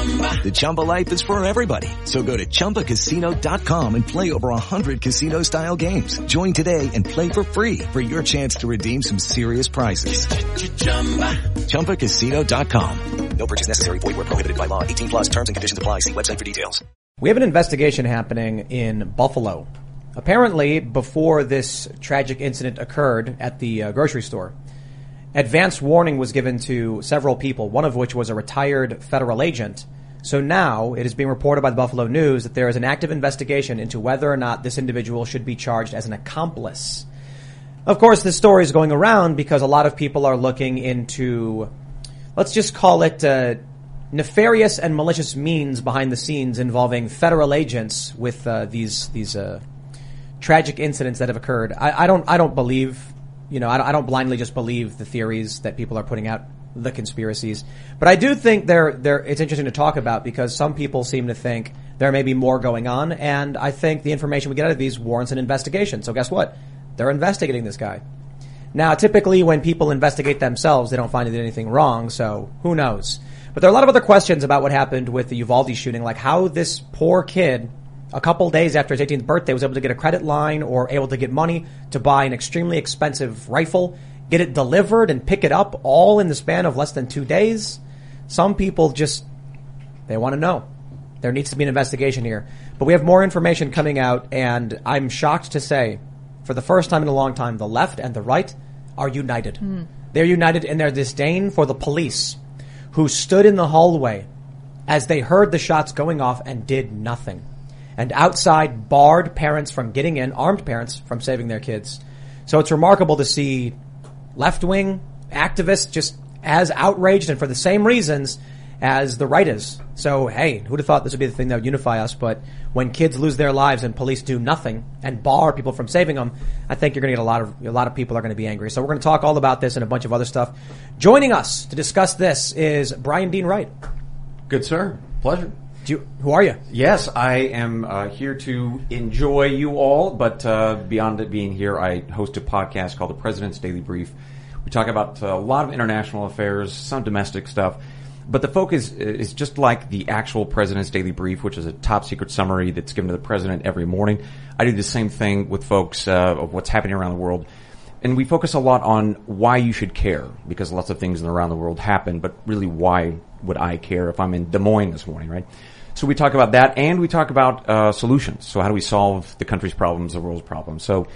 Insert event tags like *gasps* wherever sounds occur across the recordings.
The Chumba life is for everybody. So go to ChumbaCasino.com and play over 100 casino style games. Join today and play for free for your chance to redeem some serious prizes. ChumbaCasino.com. No purchase necessary. Void where prohibited by law. 18 plus terms and conditions apply. See website for details. We have an investigation happening in Buffalo. Apparently, before this tragic incident occurred at the uh, grocery store, advance warning was given to several people, one of which was a retired federal agent. So now it is being reported by the Buffalo News that there is an active investigation into whether or not this individual should be charged as an accomplice. Of course, this story is going around because a lot of people are looking into, let's just call it, uh, nefarious and malicious means behind the scenes involving federal agents with uh, these these uh, tragic incidents that have occurred. I, I don't I don't believe you know I don't, I don't blindly just believe the theories that people are putting out the conspiracies, but I do think they're they're it's interesting to talk about because some people seem to think there may be more going on, and I think the information we get out of these warrants an investigation. So guess what? They're investigating this guy. Now, typically when people investigate themselves, they don't find anything wrong, so who knows? But there are a lot of other questions about what happened with the Uvalde shooting, like how this poor kid, a couple days after his 18th birthday, was able to get a credit line or able to get money to buy an extremely expensive rifle, get it delivered and pick it up all in the span of less than two days. Some people just, they want to know. There needs to be an investigation here. But we have more information coming out and I'm shocked to say, for the first time in a long time, the left and the right are united. Hmm. They're united in their disdain for the police who stood in the hallway as they heard the shots going off and did nothing. And outside barred parents from getting in, armed parents from saving their kids. So it's remarkable to see left wing activists just as outraged and for the same reasons as the right is. So hey, who'd have thought this would be the thing that would unify us? But when kids lose their lives and police do nothing and bar people from saving them, I think you're going to get a lot of a lot of people are going to be angry. So we're going to talk all about this and a bunch of other stuff. Joining us to discuss this is Brian Dean Wright. Good sir, pleasure. Do you, who are you? Yes, I am uh, here to enjoy you all, but uh, beyond it being here, I host a podcast called The President's Daily Brief. We talk about uh, a lot of international affairs, some domestic stuff, but the focus is just like the actual President's Daily Brief, which is a top secret summary that's given to the President every morning. I do the same thing with folks uh, of what's happening around the world. And we focus a lot on why you should care, because lots of things around the world happen, but really why would I care if I'm in Des Moines this morning, right? So we talk about that, and we talk about uh, solutions. So how do we solve the country's problems, the world's problems? So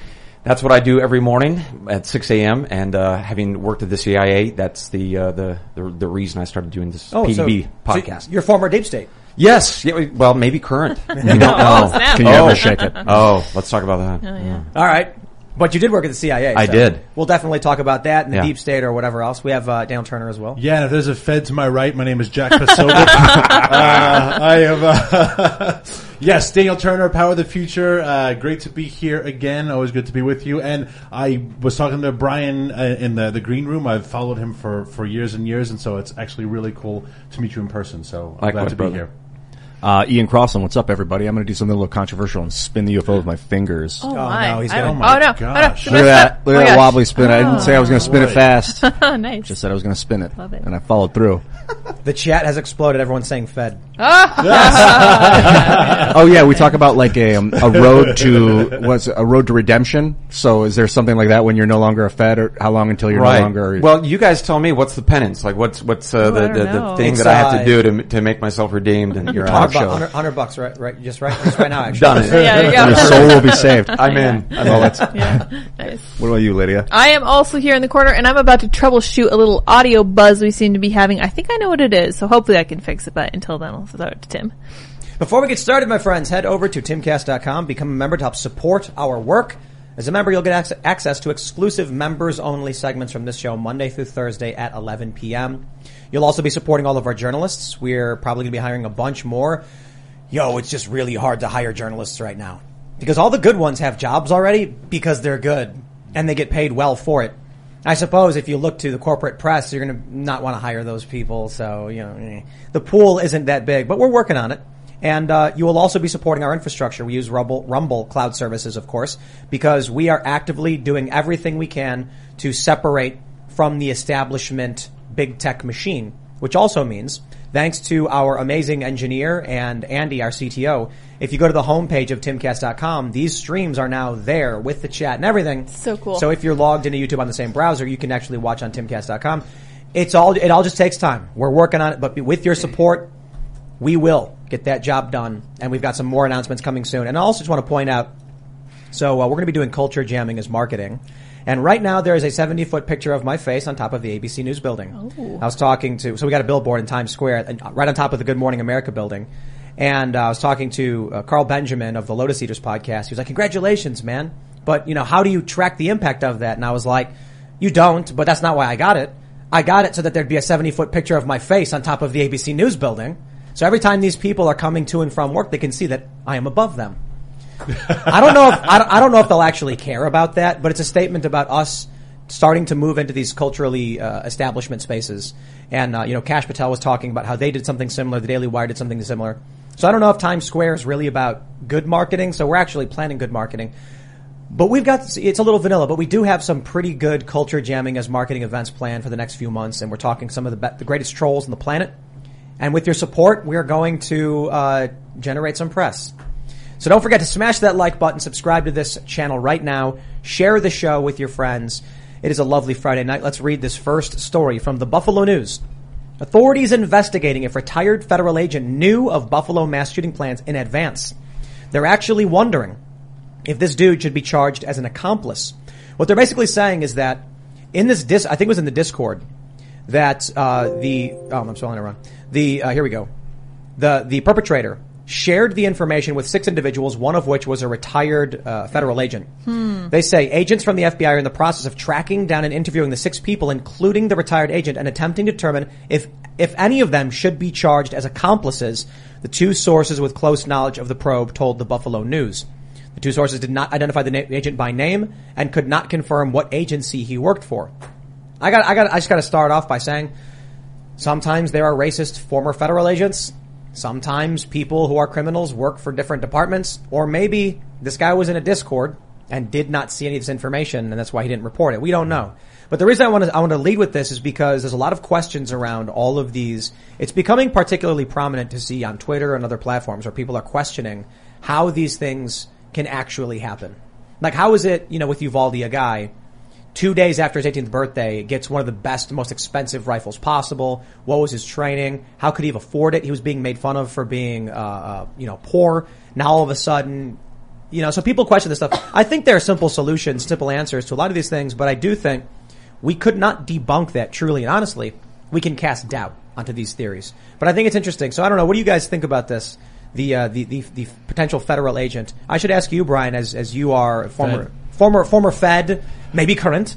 that's what I do every morning at 6 a.m. And uh, having worked at the CIA, that's the, uh, the the the reason I started doing this Oh, PDB so podcast. you're former Deep State. yes, yeah, well, maybe current. *laughs* we don't know. Oh. Can you Oh. ever shake it? *laughs* Oh, let's talk about that. Oh, yeah. All right. But you did work at the CIA. I so did. We'll definitely talk about that and the Yeah. deep state or whatever else. We have uh, Daniel Turner as well. Yeah, and if there's a Fed to my right, my name is Jack Posobiec. *laughs* uh, I am, uh, yes, Daniel Turner, Power of the Future. Uh, great to be here again. Always good to be with you. And I was talking to Brian uh, in the, the green room. I've followed him for, for years and years, and so it's actually really cool to meet you in person. So I'm Likewise, glad to be here. Uh, Ian Crossland, what's up, everybody? I'm going to do something a little controversial and spin the UFO with my fingers. Oh, my. no, he's I- gonna- Oh my oh no! gosh. Oh, no. Look Look at that! Look Oh at my that wobbly spin. I didn't say I was going to spin it boy. fast. Oh, *laughs* nice. Just said I was going to spin it, Love it. and I followed through. The chat has exploded. Everyone's saying Fed. *laughs* Oh yeah, we talk about like a um, a road to what's a road to redemption. So is there something like that when you're no longer a Fed, or how long until you're Right. no longer? Well, you guys tell me what's the penance? Like, what's what's uh, Oh, the, the, the thing It's, that I have to do to to make myself redeemed and your Hundred talk show? hundred- hundred bucks, right? Right, just right, just right now. *laughs* Actually, Done it. Yeah, you go. your soul will be saved. *laughs* I'm in. I'm Oh, that's, yeah, nice. what about you, Lydia? I am also here in the corner, and I'm about to troubleshoot a little audio buzz we seem to be having. I think I know what it is, so hopefully I can fix it. But until then, I'll it to Tim. Before we get started, my friends, head over to timcast.com, become a member to help support our work. As a member, you'll get access to exclusive members-only segments from this show Monday through Thursday at 11 p.m. You'll also be supporting all of our journalists. We're probably going to be hiring a bunch more. Yo, it's just really hard to hire journalists right now. Because all the good ones have jobs already because they're good and they get paid well for it. I suppose if you look to the corporate press, you're going to not want to hire those people. So, you know, eh. the pool isn't that big, but we're working on it. And uh, you will also be supporting our infrastructure. We use Rumble, Rumble Cloud Services, of course, because we are actively doing everything we can to separate from the establishment big tech machine, which also means, thanks to our amazing engineer and Andy, our CTO, if you go to the homepage of timcast.com, these streams are now there with the chat and everything. So cool. So if you're logged into YouTube on the same browser, you can actually watch on timcast.com. It's all, it all just takes time. We're working on it, but with your support, we will get that job done. And we've got some more announcements coming soon. And I also just want to point out, so uh, we're going to be doing culture jamming as marketing. And right now there is a 70 foot picture of my face on top of the ABC News building. Oh. I was talking to, so we got a billboard in Times Square, and right on top of the Good Morning America building. And uh, I was talking to uh, Carl Benjamin of the Lotus Eaters podcast. He was like, congratulations, man. But, you know, how do you track the impact of that? And I was like, you don't, but that's not why I got it. I got it so that there'd be a 70 foot picture of my face on top of the ABC News building. So every time these people are coming to and from work, they can see that I am above them. I don't know if I don't, know if they'll actually care about that, but it's a statement about us starting to move into these culturally uh, establishment spaces. And uh, you know, Kash Patel was talking about how they did something similar. The Daily Wire did something similar. So I don't know if Times Square is really about good marketing. So we're actually planning good marketing. But we've got, it's a little vanilla, but we do have some pretty good culture jamming as marketing events planned for the next few months. And we're talking some of the, be- the greatest trolls on the planet. And with your support, we're going to uh, generate some press. So don't forget to smash that like button, subscribe to this channel right now, share the show with your friends. It is a lovely Friday night. Let's read this first story from the Buffalo News. Authorities investigating if retired federal agent knew of Buffalo mass shooting plans in advance. They're actually wondering if this dude should be charged as an accomplice. What they're basically saying is that in this dis, I think it was in the Discord, that uh, the oh, I'm spelling it wrong. The uh, here we go. The the perpetrator shared the information with six individuals, one of which was a retired uh, federal agent. They say agents from the FBI are in the process of tracking down and interviewing the six people, including the retired agent, and attempting to determine if if any of them should be charged as accomplices. The two sources with close knowledge of the probe told the Buffalo News. The two sources did not identify the na- agent by name and could not confirm what agency he worked for. I got, I got, I just got to start off by saying, sometimes there are racist former federal agents. Sometimes people who are criminals work for different departments, or maybe this guy was in a Discord and did not see any of this information, and that's why he didn't report it. We don't know. But the reason I want to I want to lead with this is because there's a lot of questions around all of these. It's becoming particularly prominent to see on Twitter and other platforms where people are questioning how these things can actually happen. Like how is it, you know, with Uvalde, a guy two days after his 18th birthday, gets one of the best, most expensive rifles possible. What was his training? How could he have afforded it? He was being made fun of for being, uh, uh, you know, poor. Now all of a sudden, you know, so people question this stuff. I think there are simple solutions, simple answers to a lot of these things, but I do think we could not debunk that truly and honestly. We can cast doubt onto these theories, but I think it's interesting. So I don't know. What do you guys think about this? The, uh, the, the, the potential federal agent. I should ask you, Brian, as, as you are former, Fed. former, former Fed, maybe current.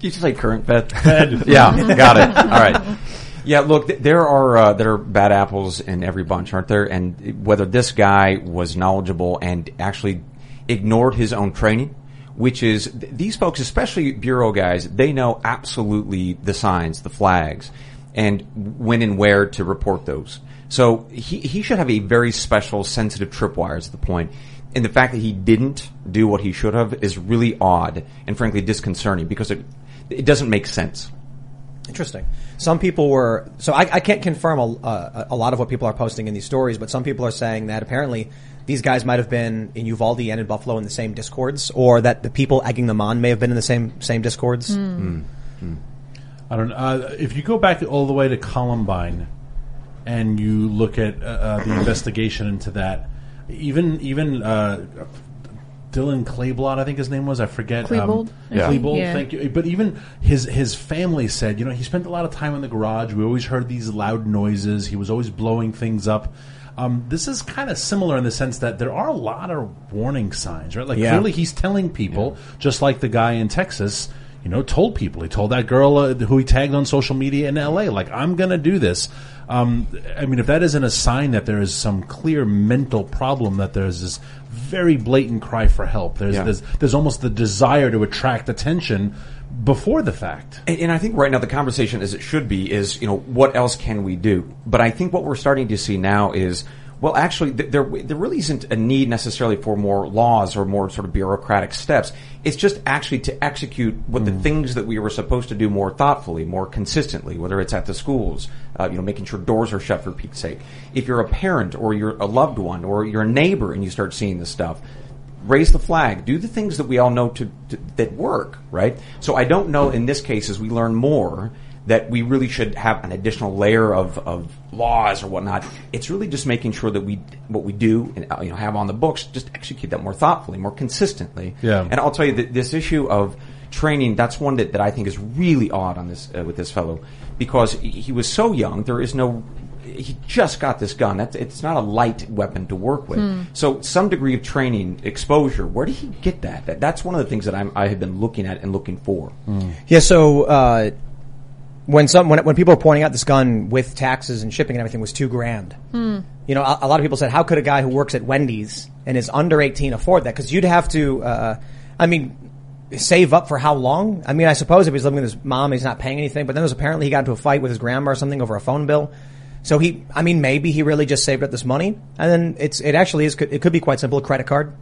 You just say current Fed. *laughs* *laughs* yeah, got it. All right. Yeah, look, th- there are uh, there are bad apples in every bunch, aren't there? And whether this guy was knowledgeable and actually ignored his own training, which is th- these folks, especially bureau guys, they know absolutely the signs, the flags, and when and where to report those. So he he should have a very special, sensitive tripwire. Is the point. And the fact that he didn't do what he should have is really odd and frankly disconcerting because it it doesn't make sense. Interesting. Some people were so I, I can't confirm a, uh, a lot of what people are posting in these stories, but some people are saying that apparently these guys might have been in Uvalde and in Buffalo in the same discords, or that the people egging them on may have been in the same same discords. I don't know. Uh, if you go back all the way to Columbine and you look at uh, uh, the investigation into that, even even uh, Dylan Clayblot, I think his name was. I forget. Klebold, Um, I think, Klebold, yeah. thank you. But even his his family said, you know, he spent a lot of time in the garage. We always heard these loud noises. He was always blowing things up. Um, this is kind of similar in the sense that there are a lot of warning signs, right? Like Yeah. clearly he's telling people, just like the guy in Texas, you know, told people. He told that girl uh, who he tagged on social media in L.A., like, I'm going to do this. Um, I mean, if that isn't a sign that there is some clear mental problem, that there's this very blatant cry for help. There's Yeah. there's, there's almost the desire to attract attention before the fact. And, and I think right now the conversation, as it should be, is you know what else can we do? But I think what we're starting to see now is Well, actually, there there really isn't a need necessarily for more laws or more sort of bureaucratic steps. It's just actually to execute what the things that we were supposed to do more thoughtfully, more consistently. Whether it's at the schools, uh, you know, making sure doors are shut for Pete's sake. If you're a parent or you're a loved one or you're a neighbor and you start seeing this stuff, raise the flag. Do the things that we all know to, to that work, right? So I don't know in this case as we learn more that we really should have an additional layer of, of laws or whatnot. It's really just making sure that we what we do and uh, you know have on the books just execute that more thoughtfully, more consistently. Yeah. And I'll tell you that this issue of training that's one that, that I think is really odd on this uh, with this fellow because he he was so young. There is no he just got this gun. That's, it's not a light weapon to work with. So some degree of training, exposure. Where did he get that? that that's one of the things that I'm, I have been looking at and looking for. Yeah, so uh, when some when when people were pointing out this gun with taxes and shipping and everything was two grand, you know, a, a lot of people said, "How could a guy who works at Wendy's and is under eighteen afford that?" Because you'd have to, uh, I mean, save up for how long? I mean, I suppose if he's living with his mom, he's not paying anything. But then there's apparently he got into a fight with his grandma or something over a phone bill. So he, I mean, maybe he really just saved up this money, and then it's it actually is it could be quite simple, a credit card.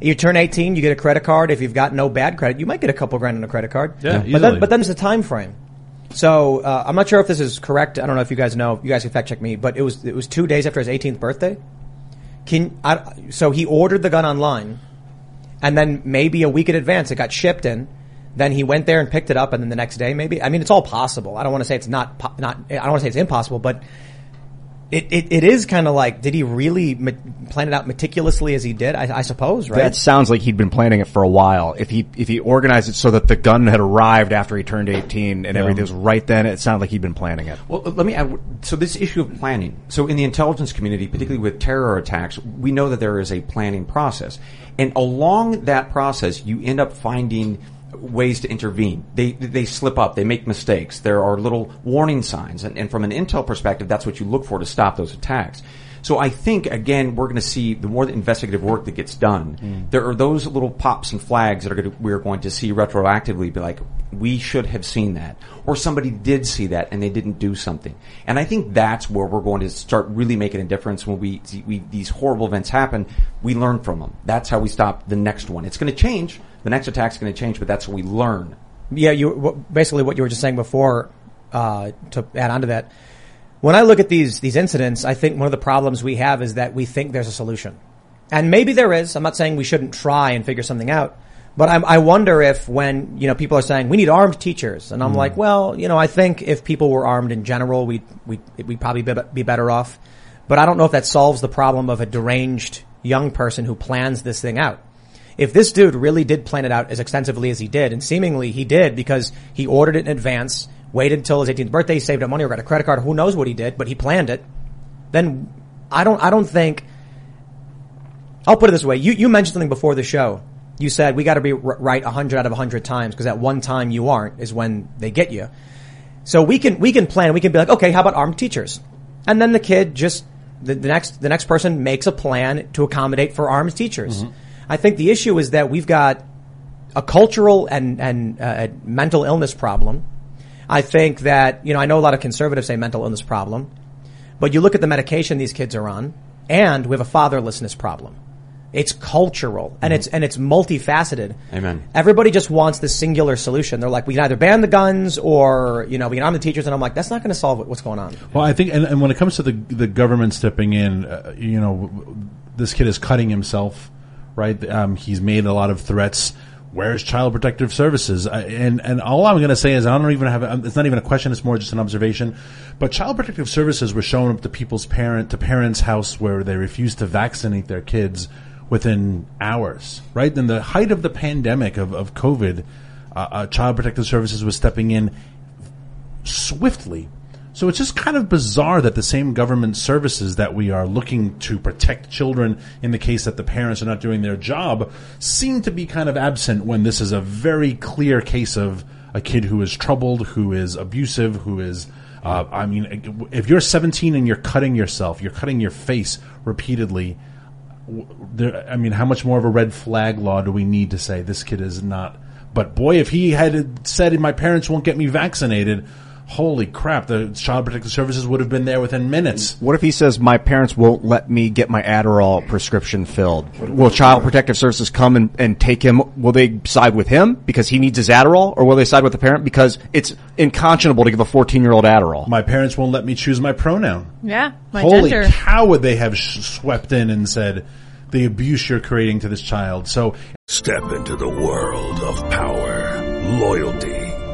You turn 18, you get a credit card. If you've got no bad credit, you might get a couple grand on a credit card. Yeah, but easily. then, but then there's a time frame. So uh, I'm not sure if this is correct. I don't know if you guys know. You guys can fact check me. But it was it was two days after his 18th birthday. Can I, so he ordered the gun online, and then maybe a week in advance it got shipped in. Then he went there and picked it up, and then the next day maybe. I mean, it's all possible. I don't want to say it's not not. I don't want to say it's impossible, but it, it, it is kind of like, did he really ma- plan it out meticulously as he did? I, I suppose, right? That sounds like he'd been planning it for a while. If he if he organized it so that the gun had arrived after he turned 18 and everything was right then, it sounded like he'd been planning it. Well, let me add. So this issue of planning. So in the intelligence community, particularly with terror attacks, we know that there is a planning process, and along that process, you end up finding ways to intervene. They they slip up. They make mistakes. There are little warning signs, and, and from an intel perspective, that's what you look for to stop those attacks. So I think again, we're going to see the more the investigative work that gets done. Mm. There are those little pops and flags that are going to, we're going to see retroactively. Be like, we should have seen that, or somebody did see that and they didn't do something. And I think that's where we're going to start really making a difference when we, we these horrible events happen. We learn from them. That's how we stop the next one. It's going to change. The next attack's going to change, but that's what we learn. Yeah, you basically what you were just saying before. Uh, to add on to that, when I look at these these incidents, I think one of the problems we have is that we think there's a solution, and maybe there is. I'm not saying we shouldn't try and figure something out, but I'm, I wonder if when you know people are saying we need armed teachers, and I'm hmm. like, well, you know, I think if people were armed in general, we we we'd probably be, be better off. But I don't know if that solves the problem of a deranged young person who plans this thing out if this dude really did plan it out as extensively as he did, and seemingly he did because he ordered it in advance, waited until his 18th birthday, saved up money or got a credit card, who knows what he did, but he planned it, then I don't, I don't think, I'll put it this way. You, you mentioned something before the show. You said we got to be right 100 out of 100 times because at one time you aren't is when they get you. So we can, we can plan, we can be like, okay, how about armed teachers? And then the kid just, the, the next, the next person makes a plan to accommodate for armed teachers. I think the issue is that we've got a cultural and, and uh, mental illness problem. I think that, you know, I know a lot of conservatives say mental illness problem, but you look at the medication these kids are on, and we have a fatherlessness problem. It's cultural and it's and it's multifaceted. Amen. Everybody just wants this singular solution. They're like, we can either ban the guns or you know we can arm the teachers, and I'm like, that's not going to solve what's going on. Well, I think, and, and when it comes to the the government stepping in, uh, you know, this kid is cutting himself, right? Um, he's made a lot of threats. Where's Child Protective Services? I, and and all I'm going to say is I don't even have. It's not even a question. It's more just an observation. But Child Protective Services was showing up to people's parent to parents' house where they refused to vaccinate their kids within hours. Right in the height of the pandemic of of COVID, uh, uh, Child Protective Services was stepping in swiftly. So it's just kind of bizarre that the same government services that we are looking to protect children in the case that the parents are not doing their job seem to be kind of absent when this is a very clear case of a kid who is troubled, who is abusive, who is uh, I mean, if you're 17 and you're cutting yourself, you're cutting your face repeatedly. There, I mean, how much more of a red flag law do we need to say this kid is not? But boy, if he had said, "My parents won't get me vaccinated," holy crap, the Child Protective Services would have been there within minutes. What if he says my parents won't let me get my Adderall prescription filled? Will Child Protective Services come and, and take him? Will they side with him because he needs his Adderall, or will they side with the parent because it's unconscionable to give a 14 year old Adderall? My parents won't let me choose my pronoun. Yeah, my Holy gender. cow, would they have sh- swept in and said the abuse you're creating to this child? So Step into the world of power, loyalty,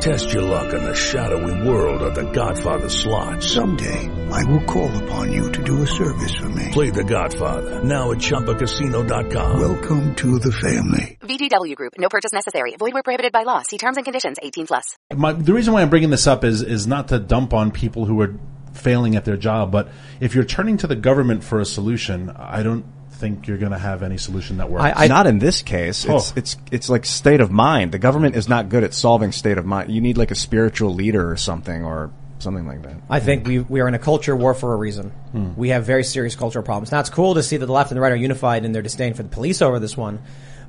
Test your luck in the shadowy world of The Godfather slot. Someday, I will call upon you to do a service for me. Play The Godfather now at ChumbaCasino.com. Welcome to the family. VGW Group. No purchase necessary. Void where prohibited by law. See terms and conditions. 18 plus. my, the reason why I'm bringing this up is is not to dump on people who are failing at their job, but if you're turning to the government for a solution, I don't think you're going to have any solution that works. I- not in this case. Oh. It's Oh. it's it's like state of mind. The government is not good at solving state of mind. You need like a spiritual leader or something or something like that. I think we we are in a culture war for a reason. Hmm. We have very serious cultural problems. Now it's cool to see that the left and the right are unified in their disdain for the police over this one,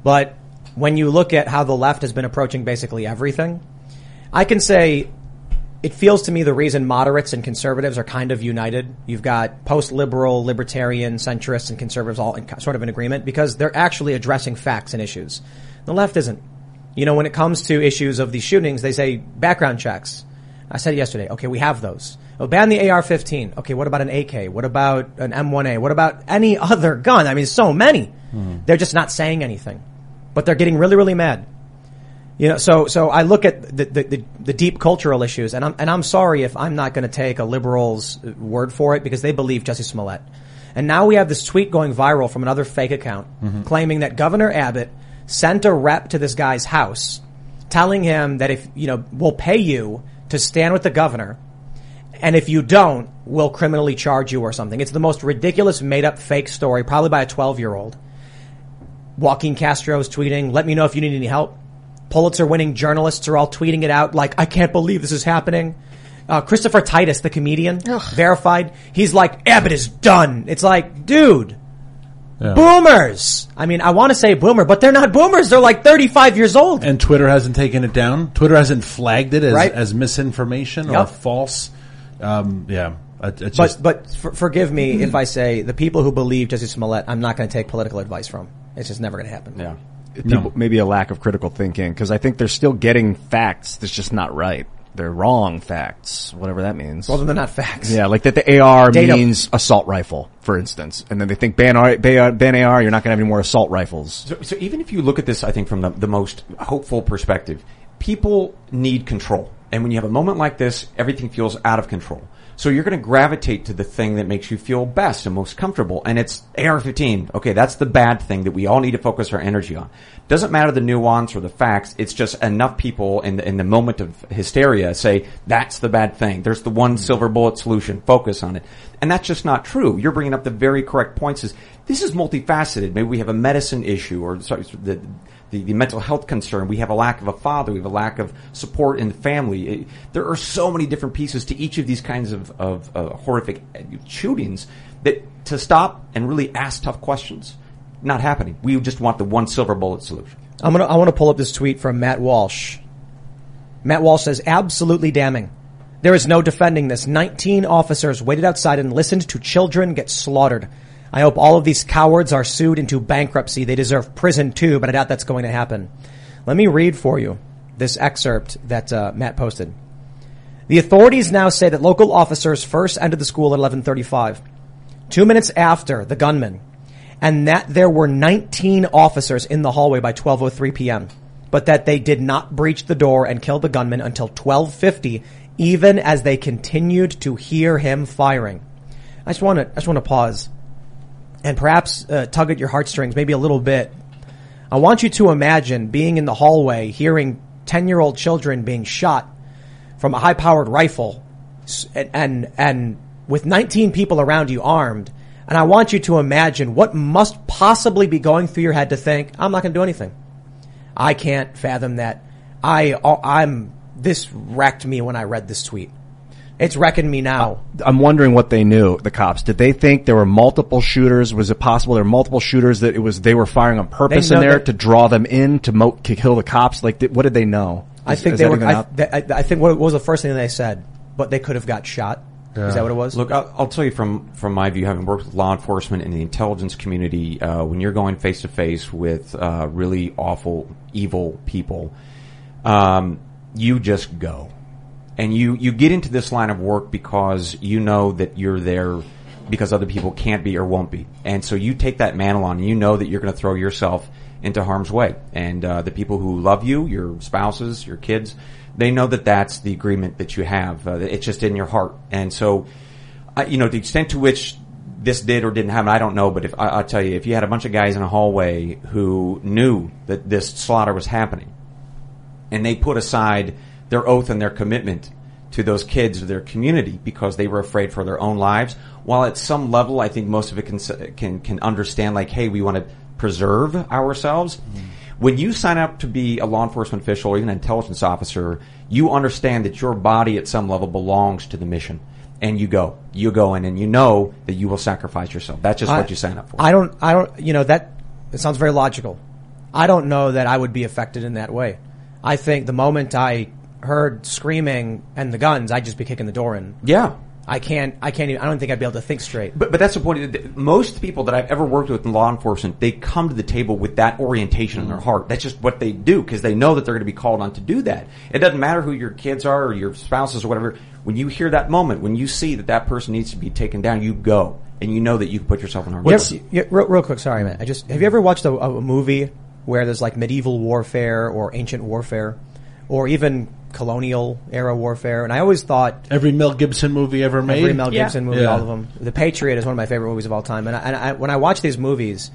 but when you look at how the left has been approaching basically everything, I can say it feels to me the reason moderates and conservatives are kind of united. You've got post-liberal, libertarian, centrists, and conservatives all in, sort of in agreement because they're actually addressing facts and issues. The left isn't. You know, when it comes to issues of these shootings, they say background checks. I said yesterday, okay, we have those. Oh, ban the AR-15. Okay, what about an AK? What about an M1A? What about any *laughs* other gun? I mean, so many. Hmm. They're just not saying anything, but they're getting really, really mad. You know, so so I look at the the, the, the deep cultural issues, and I'm and I'm sorry if I'm not going to take a liberal's uh, word for it because they believe Jussie Smollett. And now we have this tweet going viral from another fake account mm-hmm. claiming that Governor Abbott sent a rep to this guy's house, telling him that if you know we'll pay you to stand with the governor, and if you don't, we'll criminally charge you or something. It's the most ridiculous, made up fake story, probably by a 12 year old. Joaquin Castro's tweeting, let me know if you need any help. Pulitzer winning journalists are all tweeting it out like, I can't believe this is happening. Uh, Christopher Titus, the comedian, verified. He's like, Abbott is done. It's like, dude, boomers. I mean, I want to say boomer, but they're not boomers. They're like 35 years old. and Twitter hasn't taken it down. Twitter hasn't flagged it as, Right. as misinformation or false. Um, yeah, it, it's But but for, forgive me if I say the people who believe Jussie Smollett, I'm not going to take political advice from. It's just never going to happen. Yeah. People, Maybe a lack of critical thinking because I think they're still getting facts that's just not right. They're wrong facts, whatever that means. Well, then they're not facts. Yeah, like that the AR Data. means assault rifle, for instance, and then they think ban AR, ban ban AR, you're not going to have any more assault rifles. So, so even if you look at this, I think from the, the most hopeful perspective, people need control. And when you have a moment like this, everything feels out of control. So you're going to gravitate to the thing that makes you feel best and most comfortable. And it's AR-15. Okay, that's the bad thing that we all need to focus our energy on. Doesn't matter the nuance or the facts. It's just enough people in the, in the moment of hysteria say, that's the bad thing. There's the one mm-hmm. silver bullet solution. Focus on it. And that's just not true. You're bringing up the very correct points. Is this is multifaceted. Maybe we have a medicine issue or sorry, the, the, the mental health concern. We have a lack of a father. We have a lack of support in the family. It- there are so many different pieces to each of these kinds of, of uh, horrific shootings that to stop and really ask tough questions, not happening. We just want the one silver bullet solution. I'm gonna I want to pull up this tweet from Matt Walsh. Matt Walsh says, absolutely damning. There is no defending this. 19 officers waited outside and listened to children get slaughtered. I hope all of these cowards are sued into bankruptcy. They deserve prison too, but I doubt that's going to happen. Let me read for you this excerpt that uh, Matt posted. The authorities now say that local officers first entered the school at 1135. Two minutes after the gunman, and that there were 19 officers in the hallway by 12:03 p.m. But that they did not breach the door and kill the gunman until 12:50, even as they continued to hear him firing. I just want to I just want to pause and perhaps uh, tug at your heartstrings, maybe a little bit. I want you to imagine being in the hallway, hearing 10 year old children being shot from a high powered rifle and, and, and with 19 people around you armed. And I want you to imagine what must possibly be going through your head to think, I'm not going to do anything. I can't fathom that. I, I'm, this wrecked me when I read this tweet. It's wrecking me now. I'm wondering what they knew. The cops did they think there were multiple shooters? Was it possible there were multiple shooters that it was they were firing on purpose They in know there that- to draw them in to, mo- to kill the cops? Like, th- what did they know? I Is- think is they that were. even I, out? th- I, I think what, what was the first thing they said? But they could have got shot. Is that what it was? Look, I'll, I'll tell you from from my view, having worked with law enforcement and the intelligence community, uh, when you're going face to face with uh, really awful, evil people, um, you just go, and you you get into this line of work because you know that you're there because other people can't be or won't be, and so you take that mantle on, and you know that you're going to throw yourself into harm's way, and uh, the people who love you, your spouses, your kids, they know that that's the agreement that you have. Uh, it's just in your heart, and so I, you know, the extent to which this did or didn't happen, I don't know. But if I, I'll tell you, if you had a bunch of guys in a hallway who knew that this slaughter was happening, and they put aside their oath and their commitment to those kids or their community because they were afraid for their own lives, while at some level, I think most of it can can can understand, like, hey, we want to preserve ourselves. Mm-hmm. When you sign up to be a law enforcement official or even an intelligence officer, you understand that your body at some level belongs to the mission. And you go, you go in and you know that you will sacrifice yourself. That's just I- what you sign up for. I don't. I don't. You know that. It sounds very logical. I don't know that I would be affected in that way. I think the moment I heard screaming and the guns, I'd just be kicking the door in. yeah. I can't. I can't. Even, I don't think I'd be able to think straight. But, but that's the point. Most people that I've ever worked with in law enforcement, they come to the table with that orientation in their heart. That's just what they do because they know that they're going to be called on to do that. It doesn't matter who your kids are or your spouses or whatever. When you hear that moment, when you see that that person needs to be taken down, you go and you know that you can put yourself in harm's You way. yeah, real, real quick, sorry, man. I just have you ever watched a, a movie where there's like medieval warfare or ancient warfare, or even colonial era warfare? And I always thought Every Mel Gibson movie ever made. every Mel Yeah. Gibson movie, Yeah. all of them. The Patriot is one of my favorite movies of all time. And, I, and I, when I watch these movies,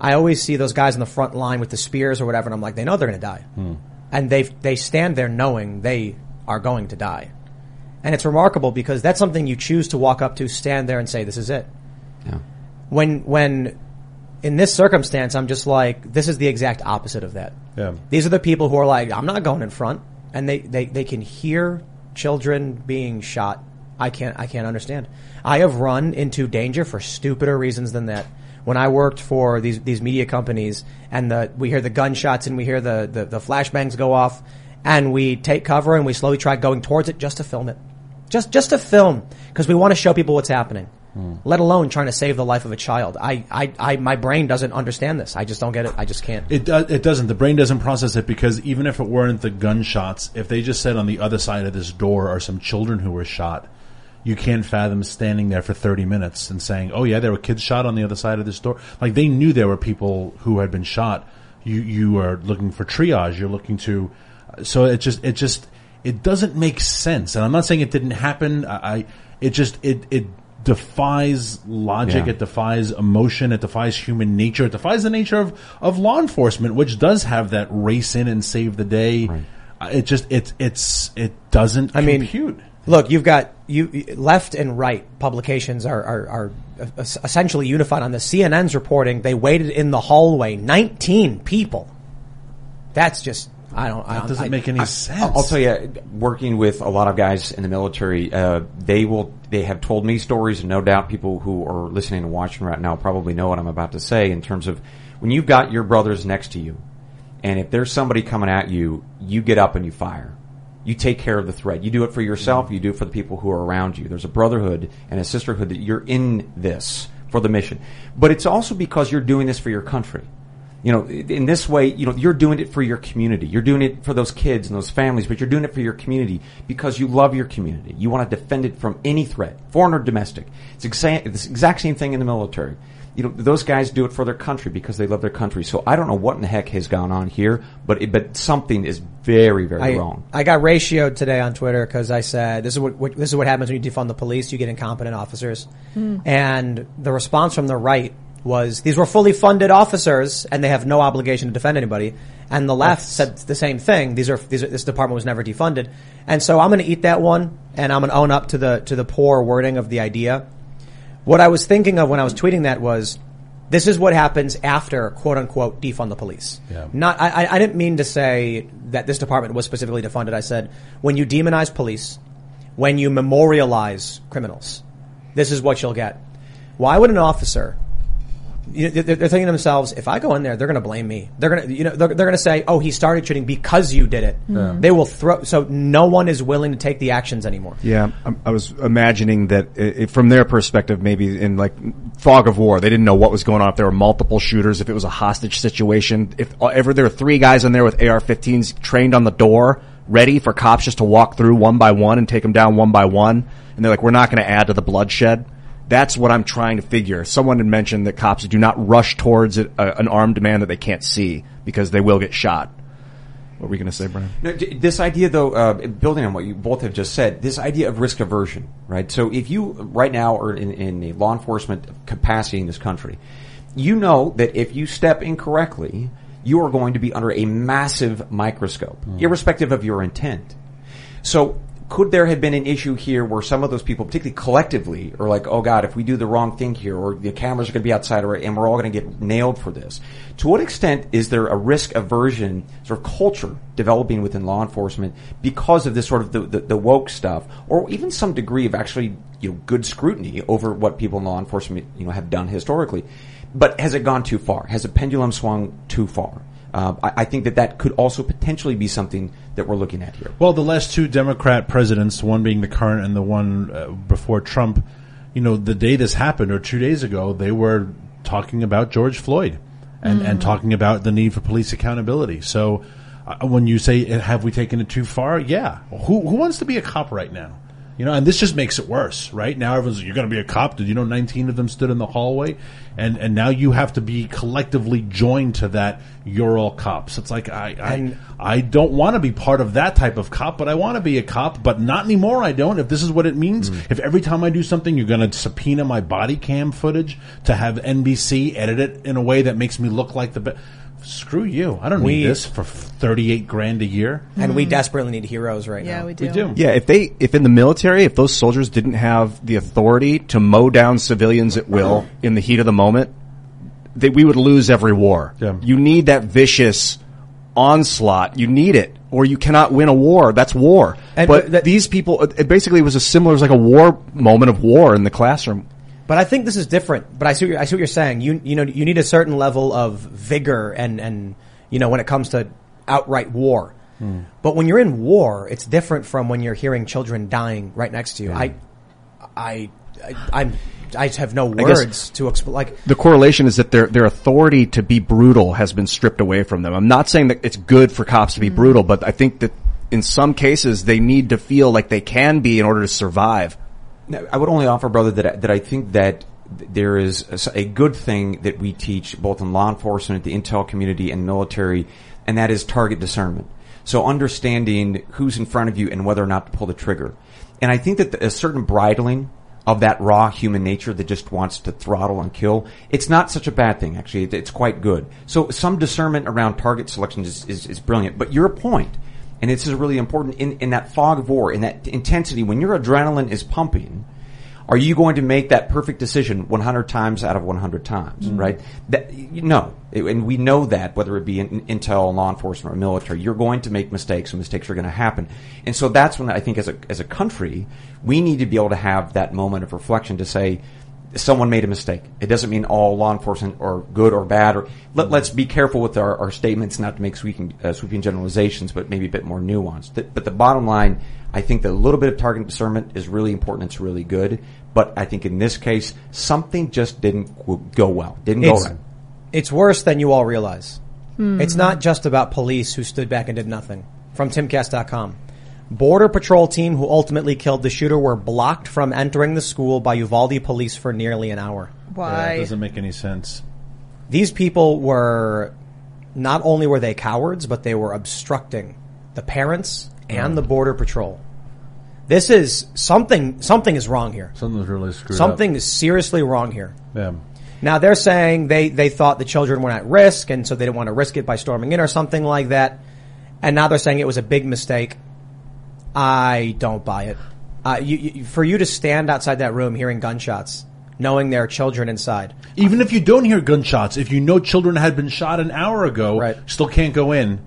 I always see those guys in the front line with the spears or whatever, and I'm like, they know they're going to die, hmm. and they they stand there knowing they are going to die. And it's remarkable because that's something you choose to walk up to, stand there, and say, "This is it." Yeah. when when in this circumstance I'm just like this is the exact opposite of that. Yeah. These are the people who are like I'm not going in front and they, they, they can hear children being shot. I can't I can't understand. I have run into danger for stupider reasons than that. When I worked for these these media companies and the we hear the gunshots and we hear the, the, the flashbangs go off and we take cover and we slowly try going towards it just to film it. Just just to film because we want to show people what's happening. Let alone trying to save the life of a child. I, I, I, my brain doesn't understand this. I just don't get it. I just can't. It do, it doesn't. The brain doesn't process it because even if it weren't the gunshots, if they just said on the other side of this door are some children who were shot, you can't fathom standing there for thirty minutes and saying, "Oh yeah, there were kids shot on the other side of this door." Like they knew there were people who had been shot. You you are looking for triage. You're looking to. So it just it just it doesn't make sense. And I'm not saying it didn't happen. I, I it just it it defies logic. Yeah. It defies emotion. It defies human nature. It defies the nature of, of law enforcement, which does have that race in and save the day. Uh, It just it it's it doesn't I mean, compute. look, you've got you left and right publications are, are, are essentially unified on the CNN's reporting they waited in the hallway, 19 people. That's just, I don't, I don't, doesn't I- make any I- sense. I'll tell you, working with a lot of guys in the military, uh, they will, they have told me stories, and no doubt people who are listening and watching right now probably know what I'm about to say in terms of when you've got your brothers next to you, and if there's somebody coming at you, you get up and you fire. You take care of the threat. You do it for yourself. You do it for the people who are around you. There's a brotherhood and a sisterhood that you're in this for the mission. But it's also because you're doing this for your country you know, in this way, you know, you're doing it for your community. You're doing it for those kids and those families, but you're doing it for your community because you love your community. You want to defend it from any threat, foreign or domestic. It's exact, it's the exact same thing in the military. You know, those guys do it for their country because they love their country. So I don't know what in the heck has gone on here, but it, but something is very, very I, wrong. I got ratioed today on Twitter because I said this is what, what this is what happens when you defund the police. You get incompetent officers, hmm. and the response from the right was these were fully funded officers and they have no obligation to defend anybody. And the left said the same thing. These are, these are this department was never defunded, and so I'm going to eat that one and I'm going to own up to the to the poor wording of the idea. What I was thinking of when I was tweeting that was, this is what happens after quote unquote defund the police. Yeah. Not, I, I- I didn't mean to say that this department was specifically defunded. I said when you demonize police, when you memorialize criminals. This is what you'll get. Why would an officer? You know, they're, they're thinking to themselves, if I go in there, they're going to blame me. They're going to, you know, they're, they're going to say, "Oh, he started shooting because you did it." They will throw. So no one is willing to take the actions anymore. Yeah, I, I was imagining that i i from their perspective, maybe in like fog of war, they didn't know what was going on. If there were multiple shooters, if it was a hostage situation, if uh, ever there were three guys in there with AR-15s trained on the door, ready for cops just to walk through one by one and take them down one by one, and they're like, "We're not going to add to the bloodshed." That's what I'm trying to figure. Someone had mentioned that cops do not rush towards a, a, an armed man that they can't see because they will get shot. What were we going to say, Brian? No, this idea, though, uh, building on what you both have just said, this idea of risk aversion, right? So if you right now are in, in a law enforcement capacity in this country, you know that if you step incorrectly, you are going to be under a massive microscope, irrespective of your intent. So could there have been an issue here where some of those people, particularly collectively, are like, oh God, if we do the wrong thing here, or the cameras are going to be outside, or, and we're all going to get nailed for this? To what extent is there a risk aversion sort of culture developing within law enforcement because of this sort of the, the, the woke stuff, or even some degree of actually you know good scrutiny over what people in law enforcement you know have done historically? But has it gone too far? Has the pendulum swung too far? Uh, I, I think that that could also potentially be something that we're looking at here. Well, the last two Democrat presidents, one being the current and the one uh, before Trump, you know, the day this happened or two days ago, they were talking about George Floyd and, and talking about the need for police accountability. So uh, when you say, have we taken it too far? Yeah. Who, who wants to be a cop right now? You know, and this just makes it worse, right? Now everyone's, you're going to be a cop. Did you know 19 of them stood in the hallway? And, and now you have to be collectively joined to that, you're all cops. It's like, I, And- I, I don't want to be part of that type of cop, but I want to be a cop, but not anymore. I don't. If this is what it means, mm. if every time I do something, you're going to subpoena my body cam footage to have NBC edit it in a way that makes me look like the best. Screw you. I don't We- need this for 38 grand a year. And we desperately need heroes right Yeah, now. we do. We do. Yeah, if they, if in the military, if those soldiers didn't have the authority to mow down civilians at will in the heat of the moment, that we would lose every war. Yeah. You need that vicious onslaught. You need it, or you cannot win a war. That's war. And- but but that- these people, it basically was a similar, it was like a war moment of war in the classroom. But I think this is different. But I see what you're, I see what you're saying. You you know you need a certain level of vigor and and you know when it comes to outright war. Hmm. But when you're in war, it's different from when you're hearing children dying right next to you. I, I, I, I'm, I have no words to explain. Like The correlation is that their their authority to be brutal has been stripped away from them. I'm not saying that it's good for cops to be hmm. brutal, but I think that in some cases they need to feel like they can be in order to survive. I would only offer, brother, that I- that I think that th- there is a good thing that we teach both in law enforcement, the intel community, and military, and that is target discernment. So understanding who's in front of you and whether or not to pull the trigger. And I think that the- a certain bridling of that raw human nature that just wants to throttle and kill, it's not such a bad thing, actually. It- It's quite good. So some discernment around target selection is, is, is brilliant. But your point, and this is really important in, in that fog of war, in that intensity, when your adrenaline is pumping, are you going to make that perfect decision 100 times out of 100 times, mm-hmm. right? That, you know, and we know that whether it be in intel, law enforcement, or military, you're going to make mistakes and mistakes are going to happen. And so that's when I think as a, as a country, we need to be able to have that moment of reflection to say, someone made a mistake. It doesn't mean all law enforcement are good or bad. Or let, us be careful with our, our statements, not to make sweeping, uh, sweeping generalizations, but maybe a bit more nuanced. Th- But the bottom line, I think that a little bit of target discernment is really important. It's really good. But I think in this case, something just didn't go well. Didn't go right. it's worse than you all realize. It's not just about police who stood back and did nothing. From Timcast.com. Border Patrol team who ultimately killed the shooter were blocked from entering the school by Uvalde police for nearly an hour. Yeah, Why? it doesn't make any sense. These people were not only were they cowards, but they were obstructing the parents and mm. the border patrol. This is something. Something is wrong here. Something's really screwed Something is seriously wrong here. Yeah. Now they're saying they they thought the children were at risk, and so they didn't want to risk it by storming in or something like that. And now they're saying it was a big mistake. I don't buy it. Uh, you, you, for you to stand outside that room hearing gunshots, knowing there are children inside, Even if you don't hear gunshots, if you know children had been shot an hour ago, Right. still can't go in.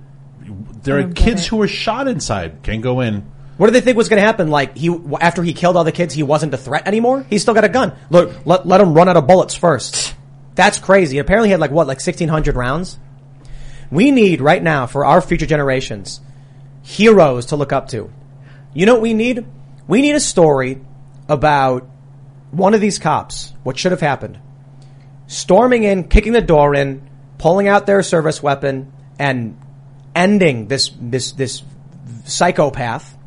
There are kids who were shot inside, can't go in. What do they think was going to happen? Like he after he killed all the kids, he wasn't a threat anymore. He's still got a gun. Look, let let him run out of bullets first. That's crazy. Apparently, he had like what, like sixteen hundred rounds. We need right now for our future generations heroes to look up to. You know what we need? We need a story about one of these cops. What should have happened? Storming in, kicking the door in, pulling out their service weapon, and ending this this this psychopath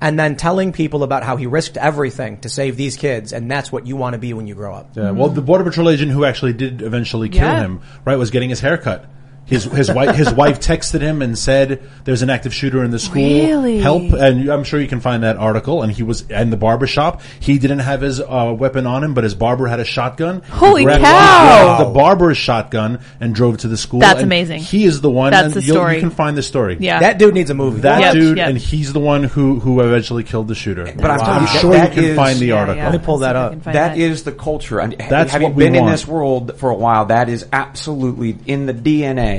and then telling people about how he risked everything to save these kids, and that's what you want to be when you grow up. Yeah, well, the border patrol agent who actually did eventually kill Yeah. him, right, was getting his hair cut. His his wife his wife texted him and said there's an active shooter in the school. Really? Help! And I'm sure you can find that article. And he was in the barber shop. He didn't have his uh, weapon on him, but his barber had a shotgun. Holy grabbed- cow! he grabbed The barber's shotgun and drove to the school. That's and amazing. He is the one. That's and the you'll- story. You can find the story. Yeah. That dude needs a movie. That Yep, dude, yep. and he's the one who who eventually killed the shooter. But I'm telling you, that- sure that you can is- find the article. yeah. Let me pull Let's that up. can find That is the culture. And That's having what we been in this world for a while, that is absolutely in the DNA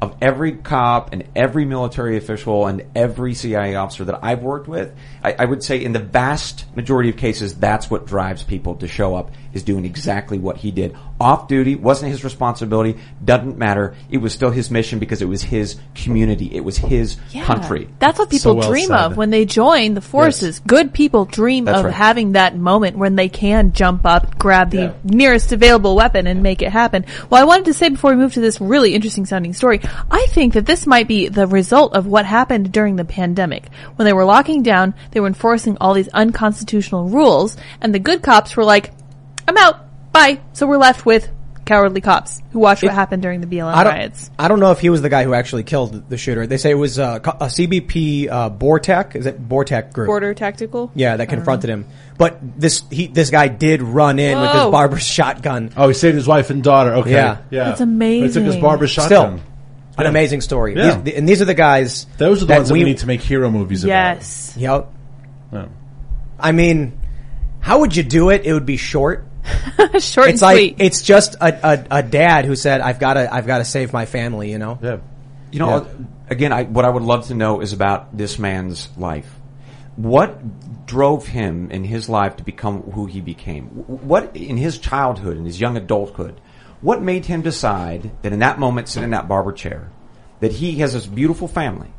of every cop and every military official and every CIA officer that I've worked with. I, I would say in the vast majority of cases, that's what drives people to show up is doing exactly what he did. Off duty wasn't his responsibility. Doesn't matter. It was still his mission because it was his community. It was his Yeah. country. That's what people well dream said. of when they join the forces. Good people dream That's of right. having that moment when they can jump up, grab the nearest available weapon and make it happen. Well, I wanted to say before we move to this really interesting sounding story, I think that this might be the result of what happened during the pandemic. When they were locking down, they were enforcing all these unconstitutional rules and the good cops were like, I'm out. Bye. So we're left with cowardly cops who watched what happened during the BLM I don't, riots. I don't know if he was the guy who actually killed the shooter. They say it was uh, a CBP uh, BORTAC. Is it BORTAC group? Border tactical? Yeah, that confronted him. But this he this guy did run in with his Whoa. barber's shotgun. Oh, he saved his wife and daughter. Okay, Yeah. yeah, That's But he took his amazing. barber's Still, shotgun. an amazing story. Yeah. These, and these are the guys. Those are the that ones that we need to make hero movies about. Yes. Yep. Yeah. I mean, how would you do it? It would be short. *laughs* Short It's and like sweet. it's just a, a, a dad who said, "I've got to I've got to save my family." You know. Yeah. You know, uh, again, I, what I would love to know is about this man's life. What drove him in his life to become who he became? What in his childhood, in his young adulthood, what made him decide that in that moment, sitting in that barber chair, that he has this beautiful family,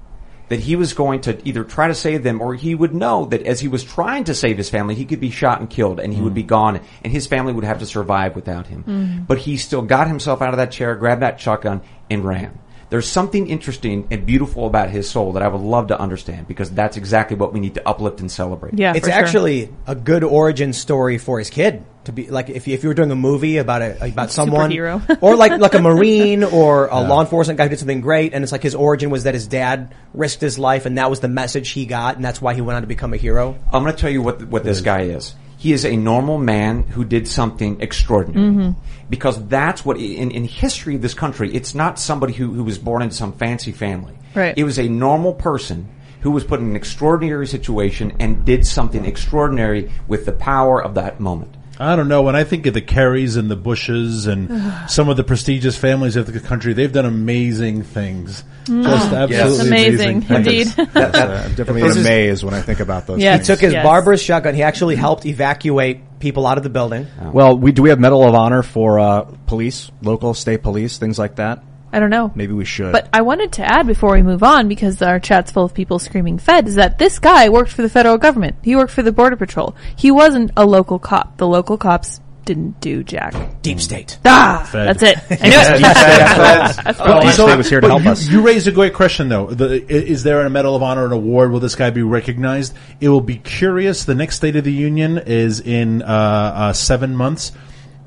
that he was going to either try to save them or he would know that as he was trying to save his family, he could be shot and killed and he would be mm. gone and his family would have to survive without him. Mm. But he still got himself out of that chair, grabbed that shotgun and ran. There's something interesting and beautiful about his soul that I would love to understand because that's exactly what we need to uplift and celebrate. yeah, it's for sure. actually a good origin story for his kid to be like if you, if you were doing a movie about a about someone *laughs* or like like a marine *laughs* or a law enforcement guy who did something great and it's like his origin was that his dad risked his life and that was the message he got and that's why he went on to become a hero. I'm going to tell you what what this mm-hmm. guy is. He is a normal man who did something extraordinary. Mm-hmm. Because that's what in, in history of this country, it's not somebody who, who was born into some fancy family. Right. It was a normal person who was put in an extraordinary situation and did something extraordinary with the power of that moment. I don't know. When I think of the Kerrys and the Bushes and *sighs* some of the prestigious families of the country, they've done amazing things. Just absolutely Amazing, amazing. things. indeed. That's, uh, I'm definitely This in is- a maze when I think about those. Yeah. things. Took his Yes. barber's shotgun. He actually helped evacuate people out of the building. Well, we do we have Medal of Honor for uh, police, local, state police, things like that. I don't know. Maybe we should. But I wanted to add before we move on, because our chat's full of people screaming Fed, is that this guy worked for the federal government. He worked for the Border Patrol. He wasn't a local cop. The local cops didn't do jack. Deep state. Ah, Fed. that's it. I knew it. That's Well, funny. Deep State *laughs* was here to but help you, us. You raised a great question, though. The, is there a Medal of Honor, an award? Will this guy be recognized? It will be curious. The next State of the Union is in uh, uh, seven months.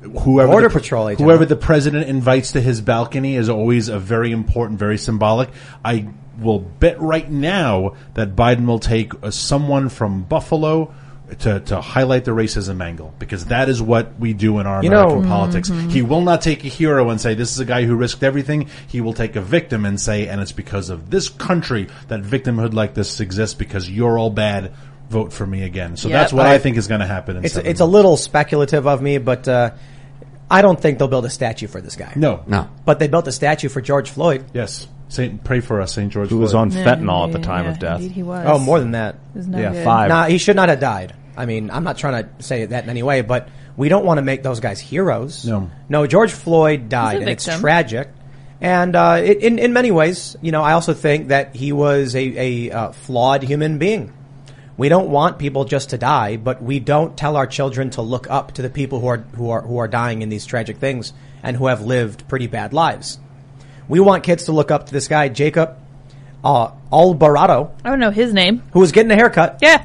Whoever Border the, Patrol agent, whoever the president invites to his balcony is always a very important, very symbolic. I will bet right now that Biden will take uh, someone from Buffalo. To, to highlight the racism angle because that is what we do in our You American know- politics. He will not take a hero and say this is a guy who risked everything. He will take a victim and say, and it's because of this country that victimhood like this exists because you're all bad. Vote for me again. So Yep. that's what I, I- think is going to happen. In It's seven it's a little speculative of me, but uh, I don't think they'll build a statue for this guy. no, No. But they built a statue for George Floyd. yes, Saint, pray for us, Saint George. Who was Floyd. on fentanyl at the time Yeah, of death. Indeed he was. Oh, more than that. It was no Yeah, good. five. Nah, he should not have died. I mean, I'm not trying to say that in any way, but we don't want to make those guys heroes. No. No, George Floyd died, and it's victim. tragic. And uh, it, in in many ways, you know, I also think that he was a, a uh, flawed human being. We don't want people just to die, but we don't tell our children to look up to the people who are who are who are dying in these tragic things and who have lived pretty bad lives. We want kids to look up to this guy, Jacob uh, Albarado, I don't know his name. who was getting a haircut Yeah.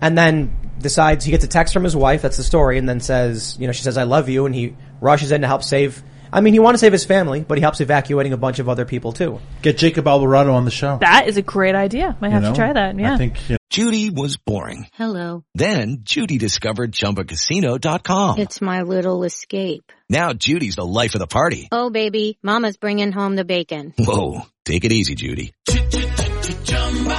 and then decides he gets a text from his wife. That's the story, and then says, you know, she says, "I love you," and he rushes in to help save. I mean, he wanted to save his family, but he helps evacuating a bunch of other people too. Get Jacob Albarado on the show. That is a great idea. Might have you know? to try that. Yeah. I think you know, Judy was boring. Hello. Then Judy discovered ChumbaCasino.com. It's my little escape. Now Judy's the life of the party. Oh, baby, Mama's bringing home the bacon. Whoa, take it easy, Judy.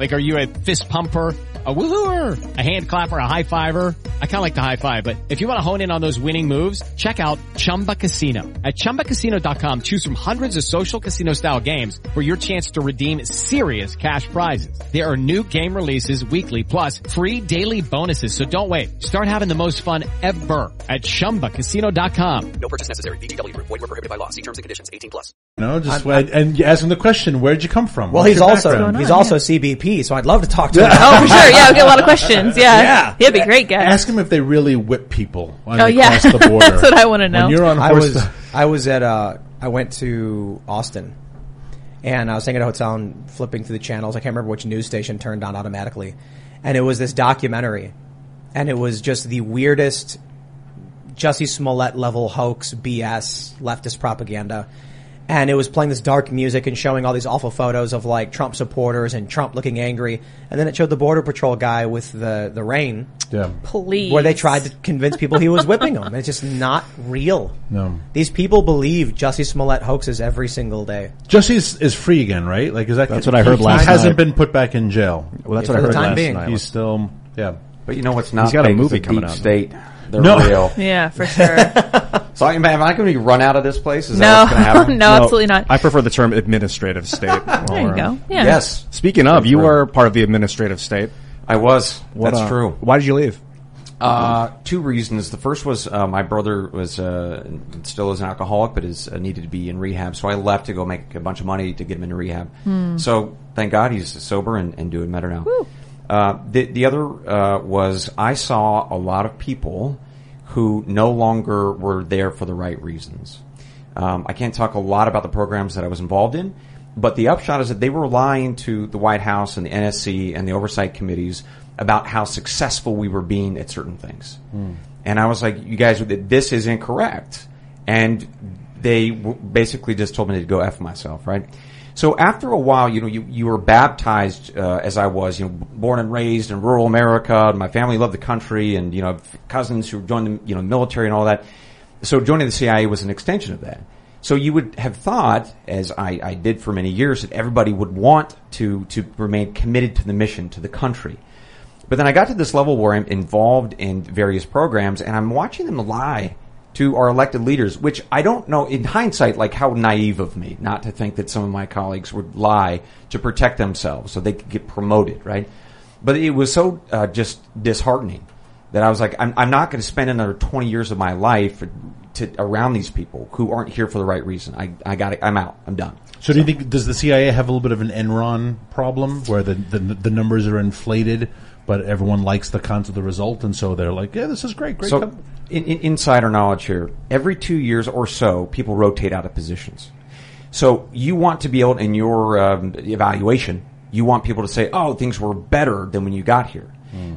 Like, are you a fist pumper? A woohooer, a hand clapper, a high fiver. I kind of like the high five, but if you want to hone in on those winning moves, check out Chumba Casino. At ChumbaCasino.com, choose from hundreds of social casino style games for your chance to redeem serious cash prizes. There are new game releases weekly, plus free daily bonuses. So don't wait. Start having the most fun ever at ChumbaCasino.com. No purchase necessary. VGW. Void were prohibited by law. See terms and conditions. 18 plus. you know, just and, and you ask him the question, where'd you come from? Well, What's he's also he's on? also CBP, so I'd love to talk to him. *laughs* Oh, for sure. Yeah, we get a lot of questions. Yeah. Yeah. He'd be a great guy. Ask him if they really whip people when Oh, they yeah. cross the *laughs* border. That's what I wanna know. When you're on I horse, was I was at uh I went to Austin and I was staying at a hotel and flipping through the channels. I can't remember which news station turned on automatically. And it was this documentary. And it was just the weirdest Jussie Smollett level hoax, BS, leftist propaganda. And it was playing this dark music and showing all these awful photos of like Trump supporters and Trump looking angry. And then it showed the border patrol guy with the, the rain yeah. Please. where they tried to convince people he was whipping them. It's just not real. No. These people believe Jussie Smollett hoaxes every single day. Jussie is, is free again, right? Like, is that That's what I heard last last He hasn't been put back in jail. Well, that's For what I heard last being. night. He's still, yeah. But you know what's not He's got a movie the coming deep out. state. They're No. real. *laughs* Yeah, for sure. *laughs* So am I, am I going to be run out of this place? Is no, that what's going to happen? *laughs* no, absolutely not. I prefer the term administrative state. there you go. Yeah. Yes, Speaking of, you were part of the administrative state. I was. What, That's uh, true. Why did you leave? Uh, two reasons. The first was uh, my brother was uh, still is an alcoholic, but is uh, needed to be in rehab. So I left to go make a bunch of money to get him into rehab. So thank God he's sober and, and doing better now. Uh, the the other uh, was I saw a lot of people who no longer were there for the right reasons. Um, I can't talk a lot about the programs that I was involved in, but the upshot is that they were lying to the White House and the NSC and the oversight committees about how successful we were being at certain things. And I was like, you guys, this is incorrect. And they w- basically just told me to go F myself, right? So after a while, you know, you, you were baptized, uh, as I was, you know, born and raised in rural America. My family loved the country and, you know, cousins who joined the, you know, military and all that. So joining the CIA was an extension of that. So you would have thought, as I, I did for many years, that everybody would want to, to remain committed to the mission, to the country. But then I got to this level where I'm involved in various programs and I'm watching them lie to our elected leaders, which I don't know in hindsight, like how naive of me not to think that some of my colleagues would lie to protect themselves so they could get promoted, right? But it was so uh, just disheartening that I was like, I'm, I'm not going to spend another 20 years of my life to, around these people who aren't here for the right reason. I, I got it. I'm out. I'm done. So, do you think does the CIA have a little bit of an Enron problem where the the, the numbers are inflated, but everyone likes the concept of the result, and so they're like, yeah, this is great, great. So, com- in, in, insider knowledge here, every two years or so, people rotate out of positions. So you want to be able, in your um, evaluation, you want people to say, "Oh, things were better than when you got here."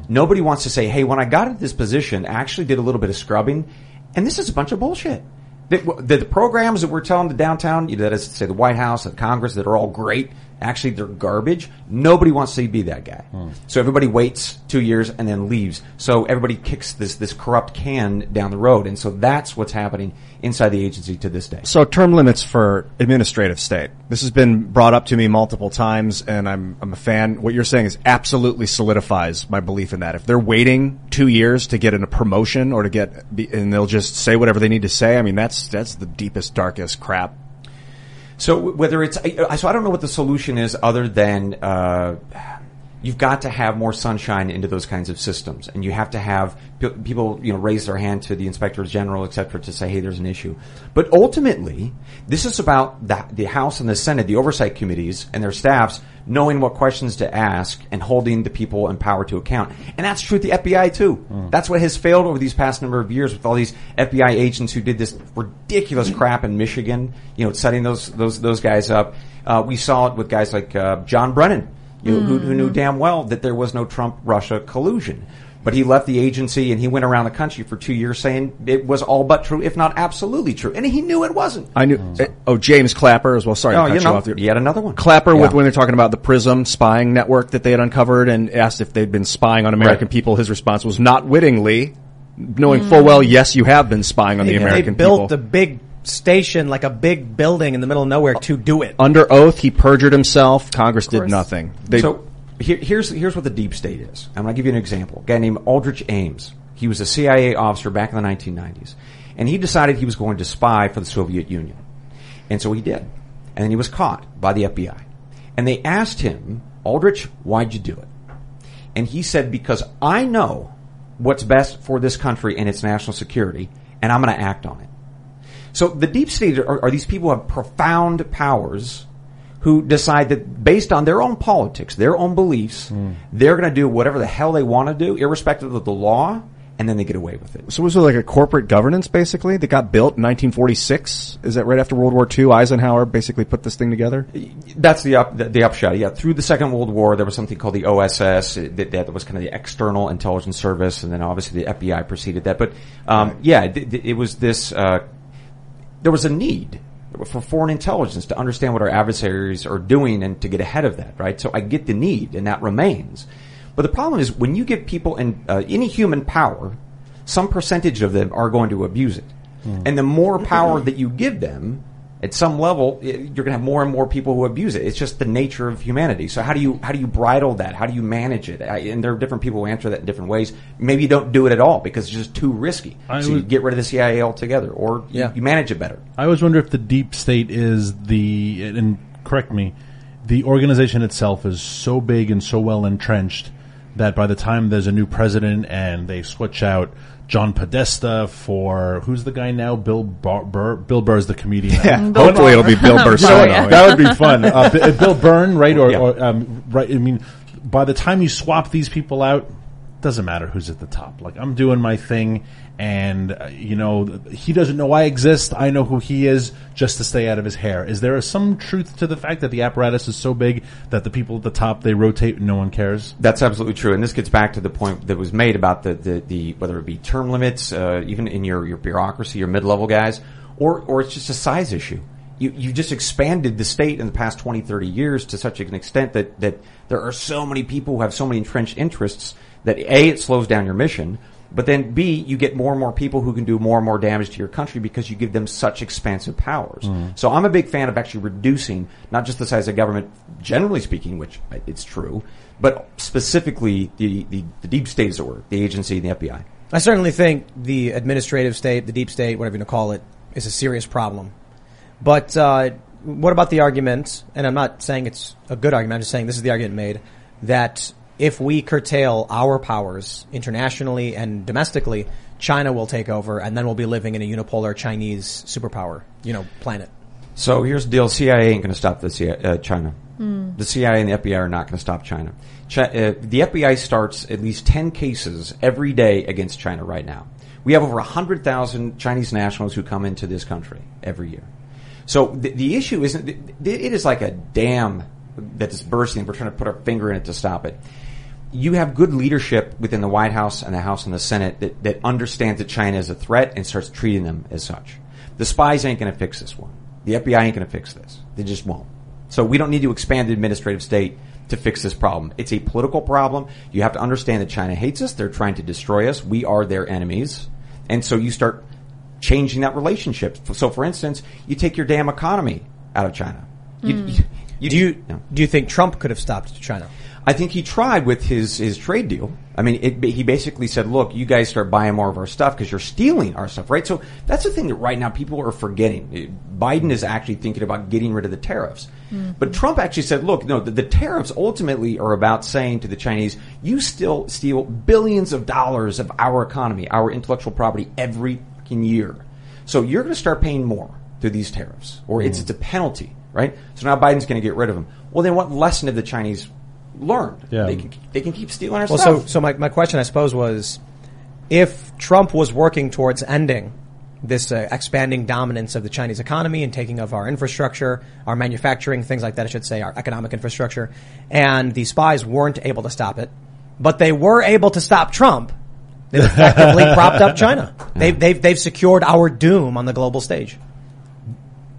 Nobody wants to say, "Hey, when I got at this position, I actually did a little bit of scrubbing, and this is a bunch of bullshit." The, the, the programs that we're telling the downtown, you know, that is to say the White House, the Congress, that are all great Actually, they're garbage. Nobody wants to be that guy. Hmm. So everybody waits two years and then leaves. So everybody kicks this this corrupt can down the road, and so that's what's happening inside the agency to this day. So term limits for administrative state. This has been brought up to me multiple times and I'm, I'm a fan. What you're saying is absolutely solidifies my belief in that. If they're waiting two years to get in a promotion or to get, be- and they'll just say whatever they need to say, I mean, that's, that's the deepest, darkest crap. So whether it's so I don't know what the solution is other than uh, you've got to have more sunshine into those kinds of systems, and you have to have pe- people you know raise their hand to the inspectors general, et cetera, to say, hey, there's an issue. But ultimately, this is about the, the House and the Senate, the oversight committees and their staffs knowing what questions to ask and holding the people in power to account. And that's true with the FBI too. That's what has failed over these past number of years with all these FBI agents who did this ridiculous crap in Michigan, you know, setting those, those, those guys up. Uh, we saw it with guys like, uh, John Brennan, you know, who, who knew damn well that there was no Trump-Russia collusion. But he left the agency and he went around the country for two years saying it was all but true, if not absolutely true. And he knew it wasn't. I knew, eh, oh, James Clapper as well. Sorry Oh, to cut you you know, off there. yet another one. Clapper with when they're talking about the PRISM spying network that they had uncovered and asked if they'd been spying on American Right. people. His response was not wittingly, knowing full well, yes, you have been spying on the They, they built people. a big station, like a big building in the middle of nowhere to do it. Under oath, he perjured himself. Congress did nothing. They, so here, here's here's what the deep state is. I'm going to give you an example. A guy named Aldrich Ames. He was a CIA officer back in the 1990s, and he decided he was going to spy for the Soviet Union, and so he did. And then he was caught by the FBI, and they asked him, Aldrich, why'd you do it? And he said, because I know what's best for this country and its national security, and I'm going to act on it. So the deep state are, are these people who have profound powers who decide that based on their own politics, their own beliefs, they're going to do whatever the hell they want to do, irrespective of the law, and then they get away with it. so was it like a corporate governance basically that got built in 1946? Is that right after World War II? Eisenhower basically put this thing together? That's the up, the, the upshot. Yeah, through the Second World War, there was something called the OSS. That, that was kind of the external intelligence service, and then obviously the FBI preceded that. But um, yeah, it, it- it was this. Uh, there was a need for foreign intelligence to understand what our adversaries are doing and to get ahead of that. Right. So I get the need, and that remains. But the problem is when you give people in, uh, any human power, some percentage of them are going to abuse it. And the more power *clears throat* that you give them, at some level, i- you're going to have more and more people who abuse it. It's just the nature of humanity. So how do you how do you bridle that? How do you manage it? I, and there are different people who answer that in different ways. Maybe you don't do it at all because it's just too risky. I so you get rid of the CIA altogether, or you- you, manage it better. I always wonder if the deep state is the, and correct me, the organization itself is so big and so well entrenched that by the time there's a new president and they switch out John Podesta for who's the guy now? Bill Bar- Burr. Bill Burr's the comedian. Yeah, Bill hopefully it'll be Bill Burr. Burr. *laughs* Yeah. that would be fun. Uh, B- uh, Bill Byrne, right? Or, Yeah. or um, right? I mean, by the time you swap these people out, doesn't matter who's at the top. Like I'm doing my thing, and uh, you know he doesn't know I exist. I know who he is, just to stay out of his hair. Is there some truth to the fact that the apparatus is so big that the people at the top they rotate, and no one cares? That's absolutely true, and this gets back to the point that was made about the the, the whether it be term limits, uh, even in your your bureaucracy, your mid level guys, or or it's just a size issue. You you just expanded the state in the past 20, 30 years to such an extent that that there are so many people who have so many entrenched interests that a it slows down your mission. But then B, you get more and more people who can do more and more damage to your country because you give them such expansive powers. So I'm a big fan of actually reducing not just the size of government, generally speaking, which it's true, but specifically the, the, the deep state, as it were, the agency and the FBI. I certainly think the administrative state, the deep state, whatever you want to call it, is a serious problem. But uh, what about the argument? And I'm not saying it's a good argument. I'm just saying this is the argument made that if we curtail our powers internationally and domestically, China will take over, and then we'll be living in a unipolar Chinese superpower, you know, planet. So here's the deal: CIA ain't going to stop the CIA, uh, China. The CIA and the FBI are not going to stop China. Chi- uh, the FBI starts at least ten cases every day against China right now. We have over hundred thousand Chinese nationals who come into this country every year. So the, the issue isn't; it it is like a dam that is bursting. We're trying to put our finger in it to stop it. You have good leadership within the White House and the House and the Senate that, that understands that China is a threat and starts treating them as such. The spies ain't going to fix this one. The FBI ain't going to fix this. They just won't. So we don't need to expand the administrative state to fix this problem. It's a political problem. You have to understand that China hates us. They're trying to destroy us. We are their enemies. And so you start changing that relationship. So for instance, you take your damn economy out of China. You, Hmm. you- you- Do you no. do you think Trump could have stopped China? I think he tried with his, his trade deal. I mean, it, he basically said, look, you guys start buying more of our stuff because you're stealing our stuff, right? So that's the thing that right now people are forgetting. Biden is actually thinking about getting rid of the tariffs. Mm-hmm. But Trump actually said, look, no, the, the tariffs ultimately are about saying to the Chinese, you still steal billions of dollars of our economy, our intellectual property every year. So you're going to start paying more through these tariffs, or it's, mm. it's a penalty, right? So now Biden's going to get rid of them. Well, then what lesson did the Chinese learned? Yeah. They can, they can keep stealing our Well, stuff. so so my, my question, I suppose, was if Trump was working towards ending this uh, expanding dominance of the Chinese economy and taking of our infrastructure, our manufacturing, things like that, I should say, our economic infrastructure, and the spies weren't able to stop it, but they were able to stop Trump. They've *laughs* effectively propped up China. They've, they've, they've secured our doom on the global stage.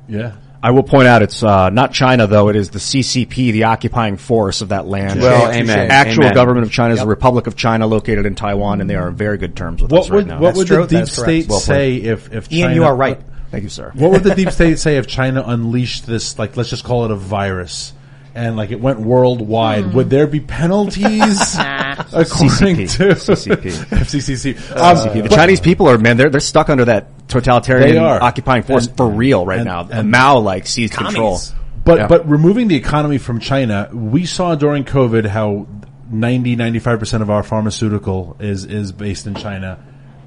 Yeah. I will point out it's uh, not China though; it is the CCP, the occupying force of that land. Well, The amen, Actual amen. government of China is Yep. the Republic of China, located in Taiwan, and they are on very good terms with What us right would now. what That's would true. the deep That is state Well say if if Ian, you are right. Thank you, sir. What would the deep state say if China unleashed this? Like, let's just call it a virus, and like it went worldwide. Would there be penalties *laughs* *laughs* according CCP. to CCP. *laughs* FCCC? Um, the but- Chinese people are man; they're they're stuck under that totalitarian are. occupying force And- for real right and- now. and- Mao like seized control. Commies. But Yeah. but removing the economy from China, we saw during COVID how 90 95% of our pharmaceutical is is based in China.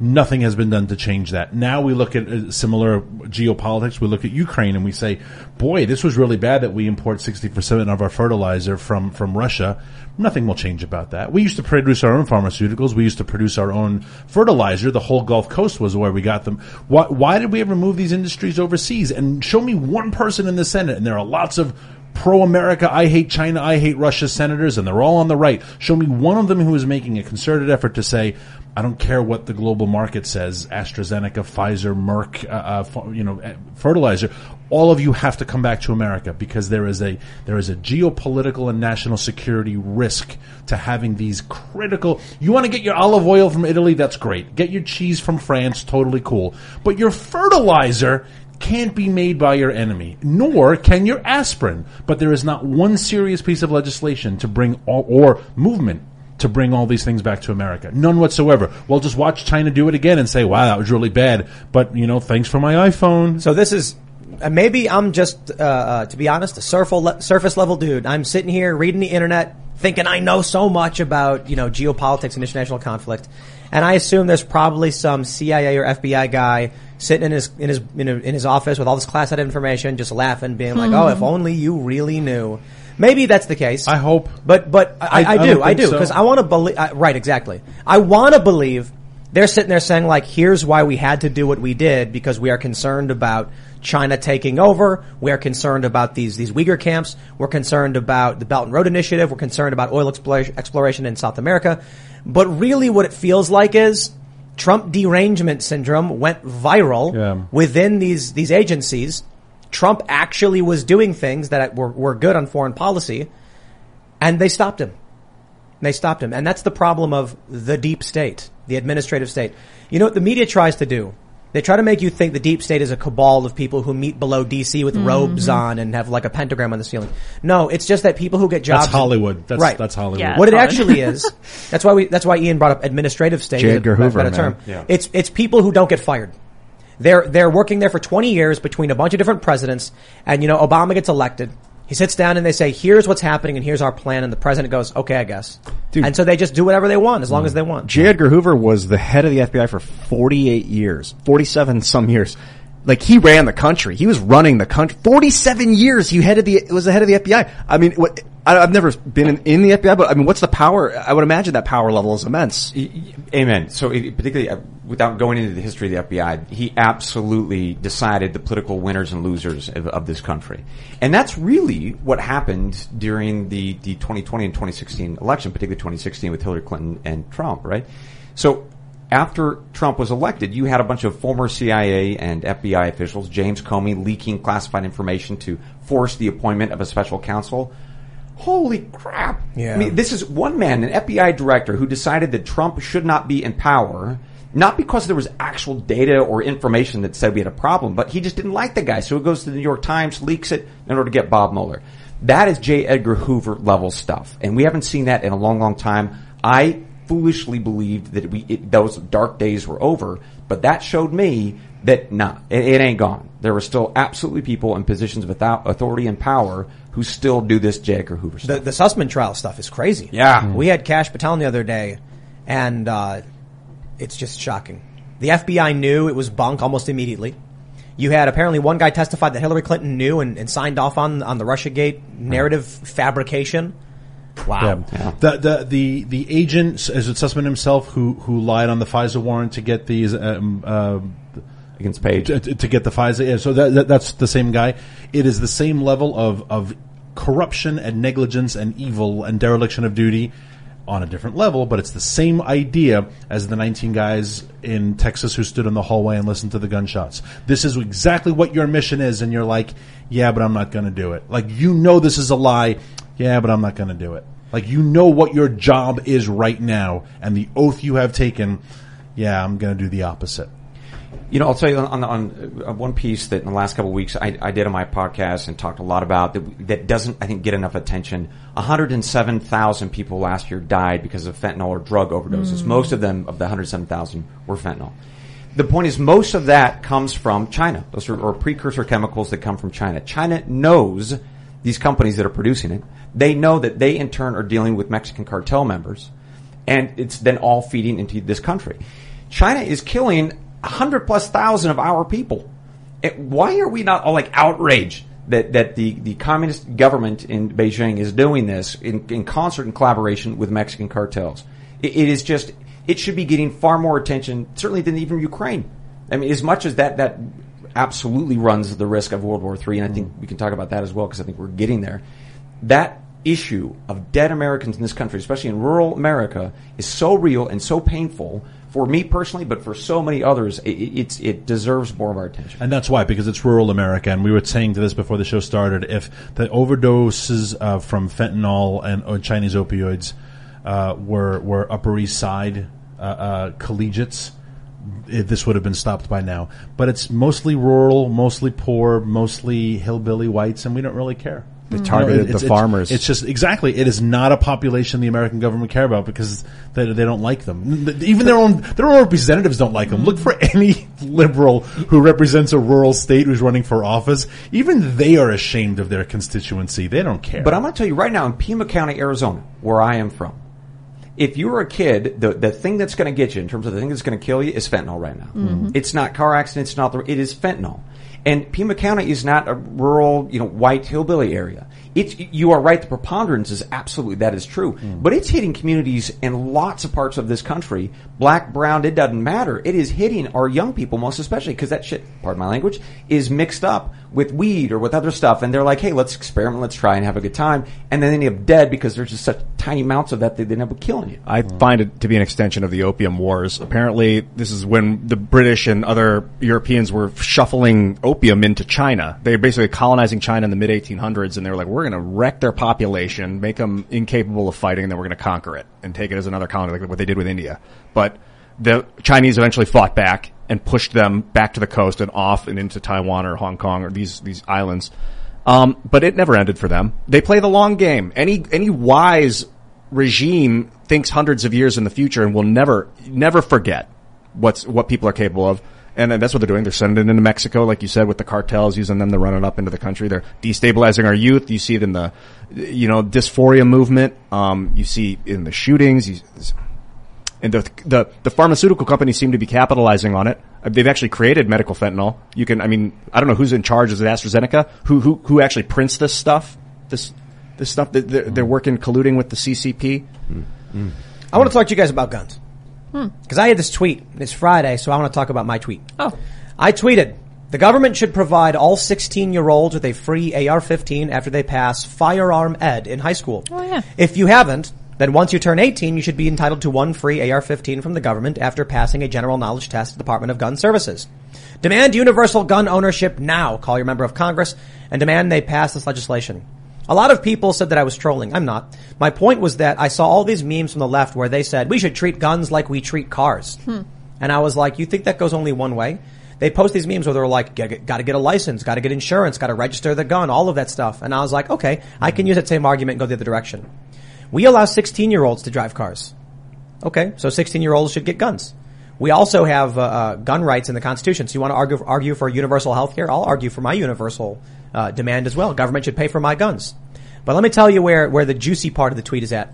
Nothing has been done to change that. Now we look at uh, similar geopolitics. We look at Ukraine and we say, "Boy, this was really bad that we import 60% of our fertilizer from from Russia." Nothing will change about that. We used to produce our own pharmaceuticals. We used to produce our own fertilizer. The whole Gulf Coast was where we got them. Why, why did we ever move these industries overseas? And show me one person in the Senate, and there are lots of pro America, I hate China, I hate Russia senators, and they're all on the right. Show me one of them who is making a concerted effort to say, I don't care what the global market says, AstraZeneca, Pfizer, Merck, uh, uh, you know, uh, fertilizer. All of you have to come back to America because there is a there is a geopolitical and national security risk to having these critical. You want to get your olive oil from Italy? That's great. Get your cheese from France? Totally cool. But your fertilizer can't be made by your enemy, nor can your aspirin. But there is not one serious piece of legislation to bring all, or movement to bring all these things back to America. None whatsoever. Well, just watch China do it again and say, wow, that was really bad. But, you know, thanks for my iPhone. So this is uh, maybe I'm just, uh, uh, to be honest, a surface level dude. I'm sitting here reading the internet, thinking I know so much about you know geopolitics and international conflict, and I assume there's probably some CIA or FBI guy sitting in his in his in, a, in his office with all this classified information, just laughing, being like, "Oh, if only you really knew." Maybe that's the case. I hope. But but I, I- I, I do I think do so. because I want to believe right exactly. I want to believe they're sitting there saying like, here's why we had to do what we did because we are concerned about China taking over. We are concerned about these these Uyghur camps. We're concerned about the Belt and Road Initiative. We're concerned about oil exploration, exploration in South America. But really, what it feels like is Trump derangement syndrome went viral Yeah. within these these agencies. Trump actually was doing things that were, were good on foreign policy, and they stopped him. They stopped him. And that's the problem of the deep state, the administrative state. You know what the media tries to do? They try to make you think the deep state is a cabal of people who meet below DC with mm-hmm. robes on and have like a pentagram on the ceiling. No, it's just that people who get jobs. That's Hollywood. That's, right. that's Hollywood. Yeah. What it Hollywood. actually is, *laughs* that's why we, that's why Ian brought up administrative state. J. as a Edgar better Hoover, man. term. Yeah. It's, it's people who don't get fired. They're, they're working there for 20 years between a bunch of different presidents and you know, Obama gets elected. He sits down and they say, here's what's happening and here's our plan and the president goes, okay, I guess. Dude. And so they just do whatever they want as long as they want. J. Edgar Hoover was the head of the FBI for 48 years, 47 some years. Like he ran the country. He was running the country. 47 years he headed the, was the head of the FBI. I mean, what, I, I've never been in, in the FBI, but I mean, what's the power? I would imagine that power level is immense. Amen. So, particularly uh, without going into the history of the FBI, he absolutely decided the political winners and losers of, of this country, and that's really what happened during the the 2020 and 2016 election, particularly 2016 with Hillary Clinton and Trump, right? So, after Trump was elected, you had a bunch of former CIA and FBI officials, James Comey, leaking classified information to force the appointment of a special counsel. Holy crap! Yeah. I mean, this is one man, an FBI director, who decided that Trump should not be in power, not because there was actual data or information that said we had a problem, but he just didn't like the guy. So he goes to the New York Times, leaks it in order to get Bob Mueller. That is J. Edgar Hoover level stuff, and we haven't seen that in a long, long time. I foolishly believed that we it, those dark days were over, but that showed me that nah, it, it ain't gone. There are still absolutely people in positions of authority and power who still do this J. Edgar Hoover stuff. The, the Sussmann trial stuff is crazy. Yeah. We had Kash Patel the other day, and uh, it's just shocking. The FBI knew it was bunk almost immediately. You had apparently one guy testified that Hillary Clinton knew and, and signed off on on the RussiaGate narrative fabrication. Wow. Yeah. The, the the the agent is it Sussmann himself who who lied on the FISA warrant to get these um, uh, against Page to, to get the FISA. Yeah, so that, that that's the same guy. It is the same level of of corruption and negligence and evil and dereliction of duty on a different level, but it's the same idea as the 19 guys in Texas who stood in the hallway and listened to the gunshots. This is exactly what your mission is, and you're like, yeah, but I'm not going to do it. Like, you know this is a lie. Yeah, but I'm not going to do it. Like, you know what your job is right now, and the oath you have taken, yeah, I'm going to do the opposite. You know, I'll tell you on, on, on one piece that in the last couple of weeks I, I, did on my podcast and talked a lot about that, that doesn't, I think, get enough attention. 107,000 people last year died because of fentanyl or drug overdoses. Mm. Most of them, of the 107,000, were fentanyl. The point is, most of that comes from China. Those are, are precursor chemicals that come from China. China knows these companies that are producing it. They know that they, in turn, are dealing with Mexican cartel members, and it's then all feeding into this country. China is killing hundred plus thousand of our people. Why are we not all like outraged that, that the, the communist government in Beijing is doing this in, in concert and collaboration with Mexican cartels? It, it is just, it should be getting far more attention, certainly than even Ukraine. I mean, as much as that, that absolutely runs the risk of World War III, and I think mm-hmm. we can talk about that as well because I think we're getting there. That issue of dead Americans in this country, especially in rural America, is so real and so painful for me personally, but for so many others, it, it, it, deserves more of our attention. And that's why, because it's rural America. And we were saying to this before the show started, if the overdoses uh, from fentanyl and uh, Chinese opioids uh, were were Upper East Side uh, uh, collegiates, this would have been stopped by now. But it's mostly rural, mostly poor, mostly hillbilly whites, and we don't really care. They targeted it's, the farmers. It's, just exactly. It is not a population the American government care about because they, they don't like them. Even their own their own representatives don't like them. Look for *laughs* any liberal who represents a rural state who's running for office. Even they are ashamed of their constituency. They don't care. But I'm going to tell you right now, in Pima County, Arizona, where I am from, if you're a kid, the the thing that's going to get you in terms of the thing that's going to kill you is fentanyl right now. Mm-hmm. It's not car accidents. It's not the. It is fentanyl. And Pima County is not a rural, you know, white hillbilly area. It's, you are right, the preponderance is absolutely, that is true. Mm. But it's hitting communities in lots of parts of this country. Black, brown, it doesn't matter. It is hitting our young people most especially because that shit, pardon my language, is mixed up with weed or with other stuff. And they're like, hey, let's experiment, let's try and have a good time. And then they end up dead because there's just such tiny amounts of that they end up killing you. I find it to be an extension of the opium wars. Apparently, this is when the British and other Europeans were shuffling opium into China. They were basically colonizing China in the mid 1800s, and they were like, "We're going to wreck their population, make them incapable of fighting, and then we're going to conquer it and take it as another colony, like what they did with India." But the Chinese eventually fought back and pushed them back to the coast and off and into Taiwan or Hong Kong or these these islands. Um, but it never ended for them. They play the long game. Any any wise regime thinks hundreds of years in the future and will never never forget what's what people are capable of. And that's what they're doing. They're sending it into Mexico, like you said, with the cartels, using them to run it up into the country. They're destabilizing our youth. You see it in the, you know, dysphoria movement. Um, you see in the shootings. You, and the, the, the pharmaceutical companies seem to be capitalizing on it. Uh, they've actually created medical fentanyl. You can, I mean, I don't know who's in charge. Is it AstraZeneca? Who, who, who actually prints this stuff? This, this stuff that they're, they're working, colluding with the CCP. Mm. I want to talk to you guys about guns. Because I had this tweet. It's Friday, so I want to talk about my tweet. Oh. I tweeted, the government should provide all 16 year olds with a free AR-15 after they pass firearm ed in high school. Oh, yeah. If you haven't, Then once you turn 18, you should be entitled to one free AR-15 from the government after passing a general knowledge test at the Department of Gun Services. Demand universal gun ownership now. Call your member of Congress and demand they pass this legislation. A lot of people said that I was trolling. I'm not. My point was that I saw all these memes from the left where they said we should treat guns like we treat cars. Hmm. And I was like, you think that goes only one way? They post these memes where they're like, got to get a license, got to get insurance, got to register the gun, all of that stuff. And I was like, okay, I can hmm. use that same argument and go the other direction. We allow 16 year olds to drive cars. Okay, so 16 year olds should get guns. We also have uh, uh, gun rights in the Constitution. So you want to argue, argue for universal health care? I'll argue for my universal uh, demand as well. Government should pay for my guns. But let me tell you where, where the juicy part of the tweet is at.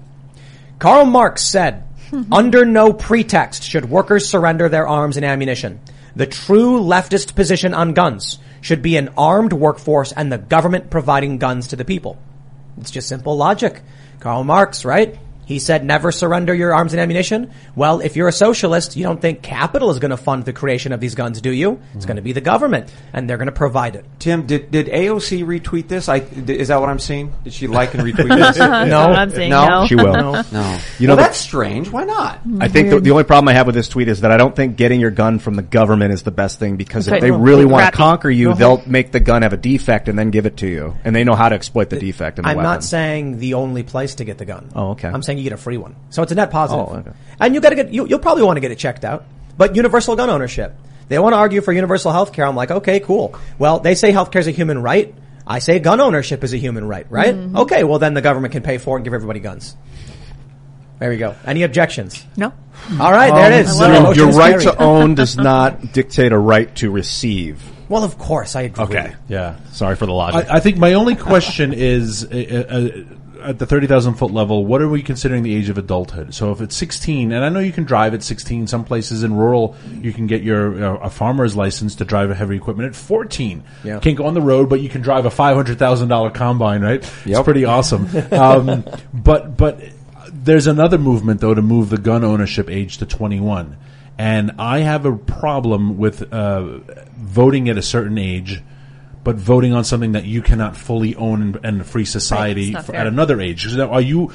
Karl Marx said, *laughs* under no pretext should workers surrender their arms and ammunition. The true leftist position on guns should be an armed workforce and the government providing guns to the people. It's just simple logic. Karl Marx, right? He said never surrender your arms and ammunition. Well, if you're a socialist, you don't think capital is going to fund the creation of these guns, do you? It's going to be the government and they're going to provide it. Tim, did, did AOC retweet this? I, is that what I'm seeing? Did she like and retweet *laughs* this? That's No. what I'm saying. No. She will. No. You know, well, the- that's strange. Why not? Mm-hmm. I think the, the only problem I have with this tweet is that I don't think getting your gun from the government is the best thing because if Okay. they really want to conquer you, they'll make the gun have a defect and then give it to you, and they know how to exploit the defect in the I'm weapon. not saying the only place to get the gun. Oh, okay. I'm saying you get a free one. So it's a net positive. Oh, okay. And you gotta get, you, you'll probably want to get it checked out. But universal gun ownership. They want to argue for universal health care. I'm like, okay, cool. Well, they say health care is a human right. I say gun ownership is a human right, right? Mm-hmm. Okay, well then the government can pay for it and give everybody guns. There we go. Any objections? No. All right, there it is. So love it. motion Your right carried. to *laughs* own does not dictate a right to receive. Well, of course, I agree. Okay. Yeah. Sorry for the logic. I, I think my only question is uh, uh, at the 30,000 foot level, what are we considering the age of adulthood? So if it's 16, and I know you can drive at 16, some places in rural, you can get your uh, a farmer's license to drive a heavy equipment at 14. Yeah. Can't go on the road, but you can drive a $500,000 combine, right? It's pretty awesome. um, but, but there's another movement though to move the gun ownership age to 21. And I have a problem with uh, voting at a certain age, but voting on something that you cannot fully own in, in a free society not for, at another age. So Are you?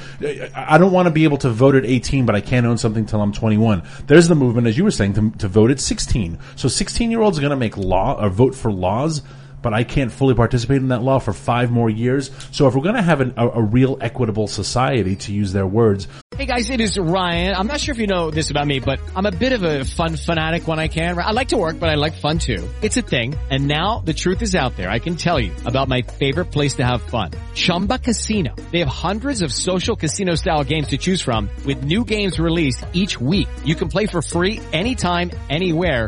I don't want to be able to vote at 18, but I can't own something till I'm 21. There's the movement, as you were saying, to, to vote at 16. So 16 year olds are going to make law or vote for laws. But I can't fully participate in that law for five more years. So if we're going to have an, a, a real equitable society, to use their words, Hey guys, it is Ryan. I'm not sure if you know this about me, but I'm a bit of a fun fanatic when I can. I like to work, but I like fun too. It's a thing. And now the truth is out there. I can tell you about my favorite place to have fun. Chumba Casino. They have hundreds of social casino style games to choose from with new games released each week. You can play for free anytime, anywhere.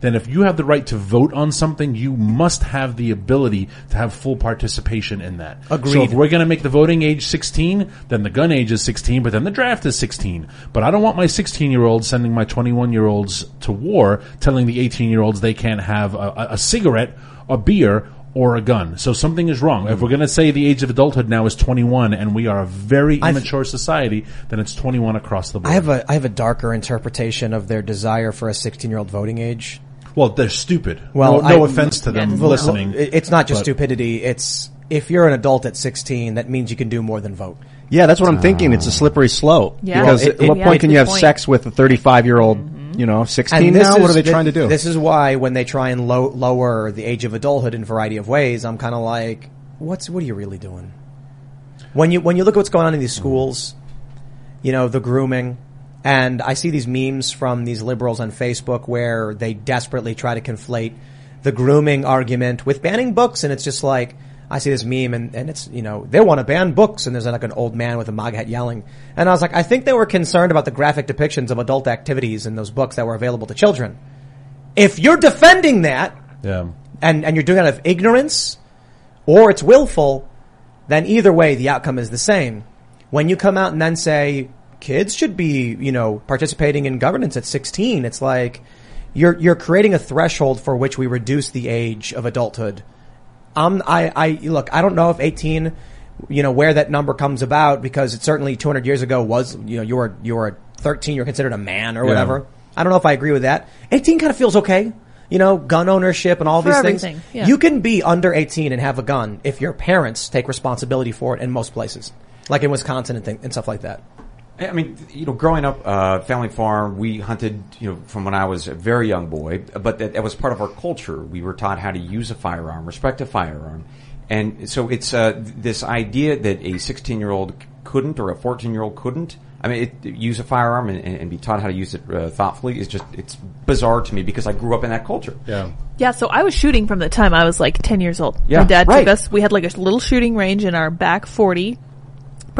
Then if you have the right to vote on something, you must have the ability to have full participation in that. Agreed. So if we're going to make the voting age 16, then the gun age is 16, but then the draft is 16. But I don't want my 16 year olds sending my 21 year olds to war, telling the 18 year olds they can't have a, a, cigarette, a beer, or a gun. So something is wrong. If we're going to say the age of adulthood now is 21 and we are a very I've- immature society, then it's 21 across the board. I have a I have a darker interpretation of their desire for a 16 year old voting age. Well, they're stupid. Well, no, no I- offense to them Well, listening. it- It's not just but- stupidity. It's if you're an adult at 16, that means you can do more than vote. Yeah, that's what I'm thinking. It's a ah. slippery slope. Yeah. Because Well, it- at what it- point yeah, can you have point. sex with a 35 year old, mm-hmm. you know, 16 And this now? What is are they trying to do? This is why when they try and low, lower the age of adulthood in a variety of ways, I'm kind of like, what's what are you really doing? When you when you look at what's going on in these schools, you know, the grooming, and I see these memes from these liberals on Facebook where they desperately try to conflate the grooming argument with banning books, and it's just like, I see this meme and, and it's, you know, they want to ban books and there's like an old man with a MAGA hat yelling. And I was like, I think they were concerned about the graphic depictions of adult activities in those books that were available to children. If you're defending that Yeah. and, and you're doing it out of ignorance or it's willful, then either way the outcome is the same. When you come out and then say kids should be, you know, participating in governance at 16, it's like you're you're creating a threshold for which we reduce the age of adulthood. Um, I, I look, I don't know if 18, you know, where that number comes about because it certainly 200 years ago was, you know, you were you were 13, you're considered a man or Yeah. whatever. I don't know if I agree with that. 18 kind of feels okay. You know, gun ownership and all For these everything, things. yeah. You can be under 18 and have a gun if your parents take responsibility for it in most places, like in Wisconsin and, th- and stuff like that. I mean, you know, growing up, uh, family farm, we hunted, you know, from when I was a very young boy, but that, that was part of our culture. We were taught how to use a firearm, respect a firearm. And so it's, uh, this idea that a 16 year old couldn't or a 14 year old couldn't, I mean, it, use a firearm and, and, and be taught how to use it uh, thoughtfully is just, it's bizarre to me because I grew up in that culture. Yeah. Yeah, so I was shooting from the time I was like 10 years old. Yeah, My dad right. took us, we had like a little shooting range in our back 40.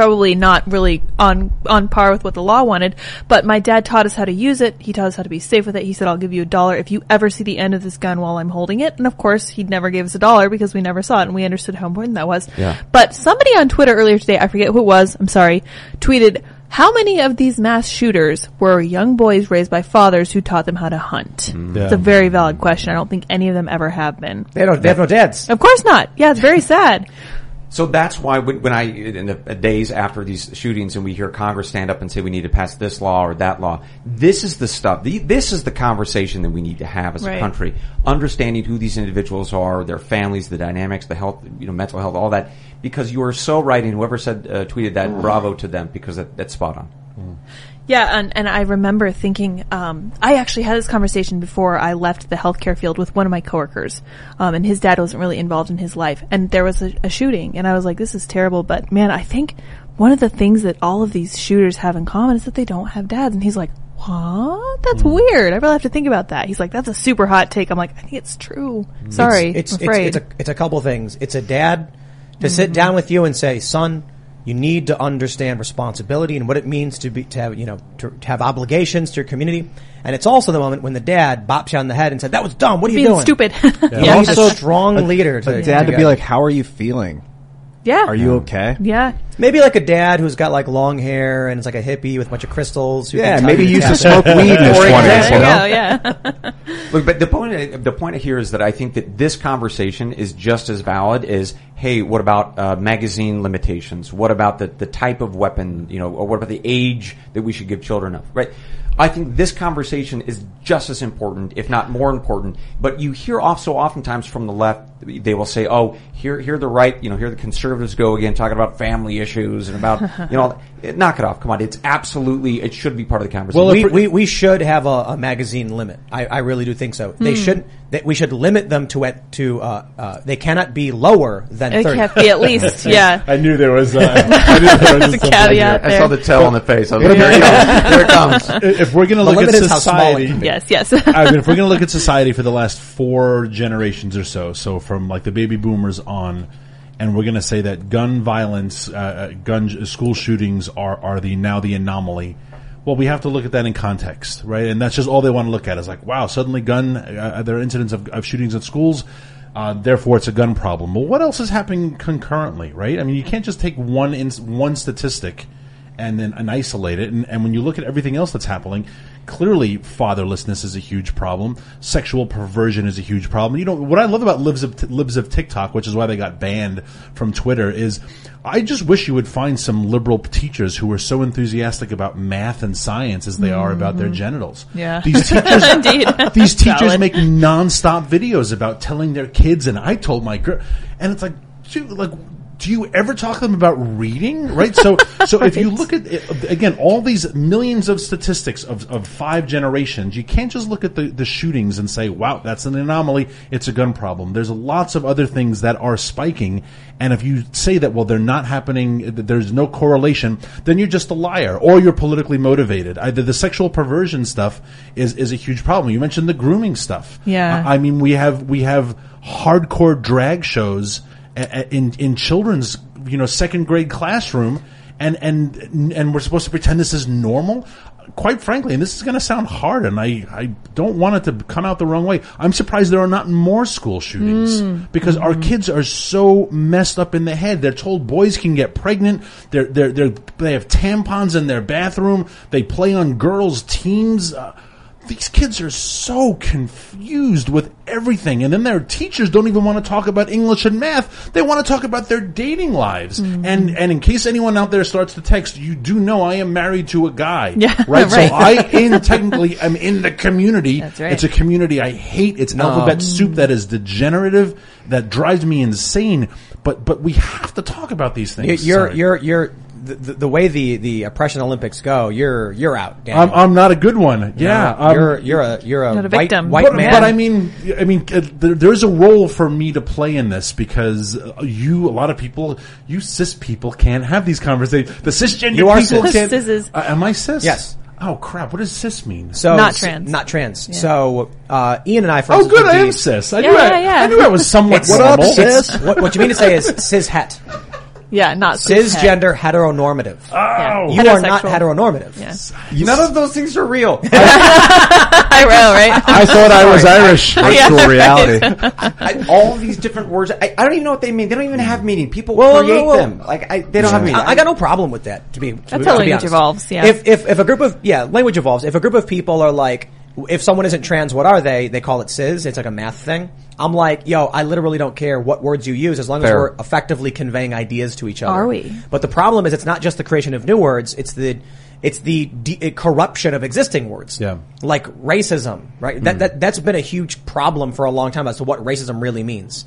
Probably not really on, on par with what the law wanted, but my dad taught us how to use it. He taught us how to be safe with it. He said, I'll give you a dollar if you ever see the end of this gun while I'm holding it. And of course, he never gave us a dollar because we never saw it and we understood how important that was. Yeah. But somebody on Twitter earlier today, I forget who it was, I'm sorry, tweeted, how many of these mass shooters were young boys raised by fathers who taught them how to hunt? Mm. Yeah. It's a very valid question. I don't think any of them ever have been. They don't, they have no dads. Of course not. Yeah, it's very sad. *laughs* So that's why when, when I, in the uh, days after these shootings and we hear Congress stand up and say we need to pass this law or that law, this is the stuff, the, this is the conversation that we need to have as Right. a country. Understanding who these individuals are, their families, the dynamics, the health, you know, mental health, all that. Because you are so right and whoever said, uh, tweeted that, mm. bravo to them because that, that's spot on. Mm. Yeah, and, and I remember thinking, um, I actually had this conversation before I left the healthcare field with one of my coworkers, um, and his dad wasn't really involved in his life, and there was a, a shooting, and I was like, this is terrible, but man, I think one of the things that all of these shooters have in common is that they don't have dads, and he's like, what? That's weird. I really have to think about that. He's like, that's a super hot take. I'm like, I think it's true. Sorry, It's, it's, it's, it's, a, it's a couple things. It's a dad to sit down with you and say, son, you need to understand responsibility and what it means to be, to have, you know, to, to have obligations to your community. And it's also the moment when the dad bops you on the head and said, that was dumb. What are you Being doing? stupid. You Yeah. *laughs* need a strong leader to, A dad to to be like, how are you feeling? yeah. Are you okay? Yeah. Maybe like a dad who's got like long hair and is like a hippie with a bunch of crystals. who Yeah, maybe you he used to smoke weed in his 20s, There you you know? yeah. *laughs* Look, but the point, the point here is that I think that this conversation is just as valid as, hey, what about uh, magazine limitations? What about the, the type of weapon, you know, or what about the age that we should give children of, right? I think this conversation is just as important, if not more important. But you hear off so oftentimes from the left, they will say, "Oh, here, here the right, you know, here the conservatives go again, talking about family issues and about, you know, *laughs* knock it off. Come on, it's absolutely, it should be part of the conversation." we, we, we should have a, a magazine limit. I, I really do think so. They Hmm. should that we should limit them to it to uh, uh, they cannot be lower than It thirty. can't be at *laughs* least, yeah. I knew there was. Uh, I there *laughs* was a caveat like I saw the tail on the face. I was like, here it comes. Here it comes. If we're going to The look at limit is how small it society. Yes, yes. I mean, if we're going to look at society for the last four generations or so, so from like the baby boomers on, and we're going to say that gun violence, uh, uh, gun school shootings are are the now the anomaly. Well, we have to look at that in context, right? And that's just all they want to look at is like, wow, suddenly gun, uh, there are incidents of, of shootings at schools. Uh, therefore, it's a gun problem. Well, what else is happening concurrently, right? I mean, you can't just take one ins one statistic and then and isolate it. And, and when you look at everything else that's happening, clearly fatherlessness is a huge problem. Sexual perversion is a huge problem. You know what I love about libs of libs of TikTok, which is why they got banned from Twitter, is I just wish you would find some liberal teachers who are so enthusiastic about math and science as they are about their mm-hmm. genitals. Yeah. these *laughs* teachers, Indeed. these teachers Valid. make nonstop videos about telling their kids, and I told my girl, and it's like, dude, like, do you ever talk to them about reading? Right. So, *laughs* so if you look at it, again all these millions of statistics of, of five generations, you can't just look at the, the shootings and say, "Wow, that's an anomaly. It's a gun problem." There's lots of other things that are spiking, and if you say that, well, they're not happening, that there's no correlation, then you're just a liar or you're politically motivated. Either the sexual perversion stuff is is a huge problem. You mentioned the grooming stuff. Yeah. I I mean, we have we have hardcore drag shows in in children's you know second grade classroom, and and and we're supposed to pretend this is normal. Quite frankly, and this is going to sound hard, and I, I don't want it to come out the wrong way. I'm surprised there are not more school shootings Mm. because our kids are so messed up in the head. They're told boys can get pregnant. They're they're, they're they have tampons in their bathroom. They play on girls' teams. Uh, these kids are so confused with everything, and then their teachers don't even want to talk about English and math. They want to talk about their dating lives. Mm-hmm. And and in case anyone out there starts to text, you do know I am married to a guy, *laughs* Yeah, right? right. So I in technically am in the community. That's right. It's a community I hate. It's No. alphabet um, soup that is degenerative, that drives me insane. But but we have to talk about these things. You're Sorry. you're you're the, the, the way the the oppression Olympics go. You're you're out. Daniel. I'm, I'm not a good one. Yeah, No, I'm- you're you're a you're a, a white, victim. white but, man. but I mean, I mean, uh, there, there's a role for me to play in this because uh, you, a lot of people, you cis people can't have these conversations. The cisgender You are people cis. can't. Cises. Uh, am I cis? Yes. Oh crap! What does cis mean? so Not s- trans. not trans. So uh, Ian and I, for oh, instance, good. I am cis. I Yeah, knew I, yeah, yeah. I knew I was somewhat It's, normal. it's- what, what you mean to say is *laughs* cis het, Yeah, not cishet. cisgender heteronormative. Oh. Yeah. Oh. You are not heteronormative. Yeah. None of those things are real. *laughs* I know, right? I *laughs* thought I was Irish. *laughs* Virtual Yeah, reality. I, all these different words, I, I don't even know what they mean. They don't even have meaning. People Well, create well, well. them. Like I, they don't have meaning. I, I got no problem with that. To be, to That's be- how to language honest. evolves, yeah. If if if a group of yeah, language evolves. If a group of people are like, if someone isn't trans, what are they? They call it cis. It's like a math thing. I'm like, yo, I literally don't care what words you use as long as we're effectively conveying ideas to each other. Are we? But the problem is, it's not just the creation of new words. It's the it's the de- corruption of existing words. Yeah. Like racism, right? Hmm. That, that, that's been a huge problem for a long time as to what racism really means.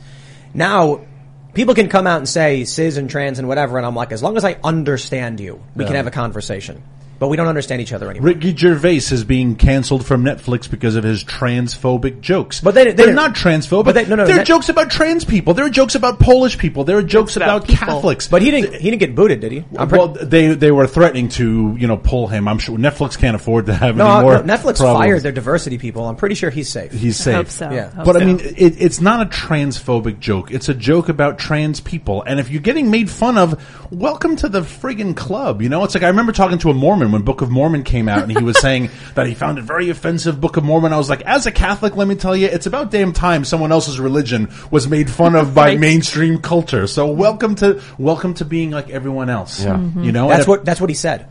Now, people can come out and say cis and trans and whatever, and I'm like, as long as I understand you, we can have a conversation. But we don't understand each other anymore. Ricky Gervais is being canceled from Netflix because of his transphobic jokes. But they- they they're didn't- transphobic. but they- no, no, there are that- jokes about trans people. There are jokes about Polish people. There are jokes about about. Catholics. But he didn't, he didn't get booted, did he? I'm pretty- well, they they were threatening to you know pull him. I'm sure Netflix can't afford to have no, any uh, more. no, Netflix problems. fired their diversity people. I'm pretty sure he's safe. He's safe. Hope so. Yeah. Hope But I mean, it, it's not a transphobic joke. It's a joke about trans people. And if you're getting made fun of, welcome to the friggin' club. You know, it's like I remember talking to a Mormon when Book of Mormon came out, and he was saying *laughs* that he found it very offensive. Book of Mormon. I was like, as a Catholic, let me tell you, it's about damn time someone else's religion was made fun of by Right. mainstream culture. So welcome to welcome to being like everyone else. Yeah. Mm-hmm. You know, That's And if- what that's what he said.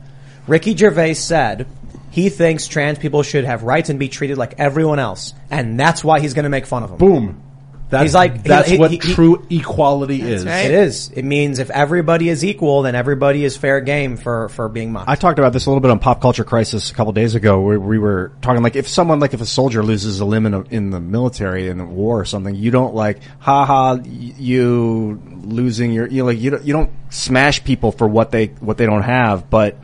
Ricky Gervais said he thinks trans people should have rights and be treated like everyone else, and that's why he's going to make fun of them. Boom. That's He's like- that's he- what he- he- true equality is. right. It is. It means if everybody is equal, then everybody is fair game for for being mocked. I talked about this a little bit on Pop Culture Crisis a couple days ago, where we were talking like if someone like if a soldier loses a limb in, a, in the military in a war or something, you don't like ha ha you losing your you like you don't, you don't smash people for what they what they don't have, but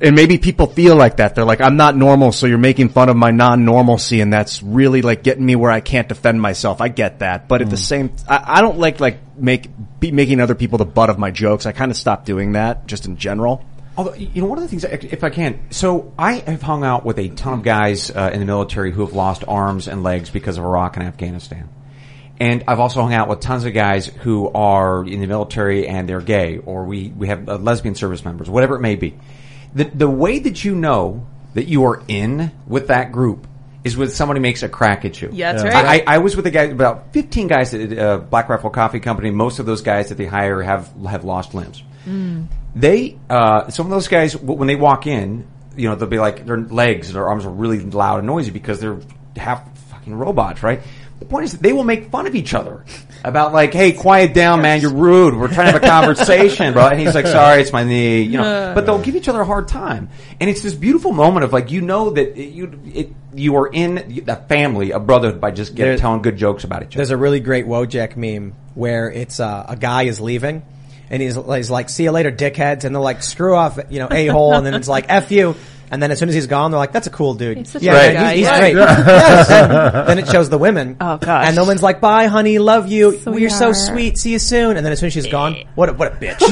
and maybe people feel like that. They're like, I'm not normal, so you're making fun of my non-normalcy, and that's really like getting me where I can't defend myself. I get that, but at the same, I, I don't like like make be making other people the butt of my jokes. I kind of stopped doing that just in general. Although, you know, one of the things, if I can, so I have hung out with a ton of guys uh, in the military who have lost arms and legs because of Iraq and Afghanistan. And I've also hung out with tons of guys who are in the military and they're gay, or we, we have uh, lesbian service members, whatever it may be. The, the way that you know that you are in with that group is when somebody makes a crack at you. Yeah, that's Yeah. right. I, I was with a guy, about 15 guys at uh, Black Rifle Coffee Company. Most of those guys that they hire have, have lost limbs. They, uh, some of those guys, when they walk in, you know, they'll be like, their legs and their arms are really loud and noisy because they're half fucking robots, right? The point is that they will make fun of each other about like, hey, quiet down, man, you're rude. We're trying to have a conversation, bro. And he's like, sorry, it's my knee, you know. But they'll give each other a hard time. And it's this beautiful moment of like, you know that it, you, it, you are in the family, a brotherhood by just getting, telling good jokes about each other. There's a really great Wojak meme where it's uh, a guy is leaving, and he's, he's like, "See you later, dickheads," and they're like, "Screw off, you know, a hole," and then it's like, "F you." And then as soon as he's gone, they're like, "That's a cool dude. He's such yeah, a man, good guy, he's, he's yeah. great." Yes. Then, *laughs* then it shows the women. Oh, gosh. And the woman's like, "Bye, honey, love you. You're so Sweetheart. sweet. See you soon." And then as soon as she's gone, eh. what a, what a bitch. *laughs*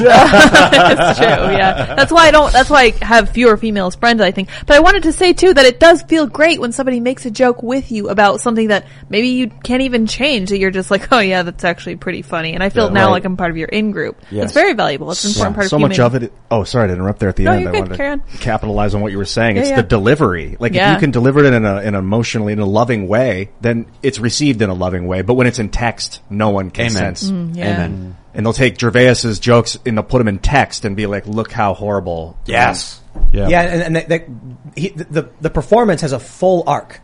That's true. Yeah, that's why I don't. That's why I have fewer female friends. I think. But I wanted to say too that it does feel great when somebody makes a joke with you about something that maybe you can't even change. That you're just like, oh yeah, that's actually pretty funny. And I feel Yeah. now Right. like I'm part of your in group. Yes. It's very valuable. It's an important Yeah, part of so human. much of it. Oh, sorry to interrupt there at the No, end. you're I good. wanted Carry on. to capitalize on what you were saying. Yeah, it's yeah. the delivery. Like Yeah. if you can deliver it in a, in a emotionally in a loving way, then it's received in a loving way. But when it's in text, no one can Amen. sense. Mm, yeah. Amen. And they'll take Gervais's jokes and they'll put them in text and be like, "Look how horrible." Yes. Yeah. Yeah, and, and they, they, he, the the performance has a full arc.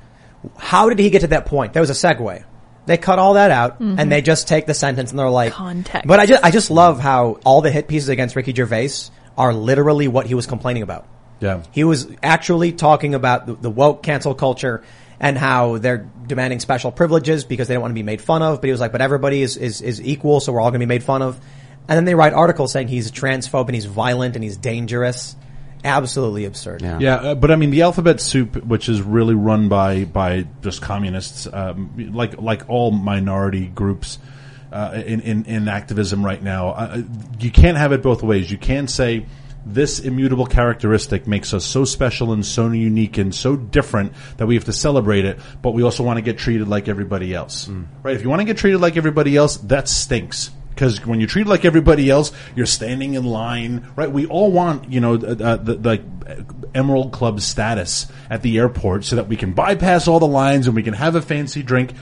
How did he get to that point? There was a segue. They cut all that out, and they just take the sentence and they're like Context. But I just I just love how all the hit pieces against Ricky Gervais are literally what he was complaining about. Yeah. He was actually talking about the, the woke cancel culture and how they're demanding special privileges because they don't want to be made fun of. But he was like, but everybody is, is, is equal, so we're all going to be made fun of. And then they write articles saying he's a transphobe and he's violent and he's dangerous. Absolutely absurd. Yeah. Yeah, uh, but I mean, the alphabet soup, which is really run by by just communists, um, like like all minority groups uh, in, in in activism right now, uh, you can't have it both ways. You can't say this immutable characteristic makes us so special and so unique and so different that we have to celebrate it, but we also want to get treated like everybody else, right? If you want to get treated like everybody else, that stinks. Because when you're treated like everybody else, you're standing in line, right? We all want, you know, uh, the, the Emerald Club status at the airport so that we can bypass all the lines and we can have a fancy drink.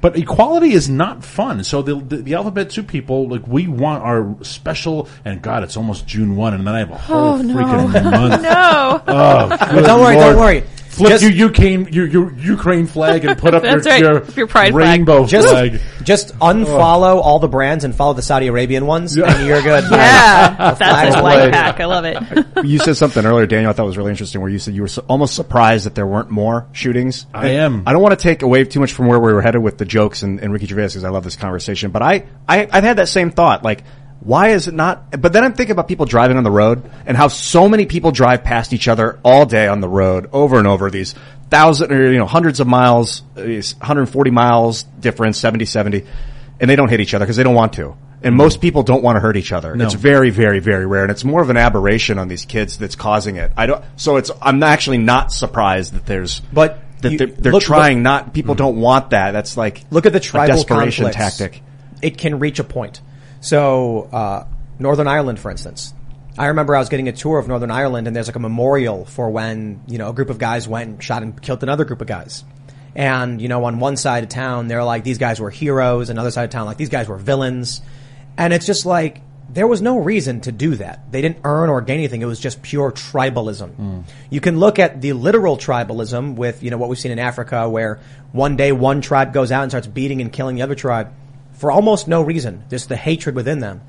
But equality is not fun. So the, the, the Alphabet Soup people, like, we want our special, and God, it's almost June 1, and then I have a whole Oh, no. freaking *laughs* month. no. Oh, good don't worry, Lord. don't worry. Flip Just- your Ukraine, your, your Ukraine flag and put up *laughs* your, right. your, Your pride flag. rainbow Just, flag. just unfollow all the brands and follow the Saudi Arabian ones, and you're good. *laughs* Yeah, that's flag a away. life hack. I love it. *laughs* you said something earlier, Daniel. I thought was really interesting, where you said you were su- almost surprised that there weren't more shootings. I And am. I don't want to take away too much from where we were headed with the jokes and, and Ricky Gervais because I love this conversation. But I, I, I've had that same thought. Like, why is it not? But then I'm thinking about people driving on the road and how so many people drive past each other all day on the road, over and over. These thousand or you know hundreds of miles, uh, these 140 miles difference, 70, 70, and they don't hit each other because they don't want to. And most people don't want to hurt each other. No. It's very, very, very rare, and it's more of an aberration on these kids that's causing it. I don't. So it's. I'm actually not surprised that there's. But that you- they're, they're look- trying look- not. People don't want that. That's like Look at the tribal desperation conflicts. tactic. It can reach a point. So, uh, Northern Ireland, for instance. I remember I was getting a tour of Northern Ireland and there's like a memorial for when, you know, a group of guys went and shot and killed another group of guys. And, you know, on one side of town, they're like, these guys were heroes. And another side of town, like, these guys were villains. And it's just like, there was no reason to do that. They didn't earn or gain anything. It was just pure tribalism. You can look at the literal tribalism with, you know, what we've seen in Africa where one day one tribe goes out and starts beating and killing the other tribe for almost no reason. Just the hatred within them.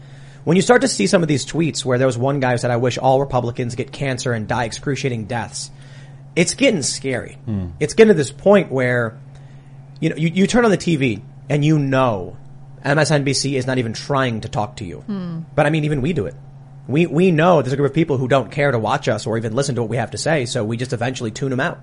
When you start to see some of these tweets where there was one guy who said, I wish all Republicans get cancer and die excruciating deaths, it's getting scary. Hmm. It's getting to this point where, you know, you, you turn on the TV and you know MSNBC is not even trying to talk to you. Hmm. But I mean, even we do it. We, we know there's a group of people who don't care to watch us or even listen to what we have to say, so we just eventually tune them out.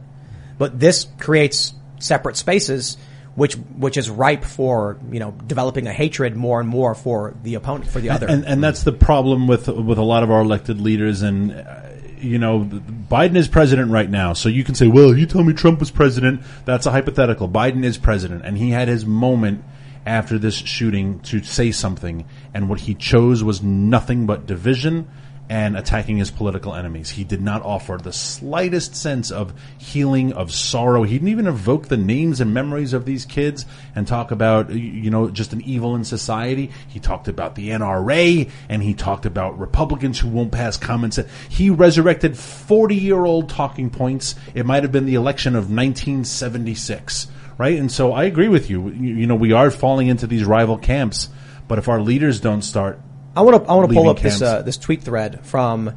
But this creates separate spaces which which is ripe for you know developing a hatred more and more for the opponent for the other. And, and that's the problem with with a lot of our elected leaders. And uh, you know, Biden is president right now, so you can say, "Well, you tell me Trump was president." That's a hypothetical. Biden is president, and he had his moment after this shooting to say something, and what he chose was nothing but division and attacking his political enemies. He did not offer the slightest sense of healing, of sorrow. He didn't even evoke the names and memories of these kids and talk about, you know, just an evil in society. He talked about the NRA and he talked about Republicans who won't pass common sense. He resurrected 40 year old talking points. It might have been the election of 1976, right? And so I agree with you. You, you know, we are falling into these rival camps, but if our leaders don't start I want to I want to pull leaving up this uh, this tweet thread from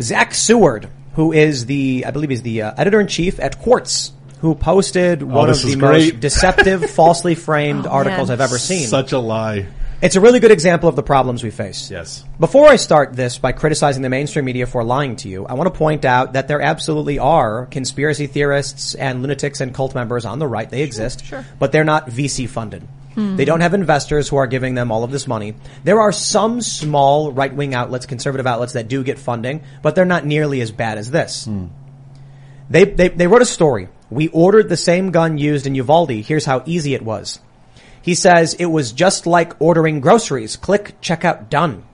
Zach Seward, who is the I believe he's the uh, editor in chief at Quartz, who posted one Oh, of the great. most *laughs* deceptive, falsely framed articles man. I've ever seen. Such a lie. It's a really good example of the problems we face. Yes. Before I start this by criticizing the mainstream media for lying to you, I want to point out that there absolutely are conspiracy theorists and lunatics and cult members on the right. They exist, sure. but they're not VC funded. Hmm. They don't have investors who are giving them all of this money. There are some small right-wing outlets, conservative outlets that do get funding, but they're not nearly as bad as this. They, they, they wrote a story. We ordered the same gun used in Uvalde. Here's how easy it was. He says it was just like ordering groceries. Click, checkout, done.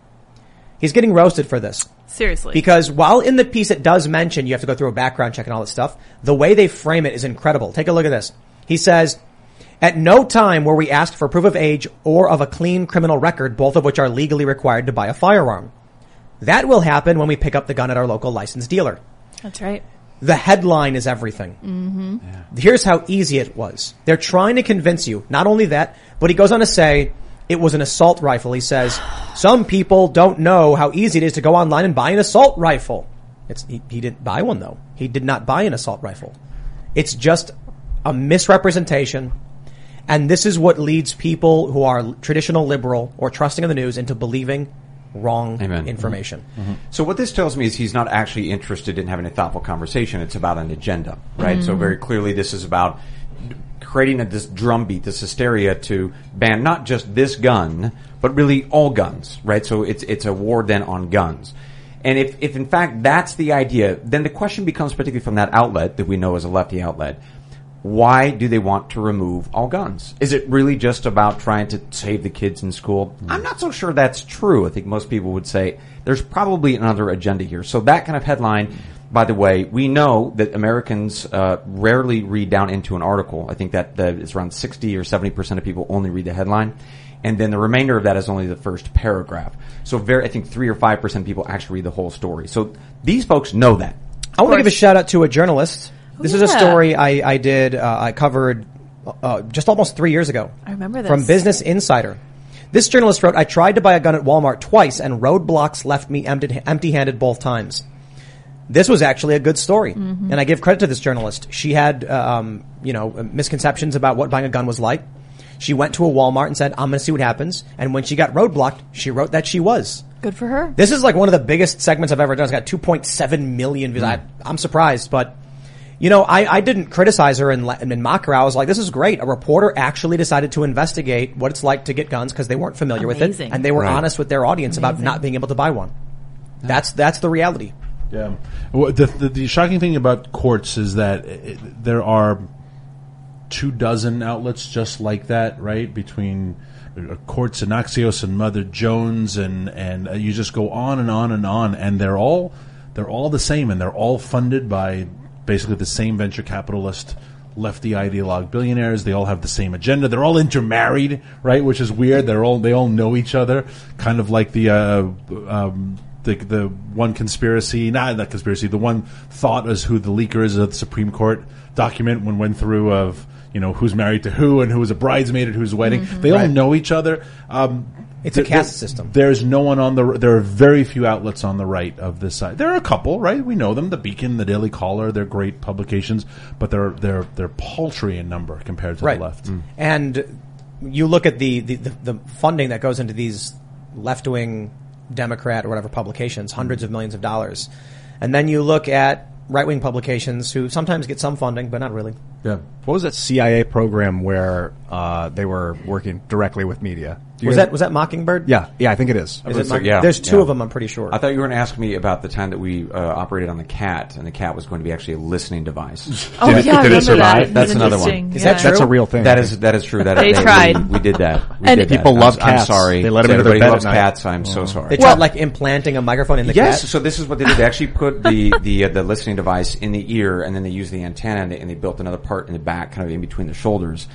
He's getting roasted for this. Seriously. Because while in the piece it does mention you have to go through a background check and all that stuff, the way they frame it is incredible. Take a look at this. He says, at no time were we asked for proof of age or of a clean criminal record, both of which are legally required to buy a firearm. That will happen when we pick up the gun at our local licensed dealer. That's right. The headline is everything. Mm-hmm. Here's how easy it was. They're trying to convince you. Not only that, but he goes on to say it was an assault rifle. He says *gasps* some people don't know how easy it is to go online and buy an assault rifle. It's, he, he didn't buy one though. He did not buy an assault rifle. It's just a misrepresentation. And this is what leads people who are traditional liberal or trusting of the news into believing wrong Amen. information. So what this tells me is he's not actually interested in having a thoughtful conversation. It's about an agenda, right? So Mm-hmm. Mhm. very clearly this is about creating a, this drumbeat, this hysteria to ban not just this gun, but really all guns, right? So it's, it's a war then on guns. And if, if in fact that's the idea, then the question becomes particularly from that outlet that we know is a lefty outlet, why do they want to remove all guns? Is it really just about trying to save the kids in school? I'm not so sure that's true. I think most people would say there's probably another agenda here. So that kind of headline, by the way, we know that Americans uh, rarely read down into an article. I think that the, it's around 60 or 70 percent of people only read the headline. And then the remainder of that is only the first paragraph. So very, I think three or five percent of people actually read the whole story. So these folks know that. I want to give a shout out to a journalist. This is a story I, I did, uh, I covered uh, just almost three years ago. I remember this. From Business Insider. This journalist wrote, I tried to buy a gun at Walmart twice and roadblocks left me empty, empty-handed both times. This was actually a good story. Mhm. And I give credit to this journalist. She had, um, you know, misconceptions about what buying a gun was like. She went to a Walmart and said, I'm going to see what happens. And when she got roadblocked, she wrote that she was. Good for her. This is like one of the biggest segments I've ever done. It's got 2.7 million views. I, I'm surprised, but you know, I, I didn't criticize her and, and mock her. I was like, this is great. A reporter actually decided to investigate what it's like to get guns because they weren't familiar with Amazing. it, and they were Right. honest with their audience about not being able to buy one. That's that's the reality. Yeah. Well, the, the the shocking thing about Quartz is that it, there are two dozen outlets just like that, right? Between uh, Quartz and Axios and Mother Jones and and uh, you just go on and on and on, and they're all they're all the same, and they're all funded by basically the same venture capitalist. Lefty ideologue billionaires. They all have the same agenda. They're all intermarried, right? Which is weird. They're all they all know each other, kind of like the uh, um, the the one conspiracy, not that conspiracy, the one thought is who the leaker is of the Supreme Court document when went through of you know who's married to who and who was a bridesmaid at whose wedding. They all Right. know each other. Um, It's a caste there- system. There's no one on the. There are very few outlets on the right of this side. There are a couple, right? We know them: the Beacon, the Daily Caller. They're great publications, but they're they're they're paltry in number compared to right. the left. And you look at the, the, the, the funding that goes into these left-wing Democrat or whatever publications, hundreds of millions of dollars. And then you look at right-wing publications who sometimes get some funding, but not really. Yeah. What was that CIA program where uh, they were working directly with media? Do you Was that was that Mockingbird? Yeah, yeah, I think it is. Is it So, Mock- yeah, There's two yeah. of them, I'm pretty sure. I thought you were going to ask me about the time that we uh, operated on the cat, and the cat was going to be actually a listening device. *laughs* Oh, Did it- yeah, did it survive? that. That's another one. interesting, Is that yeah. That's a real thing, That I is think. that is true. That They we- tried. We, did that. We And did people that. love I'm, I'm cats. sorry. They let to into their everybody bed loves cats. I'm so sorry. They tried like implanting a microphone in the yes, cat. so this is what they did. They actually put the the uh, the listening device in the ear, and then they used the antenna, and they, and they built another part in the back, kind of in between the shoulders.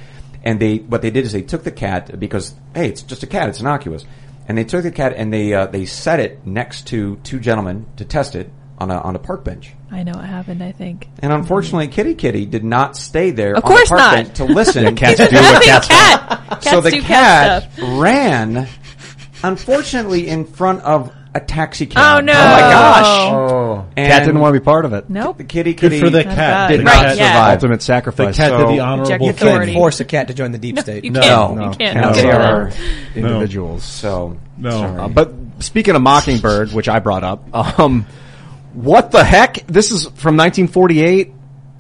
And they what they did is they took the cat because hey, it's just a cat, it's innocuous, and they took the cat and they uh, they set it next to two gentlemen to test it on a on a park bench. I know what happened. I think. And unfortunately, Kitty Kitty did not stay there Of on course the park not. bench to listen. *laughs* Yeah, cats It's do what laughing cats cat. so Cats the do cat cat ran, unfortunately, in front of a taxi cab. Oh, no. Oh my gosh! Oh. And Cat didn't want to be part of it. Nope. The kitty, Good for the Not cat. bad. The Right, cat yeah. survived. Ultimate The sacrifice. cat did the honorable Eject You can't Authority. force a cat to join the deep state. You No. can't. No. You can't. Cats do No. are individuals. So No. sorry. Uh, but speaking of Mockingbird, which I brought up, *laughs* um, what the heck? This is from 1948.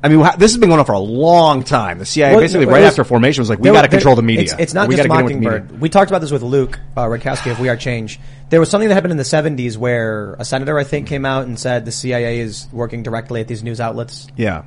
I mean, this has been going on for a long time. The CIA Well, basically right was- after formation was like, we got to control the media. It's, it's not we just gotta get in with the media. Mockingbird. We talked about this with Luke uh, Rudkowski of We Are Change. There was something that happened in the 70s where a senator, I think, came out and said the CIA is working directly at these news outlets. Yeah.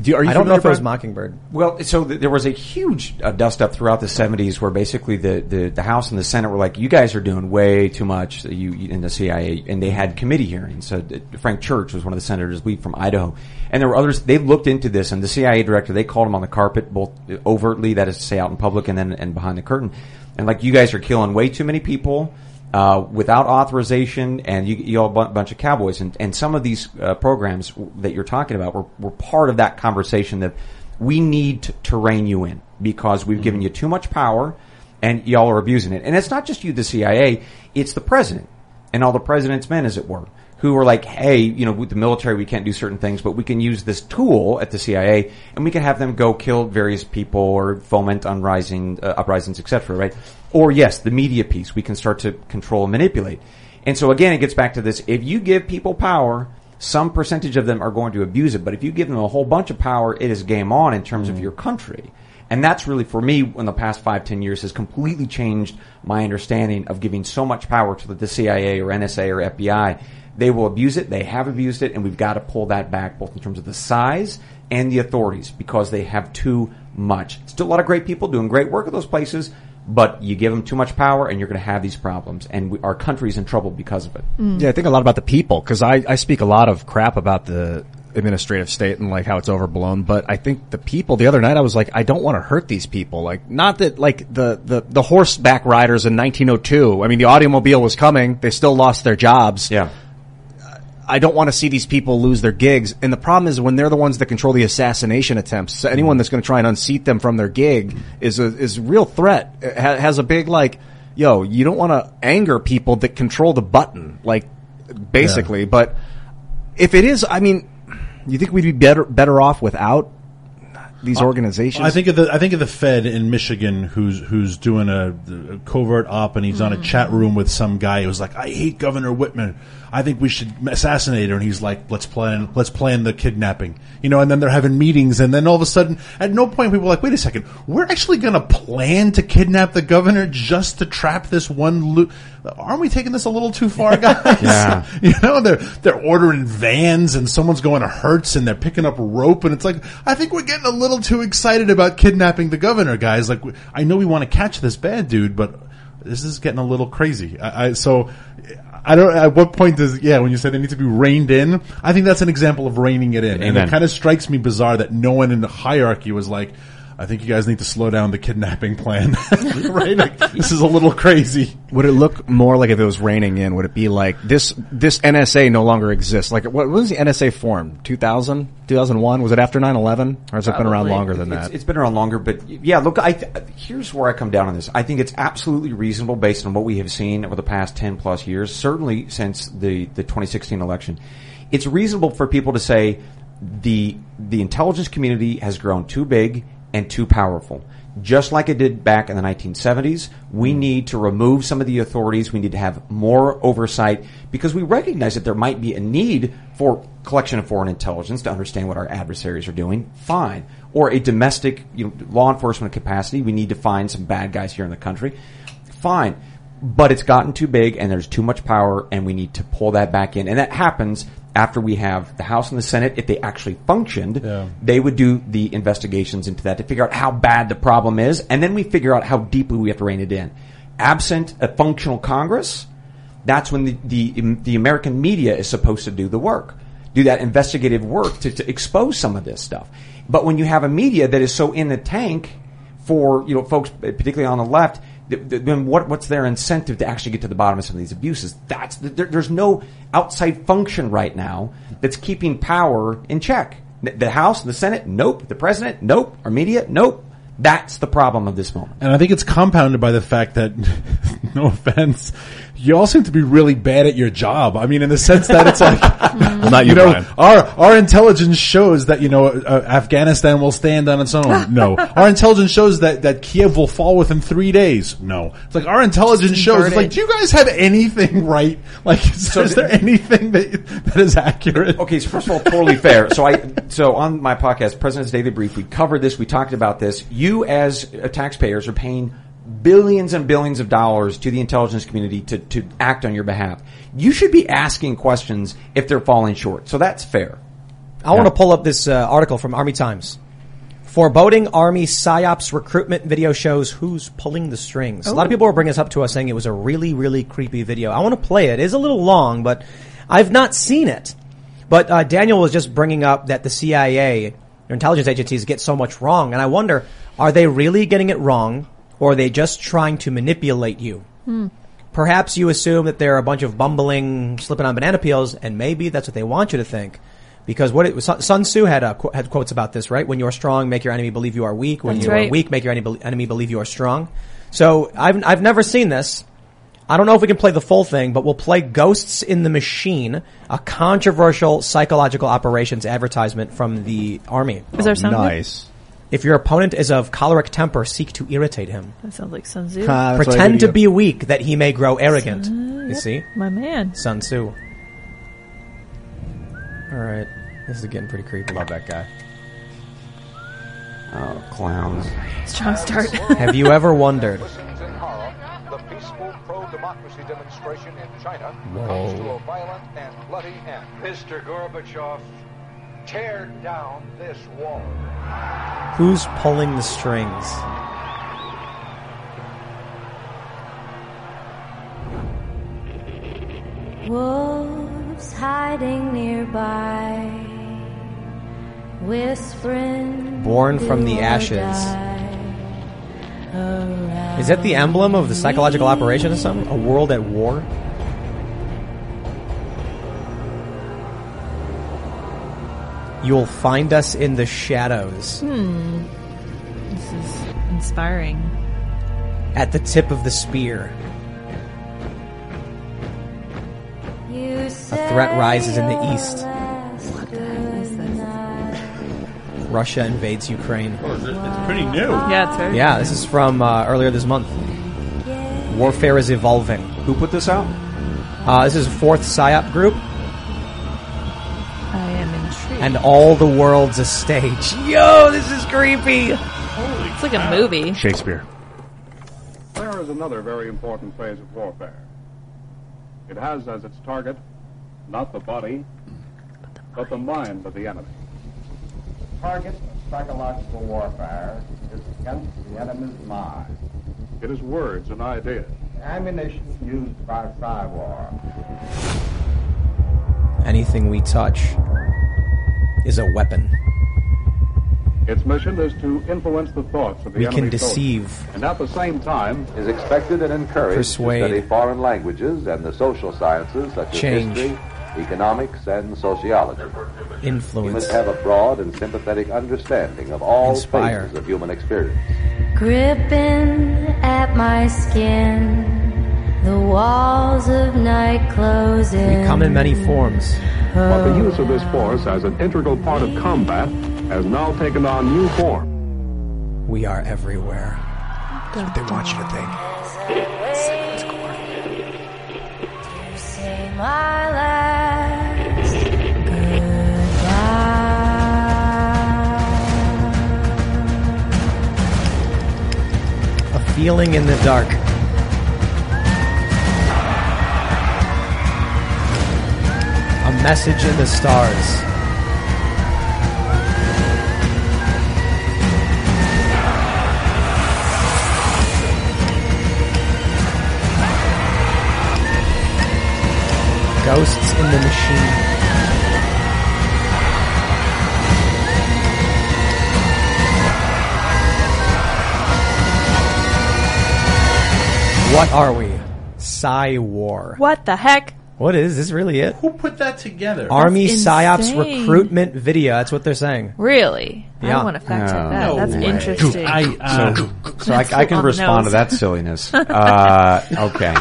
Do you, are you I don't know if it was Mockingbird. Well, so th- there was a huge uh, dust up throughout the 70s where basically the, the, the House and the Senate were like, you guys are doing way too much you, you- in the CIA. And they had committee hearings. So uh, Frank Church was one of the senators, we from Idaho. And there were others, they looked into this and the CIA director, they called him on the carpet, both overtly, that is to say out in public and then and behind the curtain. And like, you guys are killing way too many people. Uh, without authorization, and you, you all a bunch of cowboys, and, and some of these uh, programs that you're talking about were, were part of that conversation that we need to, to rein you in because we've given you too much power and y'all are abusing it. And it's not just you, the CIA, it's the president and all the president's men, as it were, who are like, hey, you know, with the military, we can't do certain things, but we can use this tool at the CIA and we can have them go kill various people or foment unrising, uh, uprisings, etc., right? Or yes, the media piece, we can start to control and manipulate. And so again, it gets back to this. If you give people power, some percentage of them are going to abuse it. But if you give them a whole bunch of power, it is game on in terms of your country. And that's really, for me, in the past five, ten years, has completely changed my understanding of giving so much power to the CIA or NSA or FBI. They will abuse it. They have abused it, and we've got to pull that back, both in terms of the size and the authorities, because they have too much. Still a lot of great people doing great work at those places, but you give them too much power, and you're going to have these problems, and we, our country's in trouble because of it. Mm. Yeah, I think a lot about the people because I, I speak a lot of crap about the administrative state and like how it's overblown. But I think the people. The other night, I was like, I don't want to hurt these people. Like, not that like the the the horseback riders in 1902. I mean, the automobile was coming. They still lost their jobs. Yeah. I don't want to see these people lose their gigs. And the problem is when they're the ones that control the assassination attempts. So anyone that's going to try and unseat them from their gig is a is a real threat. It has a big like, yo, you don't want to anger people that control the button, like basically. But if it is, I mean, you think we'd be better better off without these organizations? I think of the I think of the Fed in Michigan who's who's doing a, a covert op and he's on a mm. chat room with some guy who's like, I hate Governor Whitmer. I think we should assassinate her. And he's like, let's plan let's plan the kidnapping. You know, and then they're having meetings and then all of a sudden at no point people are like, wait a second, we're actually gonna plan to kidnap the governor just to trap this one lo- aren't we taking this a little too far, *laughs* guys? Yeah. *laughs* you know, they're they're ordering vans and someone's going to Hertz and they're picking up rope and it's like I think we're getting a little too excited about kidnapping the governor, guys. Like I know we want to catch this bad dude, but this is getting a little crazy. I, I so I don't. At what point does yeah? When you said they need to be reined in, I think that's an example of reining it in, and Amen. it kind of strikes me bizarre that no one in the hierarchy was like. I think you guys need to slow down the kidnapping plan, *laughs* right? Like, this is a little crazy. Would it look more like if it was raining in? Would it be like this? This NSA no longer exists. Like what, when was the NSA formed? 2000, 2001? Was it after 9-11? or has it been around longer than It's- that? it's been around longer, but yeah, look, I th- here's where I come down on this. I think it's absolutely reasonable based on what we have seen over the past 10 plus years, certainly since the, the 2016 election. It's reasonable for people to say the, the intelligence community has grown too big and too powerful. Just like it did back in the 1970s, we hmm. need to remove some of the authorities. We need to have more oversight because we recognize that there might be a need for collection of foreign intelligence to understand what our adversaries are doing. Fine. Or a domestic you know, law enforcement capacity. We need to find some bad guys here in the country. Fine. But it's gotten too big and there's too much power and we need to pull that back in. And that happens after we have the House and the Senate. If they actually functioned, Yeah. they would do the investigations into that to figure out how bad the problem is, and then we figure out how deeply we have to rein it in. Absent a functional Congress, that's when the, the, the American media is supposed to do the work, do that investigative work to, to expose some of this stuff. But when you have a media that is so in the tank for, you know, folks, particularly on the left, then what, what's their incentive to actually get to the bottom of some of these abuses? That's, there, there's no outside function right now that's keeping power in check. The- House, the Senate, nope. The President, nope. Our media, nope. That's the problem of this moment. And I think it's compounded by the fact that *laughs* no offense, you all seem to be really bad at your job. I mean, in the sense that it's like, *laughs* Well, not you, know, Brian. our our intelligence shows that you know uh, Afghanistan will stand on its own. No, our intelligence shows that that Kiev will fall within three days. No, it's like our intelligence shows. It's like, do you guys have anything right? Like, is, is there anything that that is accurate? Okay, so first of all, totally fair. So I, so on my podcast, President's Daily Brief, we covered this. We talked about this. You, as uh, taxpayers, are paying billions and billions of dollars to the intelligence community to to act on your behalf. You should be asking questions if they're falling short. So that's fair. I want to pull up this uh, article from Army Times. Foreboding Army PSYOPs recruitment video shows who's pulling the strings. A lot of people were bringing this up to us saying it was a really, really creepy video. I want to play it. It is a little long, but I've not seen it. But uh, Daniel was just bringing up that the CIA, their intelligence agencies, get so much wrong. And I wonder, are they really getting it wrong, or are they just trying to manipulate you? Perhaps you assume that they're a bunch of bumbling, slipping on banana peels, and maybe that's what they want you to think. Because what it was, Sun Sun Tzu had, uh, qu- had quotes about this, right? When you are strong, make your enemy believe you are weak. When That's you are right. weak, make your enemy, enemy believe you are strong. So I've, I've never seen this. I don't know if we can play the full thing, but we'll play Ghosts in the Machine, a controversial psychological operations advertisement from the Army. Is there sound good? Nice. If your opponent is of choleric temper, seek to irritate him. That sounds like Sun Tzu. Ah, that's what I Pretend do to be weak that he may grow arrogant. Uh, You yep. see? My man. Sun Tzu. Alright. This is getting pretty creepy. Love that guy. Oh, clowns. Strong start. *laughs* Have you ever wondered? Citizens in horror, the peaceful pro-democracy demonstration in China Whoa. comes to a violent and bloody end. Mr. Gorbachev, tear down this wall. Who's pulling the strings? Wolves hiding nearby, whispering. Born from the ashes. Is that the emblem of the psychological operation or something? A world at war? You'll find us in the shadows, Hmm. This is inspiring. at the tip of the spear. You A threat rises in the east. Russia invades Ukraine. It's pretty new. Yeah, it's very Yeah, this is from uh, earlier this month. Warfare is evolving. Who put this out? Uh, this is a fourth PSYOP group, I am intrigued. And all the world's a stage. Yo, this is creepy. it's like a movie. Shakespeare. There is another very important phase of warfare. It has as its target not the body, but the mind of the enemy. target of psychological warfare is against the enemy's mind. It is words and ideas. Ammunition used by Psy War. Anything we touch is a weapon. Its mission is to influence the thoughts of the We enemy can soldier. deceive. and at the same time is expected and encouraged Persuade. to study foreign languages and the social sciences such as history, economics, and sociology. He Influence. must have a broad and sympathetic understanding of all Inspire. phases of human experience. Gripping at my skin, the walls of night closing. We come in many forms. But the use of this force as an integral part of combat has now taken on new form. We are everywhere. That's what they want you to think. Say my last goodbye. A feeling in the dark. A message in the stars. Ghosts in the machine. What are we? Psy War. What the heck? What is this? Really it? Who put that together? Army That's psyops insane. recruitment video. That's what they're saying. Really? I Yeah. don't want to fact check Oh, that. no That's way. interesting. I, uh, So, *laughs* so I, I can respond nose. to that silliness. *laughs* Uh, okay.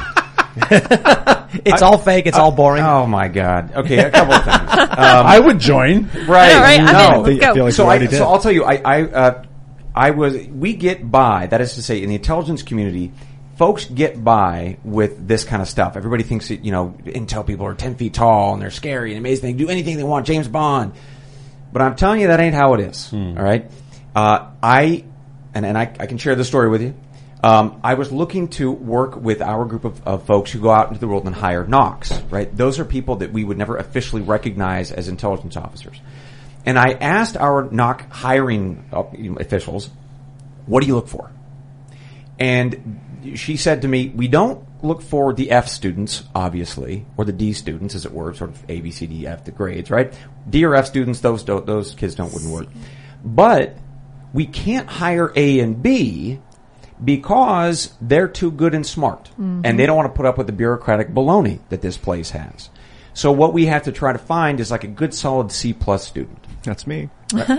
*laughs* It's all fake. It's all boring. Oh my god. Okay, a couple of things. Um, I would join. right. I know, right? I'm No. in. Let's go. feel like so, I, did. so I'll tell you, I, I, uh, I was, we get by, that is to say, in the intelligence community, folks get by with this kind of stuff. Everybody thinks that, you know, intel people are 10 feet tall and they're scary and amazing. They can do anything they want. James Bond. But I'm telling you, that ain't how it is. All right. Uh, I, and, and I, I can share this story with you. Um, I was looking to work with our group of, of folks who go out into the world and hire NOCs, right? Those are people that we would never officially recognize as intelligence officers. And I asked our NOC hiring uh, officials, what do you look for? And she said to me, we don't look for the F students, obviously, or the D students, as it were, sort of A, B, C, D, F, the grades, right? D or F students, those don't, those kids don't wouldn't work. But we can't hire A and B because they're too good and smart, mm-hmm. and they don't want to put up with the bureaucratic baloney that this place has. So what we have to try to find is like a good, solid C plus student. That's me.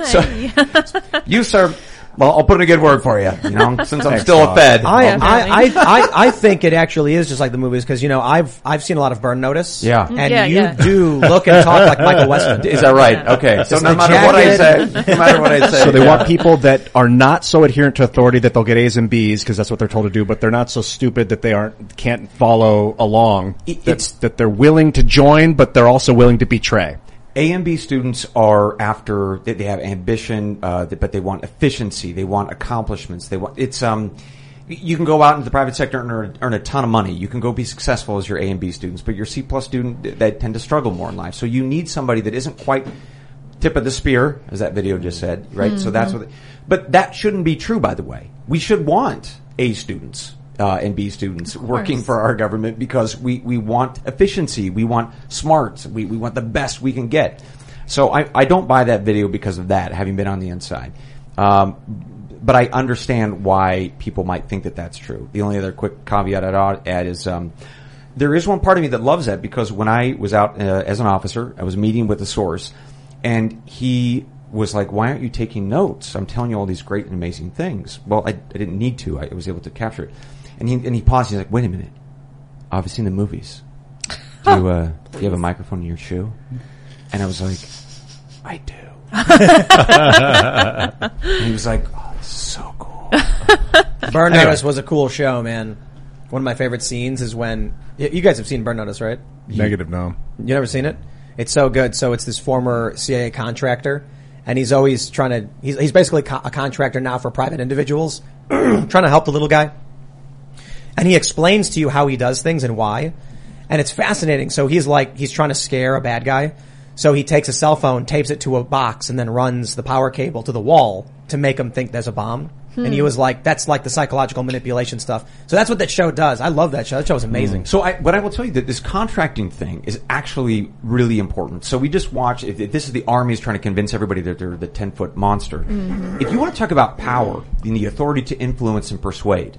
So *laughs* *laughs* you, sir, well, I'll put in a good word for you. You know, since I'm still a Fed. I, I'll- I, I, *laughs* I, I think it actually is just like the movies because you know I've I've seen a lot of Burn Notice. Yeah. and mm, Yeah, you yeah. do look and talk like Michael *laughs* Westen. Is that right? Okay. So Just no the matter what I say, jacket. no matter what I *laughs* say. So they yeah. want people that are not so adherent to authority that they'll get A's and B's because that's what they're told to do, but they're not so stupid that they aren't can't follow along. It- that, it's- that they're willing to join, but they're also willing to betray. A and B students are after they, they have ambition, uh, but they want efficiency. They want accomplishments. They want it's um. You can go out into the private sector and earn, earn a ton of money. You can go be successful as your A and B students, but your C plus student they tend to struggle more in life. So you need somebody that isn't quite tip of the spear, as that video just said, right? So that's what. But that shouldn't be true, by the way. We should want A students. Uh, and B students working for our government because we, we want efficiency, we want smarts, we, we want the best we can get. So I, I don't buy that video because of that, having been on the inside. Um, but I understand why people might think that that's true. The only other quick caveat I'd add is um, there is one part of me that loves that because when I was out uh, as an officer, I was meeting with a source, and he was like, "Why aren't you taking notes? I'm telling you all these great and amazing things." Well, I, I didn't need to. I was able to capture it, and he and he paused. He's like, "Wait a minute, I've seen the movies. *laughs* Do you, uh, do you have a microphone in your shoe?" And I was like, "I do." *laughs* and he was like, "Oh, this is so cool." *laughs* Burn Anyway. Notice was a cool show, man. One of my favorite scenes is when y- you guys have seen Burn Notice, right? Negative, no. You never seen it? It's so good. So it's this former CIA contractor, and he's always trying to. He's he's basically co- a contractor now for private individuals, *clears throat* trying to help the little guy. And he explains to you how he does things and why, and it's fascinating. So he's like he's trying to scare a bad guy. So he takes a cell phone, tapes it to a box, and then runs the power cable to the wall to make him think there's a bomb. And he hmm. was like, "That's like the psychological manipulation stuff." So that's what that show does. I love that show. That show is amazing. So, I, but I will tell you that this contracting thing is actually really important. So we just watch. If, if this is the army's trying to convince everybody that they're the ten foot monster. Mm-hmm. If you want to talk about power and the authority to influence and persuade,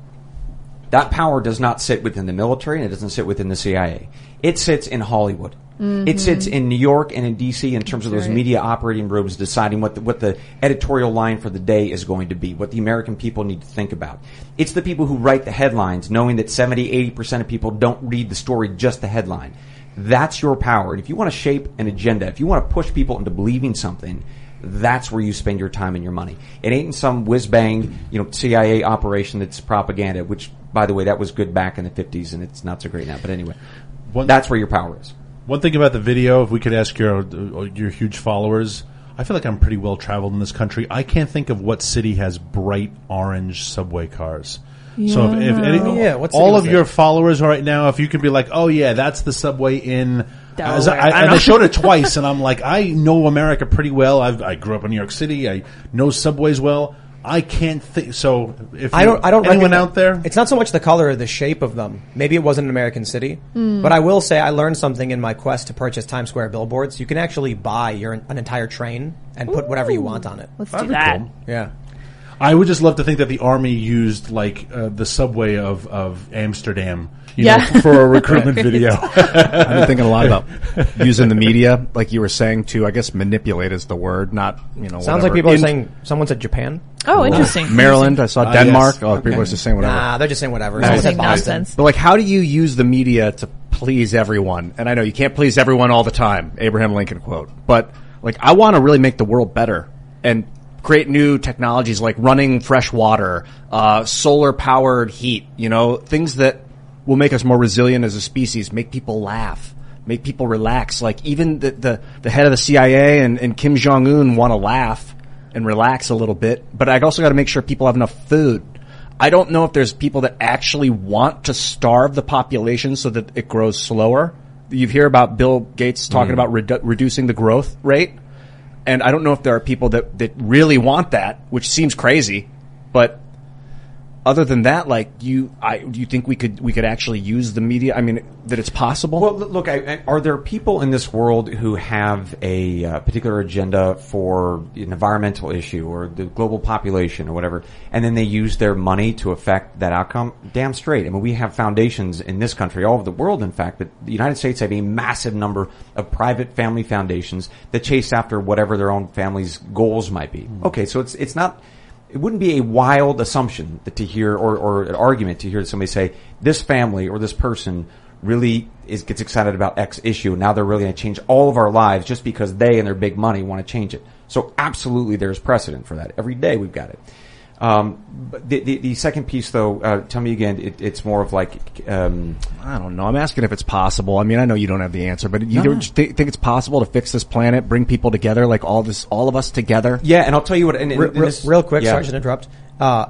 that power does not sit within the military and it doesn't sit within the CIA. It sits in Hollywood. It mm-hmm. sits in New York and in DC in terms of those right. media operating rooms deciding what the, what the editorial line for the day is going to be, what the American people need to think about. It's the people who write the headlines knowing that 70, 80% of people don't read the story, just the headline. That's your power. And if you want to shape an agenda, if you want to push people into believing something, that's where you spend your time and your money. It ain't in some whiz bang, you know, CIA operation that's propaganda, which, by the way, that was good back in the 50s and it's not so great now. But anyway, One- that's where your power is. One thing about the video, if we could ask your your huge followers, I feel like I'm pretty well traveled in this country. I can't think of what city has bright orange subway cars. So if, if any, oh, Yeah, what all of it? your followers right now, if you could be like, oh yeah, that's the subway in. As I, I I, and don't showed it *laughs* twice, and I'm like, I know America pretty well. I've, I grew up in New York City. I know subways well. I can't think. So if I don't. I don't. Anyone out there? It's not so much the color or the shape of them. Maybe it wasn't an American city, Hmm. but I will say I learned something in my quest to purchase Times Square billboards. You can actually buy your an entire train and put whatever you want on it. Let's That'd do that. cool. Yeah. I would just love to think that the army used like uh, the subway of, of Amsterdam you Yeah. know, *laughs* for a recruitment video. *laughs* I've been thinking a lot about *laughs* using the media, like you were saying, to I guess manipulate is the word, not you know. Sounds like whatever. people are saying. Someone said Japan. Oh, interesting. Maryland. I saw Ah, Denmark. yes. Oh, people are just saying whatever. Nah, they're just saying whatever. They're Someone said saying nonsense. But like, how do you use the media to please everyone? And I know you can't please everyone all the time. Abraham Lincoln quote. But like, I want to really make the world better and create new technologies like running fresh water, uh, solar powered heat. You know, things that will make us more resilient as a species, make people laugh. Make people relax. Like even the, the, the head of the CIA and, and Kim Jong Un want to laugh and relax a little bit, but I also got to make sure people have enough food. I don't know if there's people that actually want to starve the population so that it grows slower. You hear about Bill Gates talking mm. about redu- reducing the growth rate. And I don't know if there are people that, that really want that, which seems crazy, but other than that, like you, I, do you think we could, we could actually use the media? I mean, that it's possible? Well, look, I, I- are there people in this world who have a uh, particular agenda for an environmental issue or the global population or whatever, and then they use their money to affect that outcome? Damn straight. I mean, we have foundations in this country, all over the world, in fact, but the United States have a massive number of private family foundations that chase after whatever their own family's goals might be. Okay, so it's it's not it wouldn't be a wild assumption that to hear or, or an argument to hear somebody say this family or this person really is gets excited about X issue now they're really going to change all of our lives just because they and their big money want to change it. So absolutely, there's precedent for that. Every day we've got it. Um, but the, the the second piece, though, uh, tell me again. It, it's more of like um, I don't know. I'm asking if it's possible. I mean, I know you don't have the answer, but you No. don't thi- think it's possible to fix this planet, bring people together, like all this, all of us together? yeah. And I'll tell you what. And, and, and this- real quick, yeah. sorry to interrupt. Uh,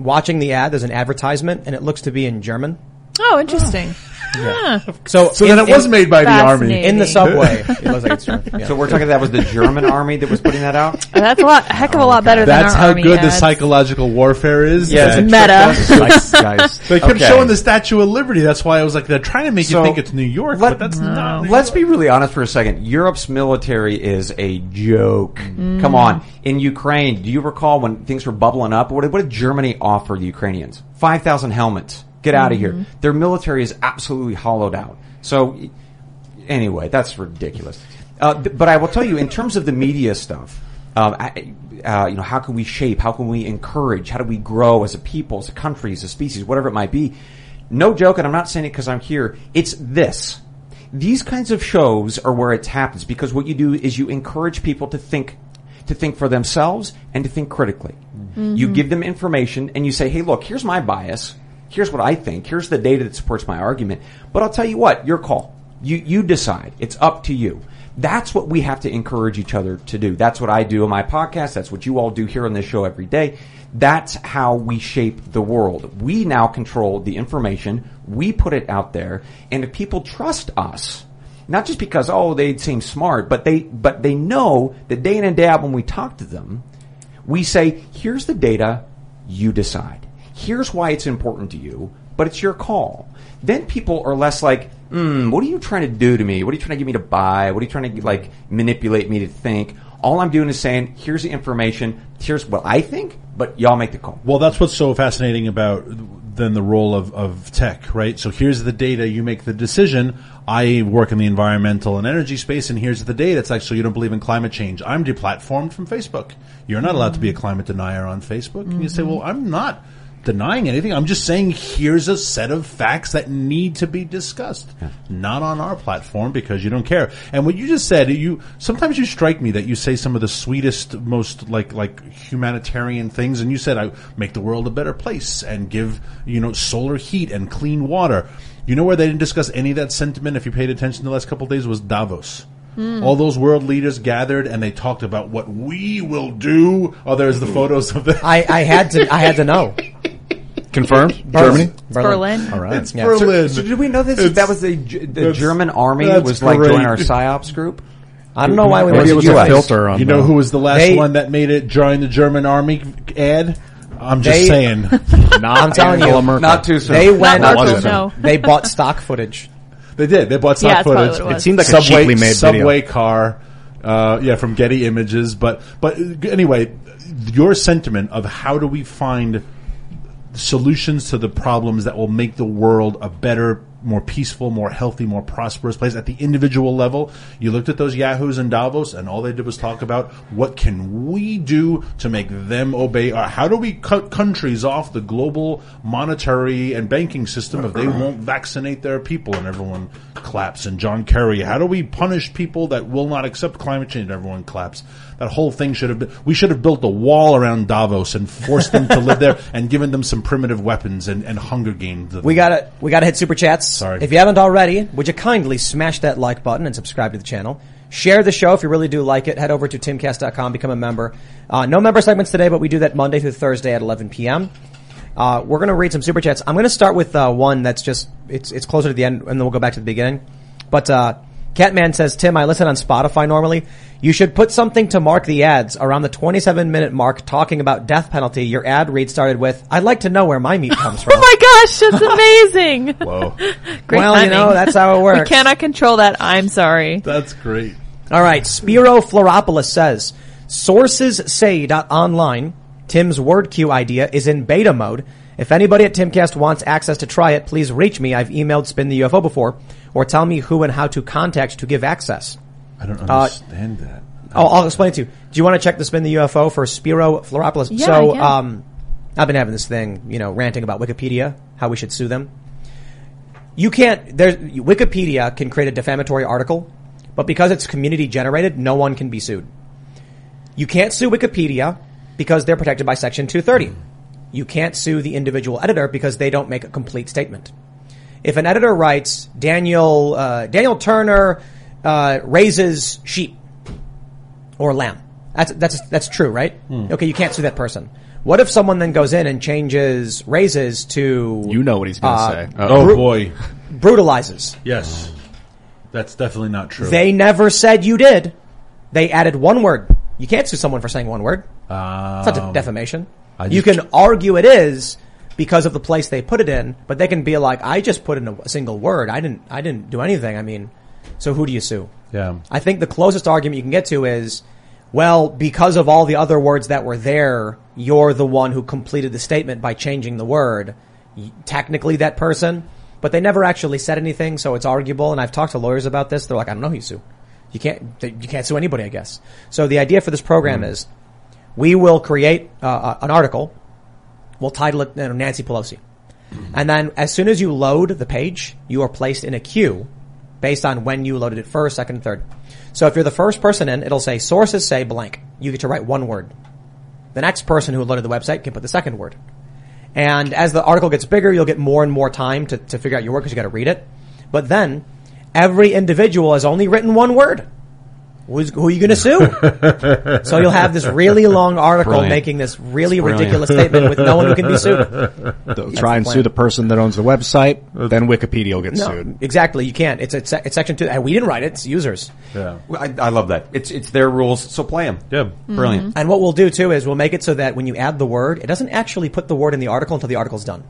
watching the ad, there's an advertisement, and it looks to be in German. Oh, interesting. Huh. So, So then it was made by the army. Fascinating. in the subway. *laughs* it looks like it's German. Yeah. So we're talking that was the German army that was putting that out. *laughs* That's a lot, a heck of a lot better That's than our how army good the ads. psychological warfare is. Yeah. that- It's meta. *laughs* Guys, They kept Okay. showing the Statue of Liberty. That's why I was like, they're trying to make So, you think it's New York, let- but that's not. New Let's York. be really honest for a second. Europe's military is a joke. Mm. Come on. In Ukraine, do you recall when things were bubbling up? What did, what did Germany offer the Ukrainians? 5,000 helmets. Get out of here. Their military is absolutely hollowed out. So, anyway, that's ridiculous. Uh, th- but I will tell you, in terms of the media stuff, um, I, uh, you know, how can we shape? How can we encourage? How do we grow as a people, as a country, as a species, whatever it might be? No joke, and I'm not saying it because I'm here. It's this. These kinds of shows are where it happens because what you do is you encourage people to think, to think for themselves and to think critically. You give them information and you say, hey, look, here's my bias. Here's what I think. Here's the data that supports my argument. But I'll tell you what, your call. You, you decide. It's up to you. That's what we have to encourage each other to do. That's what I do in my podcast. That's what you all do here on this show every day. That's how we shape the world. We now control the information. We put it out there. And if people trust us, not just because, oh, they seem smart, but they, but they know that day in and day out when we talk to them, we say, here's the data, you decide. Here's why it's important to you, but it's your call. Then people are less like, hmm, what are you trying to do to me? What are you trying to get me to buy? What are you trying to like manipulate me to think? All I'm doing is saying, here's the information, here's what I think, but y'all make the call. Well, that's what's so fascinating about then the role of, of tech, right? So here's the data, you make the decision. I work in the environmental and energy space, and here's the data. It's like, so you don't believe in climate change. I'm deplatformed from Facebook. You're not allowed to be a climate denier on Facebook. And you say, well, I'm not denying anything. I'm just saying here's a set of facts that need to be discussed. Not on our platform because you don't care. And what you just said, you sometimes you strike me that you say some of the sweetest, most like like humanitarian things and you said I make the world a better place and give, you know, solar heat and clean water. You know where they didn't discuss any of that sentiment if you paid attention the last couple of days was Davos. Hmm. All those world leaders gathered and they talked about what we will do. Oh, there's the hmm. photos of the I, I had to. I had to know. *laughs* confirmed. Berlin. Germany. Berlin. All right. It's Yeah. Berlin. So did we know this? It's- that was the, the German army was like great. joining our psyops group? I don't know why we Maybe went it was the a filter on You know the- who was the last They- one that made it join the German army ad? I'm just They- saying. *laughs* Not I'm telling you, Angela Merkel. Not too soon. They went. Not Merkel, Merkel, no. They bought stock footage. They did. They bought stock Yeah, footage. it. It seemed like a subway, cheaply made subway video. car. Uh, yeah, from Getty Images. But but anyway, your sentiment of how do we find solutions to the problems that will make the world a better, more peaceful, more healthy, more prosperous place at the individual level. You looked at those yahoos in Davos, and all they did was talk about what can we do to make them obey. Or how do we cut countries off the global monetary and banking system if they won't vaccinate their people? And everyone claps. And John Kerry, how do we punish people that will not accept climate change? And everyone claps. That whole thing should have been. We should have built a wall around Davos and forced them to live there and given them some primitive weapons and, and hunger games. We gotta, we gotta hit super chats. Sorry. If you haven't already, would you kindly smash that like button and subscribe to the channel? Share the show if you really do like it. Head over to timcast.com, become a member. Uh, no member segments today, but we do that Monday through Thursday at 11 p.m. Uh, we're gonna read some super chats. I'm gonna start with, uh, one that's just, it's, it's closer to the end and then we'll go back to the beginning. But, uh, Catman says, Tim, I listen on Spotify normally. You should put something to mark the ads around the 27 minute mark talking about death penalty. Your ad read started with, I'd like to know where my meat comes *laughs* from. Oh my gosh, that's *laughs* amazing. Whoa. *laughs* Great Well, you know, that's how it works. We cannot control that. I'm sorry. That's great. All right, Spiro Floropoulos says, sources say online, Tim's word queue idea is in beta mode. If anybody at Timcast wants access to try it, please reach me. I've emailed Spin the UFO before, or tell me who and how to contact to give access. I don't Uh, understand that. I'll, I'll explain it to you. Do you want to check the Spin the UFO for Spiro Floropoulos? Yeah, so, yeah. um, I've been having this thing, you know, ranting about Wikipedia, how we should sue them. You can't, there's, Wikipedia can create a defamatory article, but because it's community generated, no one can be sued. You can't sue Wikipedia because they're protected by section 230. You can't sue the individual editor because they don't make a complete statement. If an editor writes, Daniel, uh, Daniel Turner, uh, raises sheep or lamb. That's, that's, that's true, right? Okay, you can't sue that person. What if someone then goes in and changes raises to You know what he's gonna uh, say. Oh bru- boy. brutalizes? Yes. That's definitely not true. They never said you did. They added one word. You can't sue someone for saying one word. It's not Um, defamation. I You can argue it is because of the place they put it in, but they can be like, I just put in a, single word. I didn't, I didn't do anything. I mean, so who do you sue? Yeah. I think the closest argument you can get to is, well, because of all the other words that were there, you're the one who completed the statement by changing the word. Technically that person, but they never actually said anything, so it's arguable. And I've talked to lawyers about this. They're like, I don't know who you sue. You can't, you can't sue anybody, I guess. So the idea for this program is, we will create uh, an article. We'll title it you know, Nancy Pelosi. And then as soon as you load the page, you are placed in a queue based on when you loaded it first, second, third. So if you're the first person in, it'll say sources say blank. You get to write one word. The next person who loaded the website can put the second word. And as the article gets bigger, you'll get more and more time to, to figure out your word because you got to read it. But then every individual has only written one word. Who's, who are you going to sue? *laughs* so you'll have this really long article Brilliant. making this really ridiculous statement with no one who can be sued. *laughs* They'll try and the sue the person that owns the website, then Wikipedia will get No, sued. exactly. You can't. It's, it's, it's section two. and We didn't write it. It's users. Yeah. I, I love that. It's it's their rules, so play them. Yeah. Brilliant. And what we'll do too is we'll make it so that when you add the word, it doesn't actually put the word in the article until the article's done.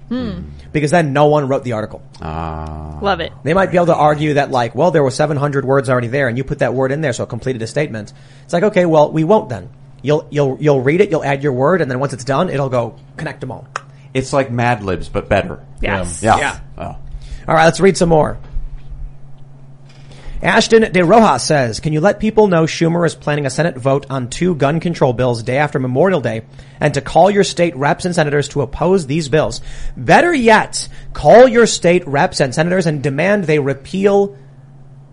Because then no one wrote the article. Ah. Love it. They might be able to argue that like, well, there were 700 words already there and you put that word in there so it completed a statement. It's like, okay, well, we won't then. You'll, you'll, you'll read it, you'll add your word, and then once it's done, it'll go connect them all. It's like Mad Libs, but better. Yes. Yeah. Yeah. Oh. All right, let's read some more. Ashton De Rojas says, can you let people know Schumer is planning a Senate vote on two gun control bills day after Memorial Day and to call your state reps and senators to oppose these bills? Better yet, call your state reps and senators and demand they repeal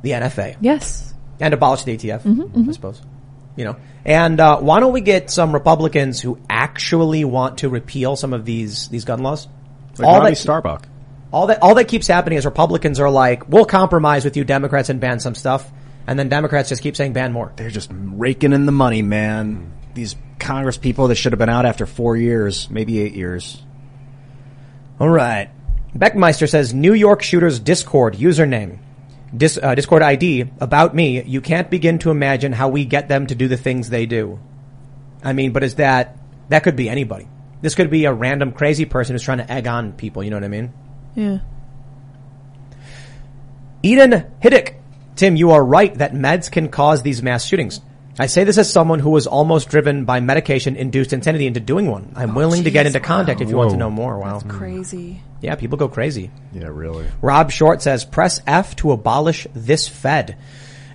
the NFA Yes. And abolish the ATF, I suppose. You know, and uh, why don't we get some Republicans who actually want to repeal some of these these gun laws? Like all Robby that Starbuck. all that all that keeps happening is Republicans are like, we'll compromise with you Democrats and ban some stuff, and then Democrats just keep saying ban more. They're just raking in the money, man. These Congress people that should have been out after four years, maybe eight years. All right. Beckmeister says New York shooters Discord username. Dis, uh, Discord ID about me. You can't begin to imagine how we get them to do the things they do. I mean, but is that that could be anybody? This could be a random crazy person who's trying to egg on people. You know what I mean? Yeah. Eden Hiddick. Tim, you are right that meds can cause these mass shootings. I say this as someone who was almost driven by medication-induced insanity into doing one. I'm willing to get jeez, into contact if you want to know more. Wow. Crazy. Yeah, people go crazy. Yeah, really. Rob Short says, press F to abolish this Fed.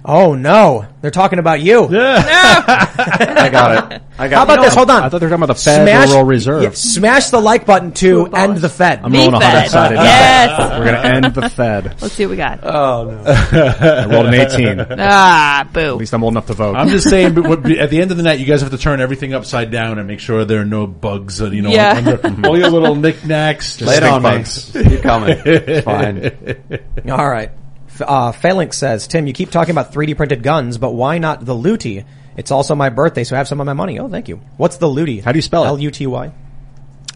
Oh no, they're talking about you. *laughs* I got it. I got it. How about it. this? Hold on. I thought they were talking about the Federal Reserve. yeah, smash the like button to end the Fed. I'm rolling a Fed. hundred sided. Yes. We're gonna end the Fed. *laughs* Let's see what we got. Oh no. *laughs* I rolled an 18. At ah, boo. least I'm old enough to vote. I'm just saying, but what- at the end of the night, you guys have to turn everything upside down and make sure there are no bugs. uh, You know, Yeah. under all your little knickknacks. Lay it stink on me. bugs. Keep coming. It's fine. All right. F- Uh, Phalanx says, Tim, you keep talking about 3D printed guns, but why not the Luty? It's also my birthday, so I have some of my money. Oh, thank you. What's the Luty? How do you spell it? L-U-T-Y.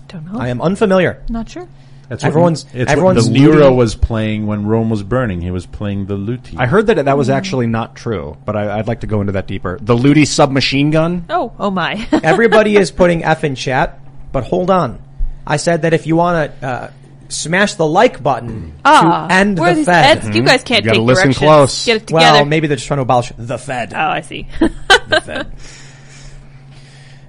Don't know. I am unfamiliar. Not sure. That's Everyone's- what, it's everyone's what De Niro looting- was playing when Rome was burning. He was playing the luti. I heard that that was actually not true, but I, I'd like to go into that deeper. The Luty submachine gun. Oh, oh my. Everybody is *laughs* putting F in chat, but hold on. I said that if you want to uh, smash the like button Ah, to end where are the these Fed. Eds? You guys can't You gotta take listen directions. close. Get it together. Well, maybe they're just trying to abolish the Fed. oh, I see. the Fed.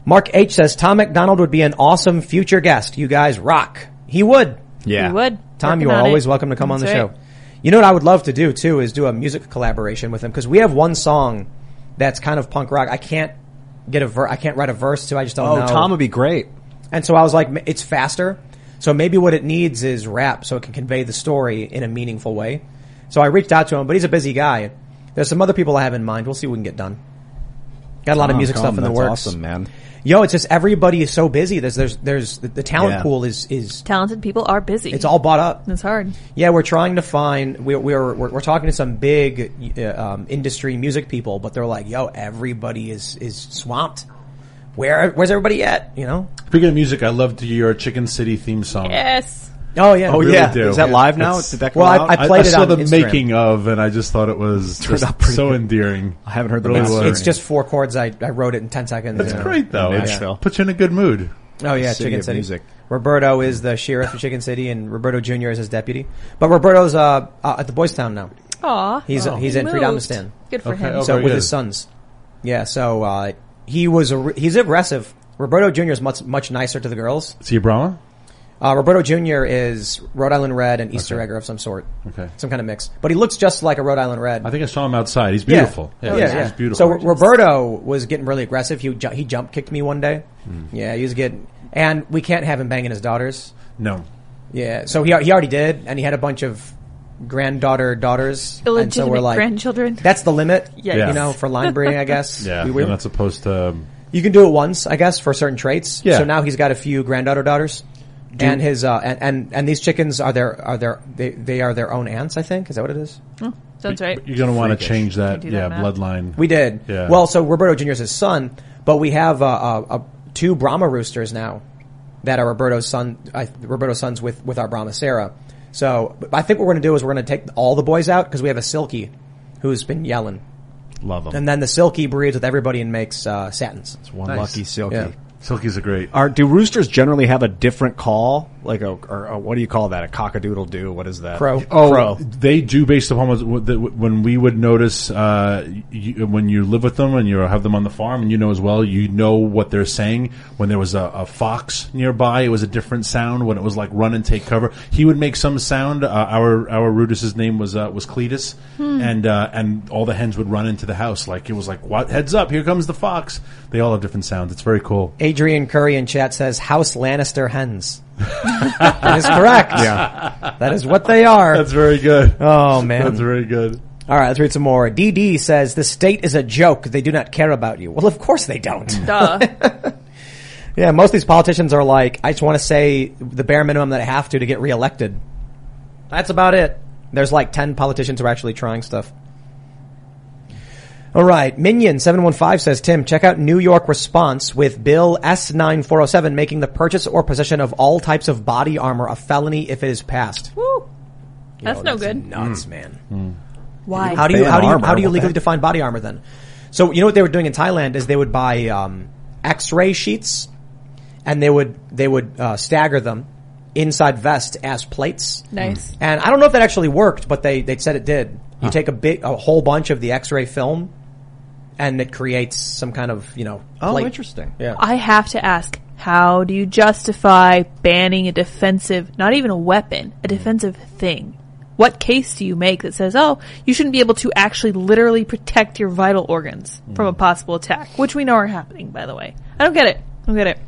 Mark H says Tom MacDonald would be an awesome future guest. You guys rock. He would. Yeah. You would. Tom, Working you are on always it. welcome to come on the That's show. right. You know what I would love to do too is do a music collaboration with him because we have one song that's kind of punk rock. I can't get a ver- I can't write a verse to. I just don't Oh, know. Tom would be great. And so I was like, m- it's faster. So maybe what it needs is rap so it can convey the story in a meaningful way. So I reached out to him, but he's a busy guy. There's some other people I have in mind. We'll see what we can get done. Got a lot of music stuff in the that's works. Awesome, man. Yo, it's just everybody is so busy. There's, there's, there's the, the talent Yeah. pool is, is, Talented people are busy. it's all bought up. It's hard. Yeah, we're trying to find. We're we're we're, we're talking to some big uh, um, industry music people, but they're like, "Yo, everybody is is swamped. Where where's everybody at? You know? Speaking of music, I loved your Chicken City theme song. Yes. Oh yeah. Oh really yeah. do. Is that live now? It's- Did that come Well, I- out? I played it saw on the Instagram. making of, and I just thought it was *laughs* just so good. endearing. I haven't heard the Really master. was. It's just four chords. I, I wrote it in ten seconds. That's you know. great though. In It's Nashville. puts you in a good mood. Oh yeah, City Chicken City. music. Roberto is the sheriff of Chicken City, and Roberto Jr. is his deputy. But Roberto's uh, uh at the Boys Town now. Aw. He's Oh. he's He in moved. Freedomistan. Good for Okay, him. so very with good. his sons. Yeah. So uh, he was a he's aggressive. Roberto Jr. is much much nicer to the girls. Is he a Brahma? Uh, Roberto Jr. is Rhode Island Red and Easter Okay. Egger of some sort. Okay. Some kind of mix. But he looks just like a Rhode Island Red. I think I saw him outside. He's Yeah. beautiful. Yeah, he's, yeah. he's beautiful. So Roberto was getting really aggressive. He ju- he jump kicked me one day. Hmm. Yeah, he was getting, and we can't have him banging his daughters. no. Yeah, so he he already did, and he had a bunch of granddaughter daughters, and so we're like, grandchildren. that's the limit. Yeah. Yeah. you know, for line breeding, I guess. *laughs* Yeah, We- you're not supposed to. you can do it once, I guess, for certain traits. Yeah. So now he's got a few granddaughter daughters. and his uh, and, and and these chickens are their are their they, they are their own aunts. I think is that what it is. Oh, sounds right. You're going to want to change that, do that yeah, math. bloodline. We did. Yeah. Well, so Roberto Jr. is his son, but we have uh, uh, uh, two Brahma roosters now that are Roberto's son. Uh, Roberto's sons with with our Brahma Sarah. So I think what we're going to do is we're going to take all the boys out because we have a Silkie who's been yelling, Love them. and then the Silkie breeds with everybody and makes uh, satins. It's one Nice. lucky silky. Yeah. Silkie's a great. Are do roosters generally have a different call? Like a or, or what do you call that? A cockadoodle do? What is that? Crow. Oh, Crow. they do based upon what, what when we would notice uh, you, when you live with them and you have them on the farm, and you know as well, you know what they're saying. When there was a, a fox nearby, it was a different sound. When it was like run and take cover, he would make some sound. Uh, our our Rudis's name was uh, was Cletus, and uh, and all the hens would run into the house like it was like what heads up, here comes the fox. They all have different sounds. It's very cool. Adrian Curry in chat says House Lannister hens. That is correct. Yeah. That is what they are. That's very good. oh man. That's very good. All right, let's read some more. DD says the state is a joke. They do not care about you. Well, of course they don't. Duh. *laughs* yeah, most of these politicians are like, I just want to say the bare minimum that I have to to get reelected. That's about it. There's like 10 politicians who are actually trying stuff. All right, Minion715 says, Tim, check out New York response with Bill S9407 making the purchase or possession of all types of body armor a felony if it is passed. Woo. That's Yo, no good. Nuts, man. Why? How do you Ban how do you armor, how do you what legally heck? define body armor then? So you know what they were doing in Thailand is they would buy um, X-ray sheets, and they would they would uh, stagger them inside vest as plates. Nice. And I don't know if that actually worked, but they they said it did. You take a big a whole bunch of the X-ray film, and it creates some kind of you know. Oh, plate. interesting. Yeah. I have to ask, how do you justify banning a defensive, not even a weapon, a mm-hmm. defensive thing? What case do you make that says, oh, you shouldn't be able to actually literally protect your vital organs from mm. a possible attack, which we know are happening, by the way? I don't get it. I don't get it.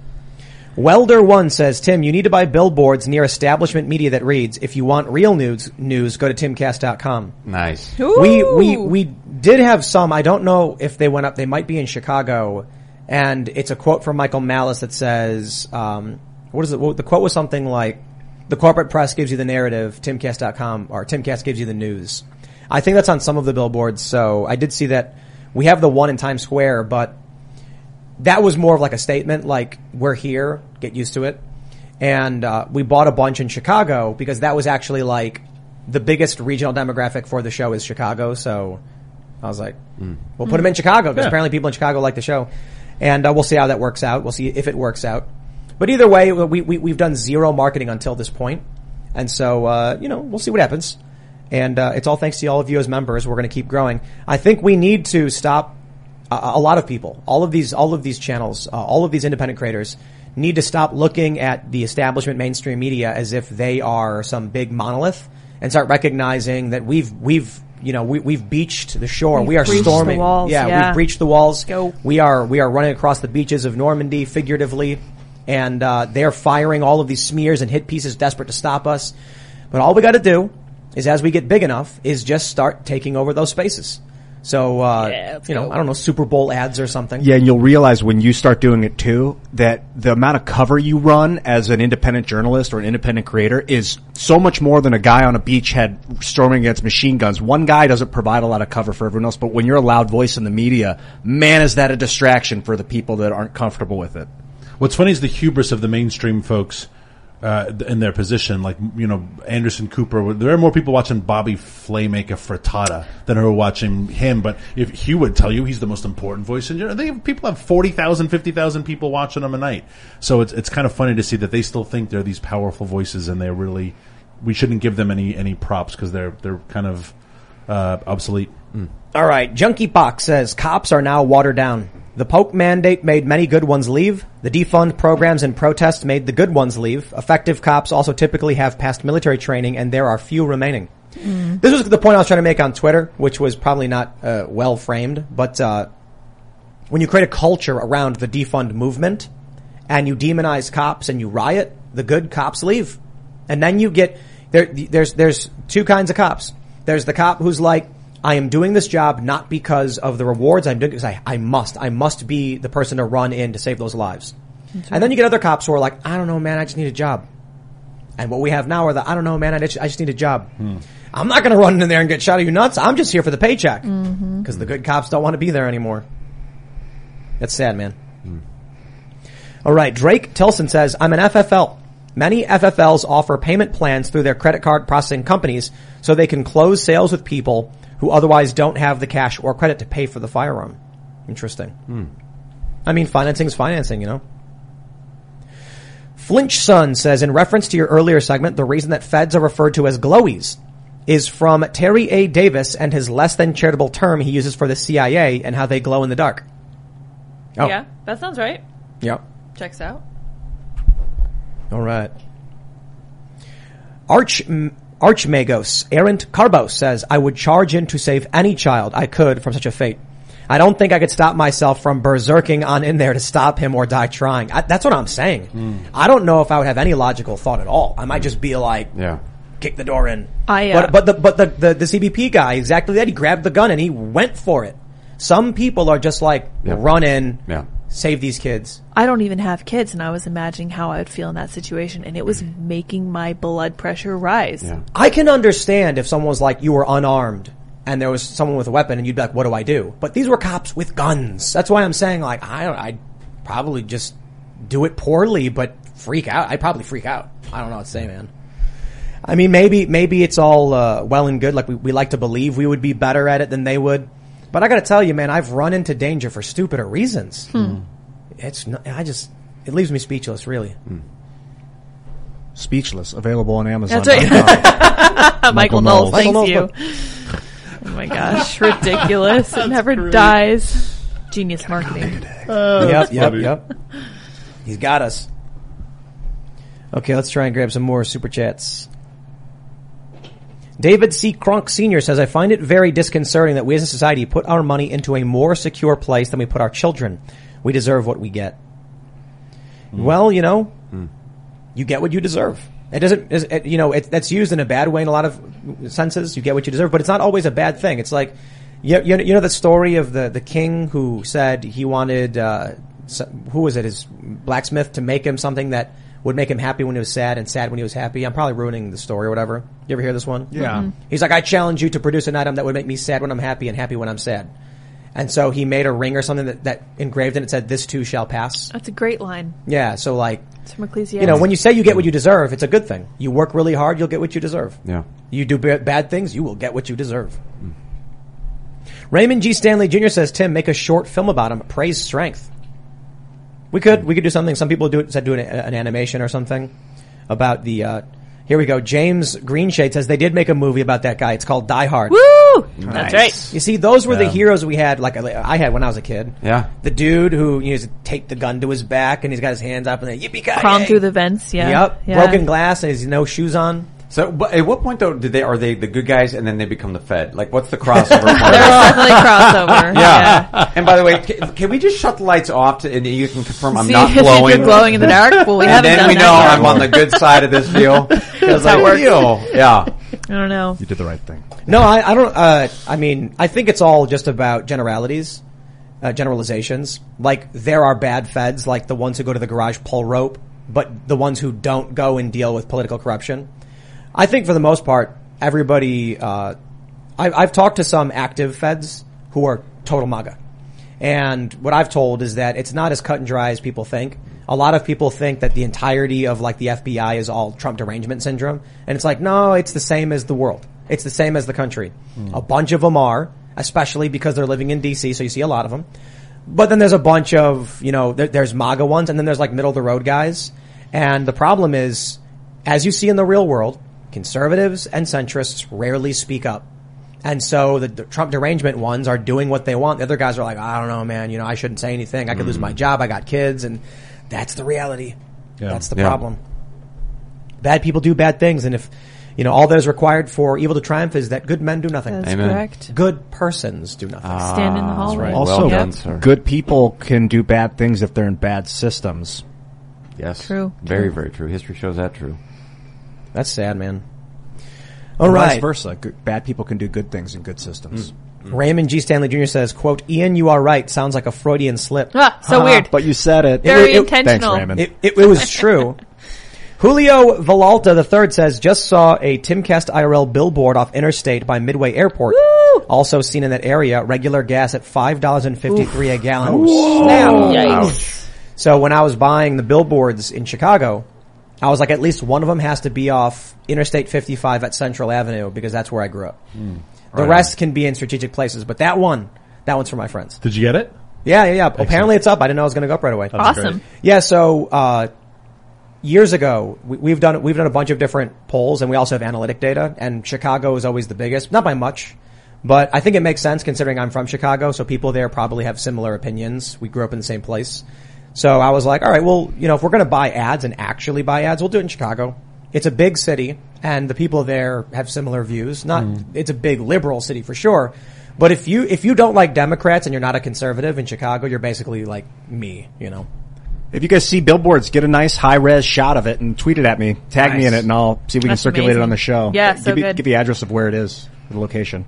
Welder One says, Tim, you need to buy billboards near establishment media that reads, if you want real news, news, go to timcast.com. Nice. We, we, we did have some, I don't know if they went up, they might be in Chicago, and it's a quote from Michael Malice that says, um, what is it? Well, the quote was something like, the corporate press gives you the narrative, timcast.com, or timcast gives you the news. I think that's on some of the billboards, so I did see that. We have the one in Times Square, but that was more of like a statement, like we're here, get used to it. And uh, we bought a bunch in Chicago because that was actually like the biggest regional demographic for the show is Chicago. So I was like, we'll put them in Chicago because Yeah. apparently people in Chicago like the show, and uh, we'll see how that works out. We'll see if it works out. But either way, we, we we've done zero marketing until this point, and so uh, you know we'll see what happens. And uh, it's all thanks to all of you as members. We're going to keep growing. I think we need to stop a, a lot of people, all of these, all of these channels, uh, all of these independent creators need to stop looking at the establishment mainstream media as if they are some big monolith and start recognizing that we've, we've, you know, we, we've beached the shore. We've we are storming. walls, yeah, yeah. we've breached the walls. Go. We are, we are running across the beaches of Normandy figuratively and, uh, they're firing all of these smears and hit pieces desperate to stop us. But all we got to do is as we get big enough is just start taking over those spaces. So, uh, you know, I don't know, Super Bowl ads or something. Yeah, and you'll realize when you start doing it too that the amount of cover you run as an independent journalist or an independent creator is so much more than a guy on a beachhead storming against machine guns. One guy doesn't provide a lot of cover for everyone else, but when you're a loud voice in the media, man, is that a distraction for the people that aren't comfortable with it. What's funny is the hubris of the mainstream folks uh, in their position. Like you know, Anderson Cooper. There are more people watching Bobby Flay make a frittata than are watching him. But if he would tell you he's the most important voice, and you know, they have, people have 40,000, 50,000 people watching him a night. So it's it's kind of funny to see that they still think they're these powerful voices, and they're really we shouldn't give them any any props because they're they're kind of uh, obsolete. All right, Junkie Box says cops are now watered down. The Polk mandate made many good ones leave. The defund programs and protests made the good ones leave. Effective cops also typically have past military training, and there are few remaining. This was the point I was trying to make on Twitter, which was probably not uh, well framed, but uh, when you create a culture around the defund movement and you demonize cops and you riot, the good cops leave, and then you get there. There's there's two kinds of cops. There's the cop who's like, I am doing this job not because of the rewards. I'm doing it because I, I must. I must be the person to run in to save those lives. And then you get other cops who are like, I don't know, man. I just need a job. And what we have now are the, I don't know, man. I just, I just need a job. Hmm. I'm not going to run in there and get shot. Are you nuts? I'm just here for the paycheck mm-hmm. because the good cops don't want to be there anymore. That's sad, man. Hmm. All right. Drake Tilson says, I'm an FFL. Many FFLs offer payment plans through their credit card processing companies so they can close sales with people who otherwise don't have the cash or credit to pay for the firearm. Interesting. Hmm. I mean, financing is financing, you know. Flinch Son says, in reference to your earlier segment, the reason that feds are referred to as glowies is from Terry A. Davis and his less than charitable term he uses for the CIA and how they glow in the dark. Oh. Yeah, that sounds right. Yep. Checks out. All right. Arch Archmagos Errant Carbos says, "I would charge in to save any child I could from such a fate. I don't think I could stop myself from berserking on in there to stop him or die trying. I, that's what I'm saying. I don't know if I would have any logical thought at all. I might just be like, Yeah. kick the door in. I, uh, but but the but the, the the CBP guy exactly that. He grabbed the gun and he went for it. Some people are just like Yeah. run in, Yeah. Save these kids. I don't even have kids, and I was imagining how I would feel in that situation, and it was making my blood pressure rise. Yeah. I can understand if someone was like, you were unarmed and there was someone with a weapon and you'd be like, what do I do? But these were cops with guns. That's why I'm saying like, I don't, I'd probably just do it poorly, but freak out. I'd probably freak out. I don't know what to say, man. I mean, maybe, maybe it's all, uh, well and good. Like we, we like to believe we would be better at it than they would. But I gotta tell you, man, I've run into danger for stupider reasons. Hmm. Hmm. It's, not, I just, it leaves me speechless, really. Hmm. Speechless, available on Amazon. That's right. Michael, *laughs* Michael Knowles, Knowles. thank Michael you. Oh my gosh, *laughs* ridiculous. It never dies. Genius marketing. yep, yep, yep. He's got us. Okay, let's try and grab some more super chats. David C. Crunk Sr. says, I find it very disconcerting that we as a society put our money into a more secure place than we put our children. We deserve what we get. Well, you know, you get what you deserve. It doesn't, it- you know, it, that's used in a bad way in a lot of senses. You get what you deserve, but it's not always a bad thing. It's like, you, you, know- you know the story of the, the king who said he wanted, uh, who was it, his blacksmith to make him something that would make him happy when he was sad and sad when he was happy. I'm probably ruining the story or whatever. You ever hear this one? Yeah. Mhm. He's like, I challenge you to produce an item that would make me sad when I'm happy and happy when I'm sad. And so he made a ring or something that, that engraved in it said, this too shall pass. That's a great line. Yeah, so like, It's from Ecclesiastes. you know, when you say you get what you deserve, it's a good thing. You work really hard, you'll get what you deserve. Yeah. You do ba- bad things, you will get what you deserve. Raymond G. Stanley Jr. says, Tim, make a short film about him. Praise strength. We could, we could do something. Some people do it, said do an, an animation or something about the, uh, here we go. James Greenshade says they did make a movie about that guy. It's called Die Hard. Woo! That's right. You see, those were the Yeah. heroes we had, like I had when I was a kid. Yeah. The dude who you know, used to take the gun to his back and he's got his hands up and then yippee ki Crawl through the vents. Yeah. Yep. Yeah. Broken glass and he's no shoes on. So, but at what point though did they are they the good guys and then they become the Fed? Like, what's the crossover? *laughs* There's definitely *laughs* crossover. Yeah. And by the way, can, can we just shut the lights off to, and you can confirm I'm See not if you're glowing? glowing in the dark? Well, we and haven't then done we know yet. I'm on the good side of this deal. *laughs* Because how it I yeah. I don't know. You did the right thing. No, I, I don't. Uh, I mean, I think it's all just about generalities, uh, generalizations. Like there are bad feds, like the ones who go to the garage pull rope, but the ones who don't go and deal with political corruption. I think for the most part, everybody. Uh, I, I've talked to some active feds who are total MAGA, and what I've told is that it's not as cut and dry as people think. A lot of people think that the entirety of like the FBI is all Trump derangement syndrome, and it's like no, it's the same as the world. It's the same as the country. A bunch of them are, especially because they're living in DC, so you see a lot of them. But then there's a bunch of, you know, there, there's MAGA ones, and then there's like middle of the road guys. And the problem is, as you see in the real world, conservatives and centrists rarely speak up. And so the, the Trump derangement ones are doing what they want. The other guys are like, I don't know, man, you know, I shouldn't say anything. I could lose my mm. job. I got kids. And that's the reality. Yeah. That's the Yeah. problem. Bad people do bad things. And if, you know, all that is required for evil to triumph is that good men do nothing. That's Amen. correct. Good persons do nothing. Ah, Stand in the hallway. right. Also, Well Yep. done, sir. good people can do bad things if they're in bad systems. Yes. True. Very, very true. History shows that true. That's sad, man. All And right. Vice versa. Good, bad people can do good things in good systems. Mm. Mm. Raymond G. Stanley Jr. says, quote, Ian, you are right. Sounds like a Freudian slip. Ah, so uh-huh. weird. But you said it. Very it- intentional. Thanks, Raymond. It, it, it was true. *laughs* Julio Villalta III says, just saw a Timcast IRL billboard off Interstate by Midway Airport. Also seen in that area, regular gas at $5.53 a gallon. Snap. Yikes. So when I was buying the billboards in Chicago, I was like, at least one of them has to be off Interstate 55 at Central Avenue because that's where I grew up. The Right rest can be in strategic places, but that one, that one's for my friends. Did you get it? Yeah, yeah, yeah. Apparently it's up. I didn't know it was going to go up right away. Awesome. Yeah, so uh, years ago, we, we've done we've done a bunch of different polls, and we also have analytic data. And Chicago is always the biggest, not by much, but I think it makes sense considering I'm from Chicago, so people there probably have similar opinions. We grew up in the same place, so I was like, all right, well, you know, if we're going to buy ads and actually buy ads, we'll do it in Chicago. It's a big city, and the people there have similar views. Not, mm. it's a big liberal city for sure. But if you if you don't like Democrats and you're not a conservative in Chicago, you're basically like me, you know. If you guys see billboards, get a nice high res shot of it and tweet it at me. Tag me in it and I'll see if we can That's circulate it on the show. Yeah, give so me- good. Give the address of where it is, the location.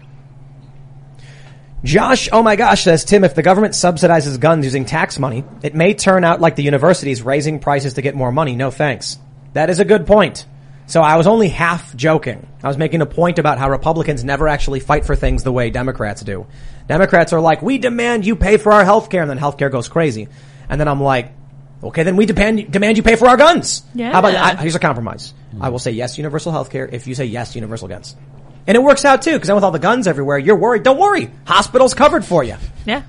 Josh, oh my gosh, says Tim, if the government subsidizes guns using tax money, it may turn out like the universities raising prices to get more money. No thanks. That is a good point. So I was only half joking. I was making a point about how Republicans never actually fight for things the way Democrats do. Democrats are like, we demand you pay for our health care, and then health care goes crazy. And then I'm like, okay, then we demand, demand you pay for our guns. Yeah. How about, I, here's a compromise. I will say yes, universal health care if you say yes, universal guns. And it works out too, because then with all the guns everywhere, you're worried. Don't worry. Hospital's covered for you. Yeah.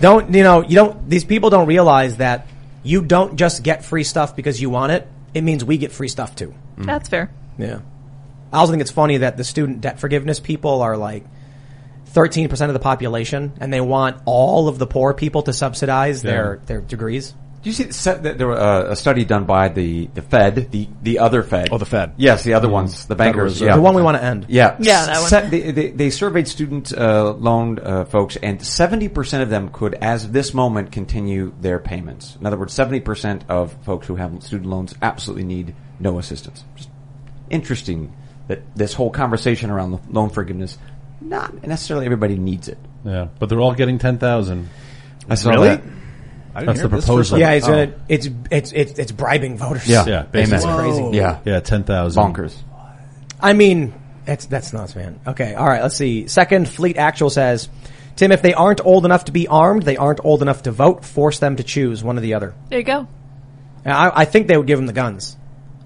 Don't, you know, you don't, these people don't realize that you don't just get free stuff because you want it. It means we get free stuff too. Mm. That's fair. Yeah. I also think it's funny that the student debt forgiveness people are like 13% of the population and they want all of the poor people to subsidize their, their degrees. Do you see that there was uh, a study done by the, the Fed, the, the other Fed? Oh, the Fed. Yes, the other Mm. ones, the bankers. Yeah. The one we want to end. Yeah, Yeah, that one. Se- they, they, they surveyed student uh, loan uh, folks, and seventy percent of them could, as of this moment, continue their payments. In other words, seventy percent of folks who have student loans absolutely need no assistance. Just interesting that this whole conversation around loan forgiveness, not necessarily everybody needs it. Yeah, but they're all getting ten thousand. I saw Really? that. I That's the proposal. Yeah, it's Oh. gonna, it's, it's, it's, it's bribing voters. Yeah. Yeah, basically. Amen. crazy. Yeah, Yeah, ten thousand. bonkers. I mean, that's that's nuts, man. Okay, all right. Let's see. Second, Fleet Actual says, Tim, if they aren't old enough to be armed, they aren't old enough to vote. Force them to choose one or the other. There you go. And I, I think they would give them the guns.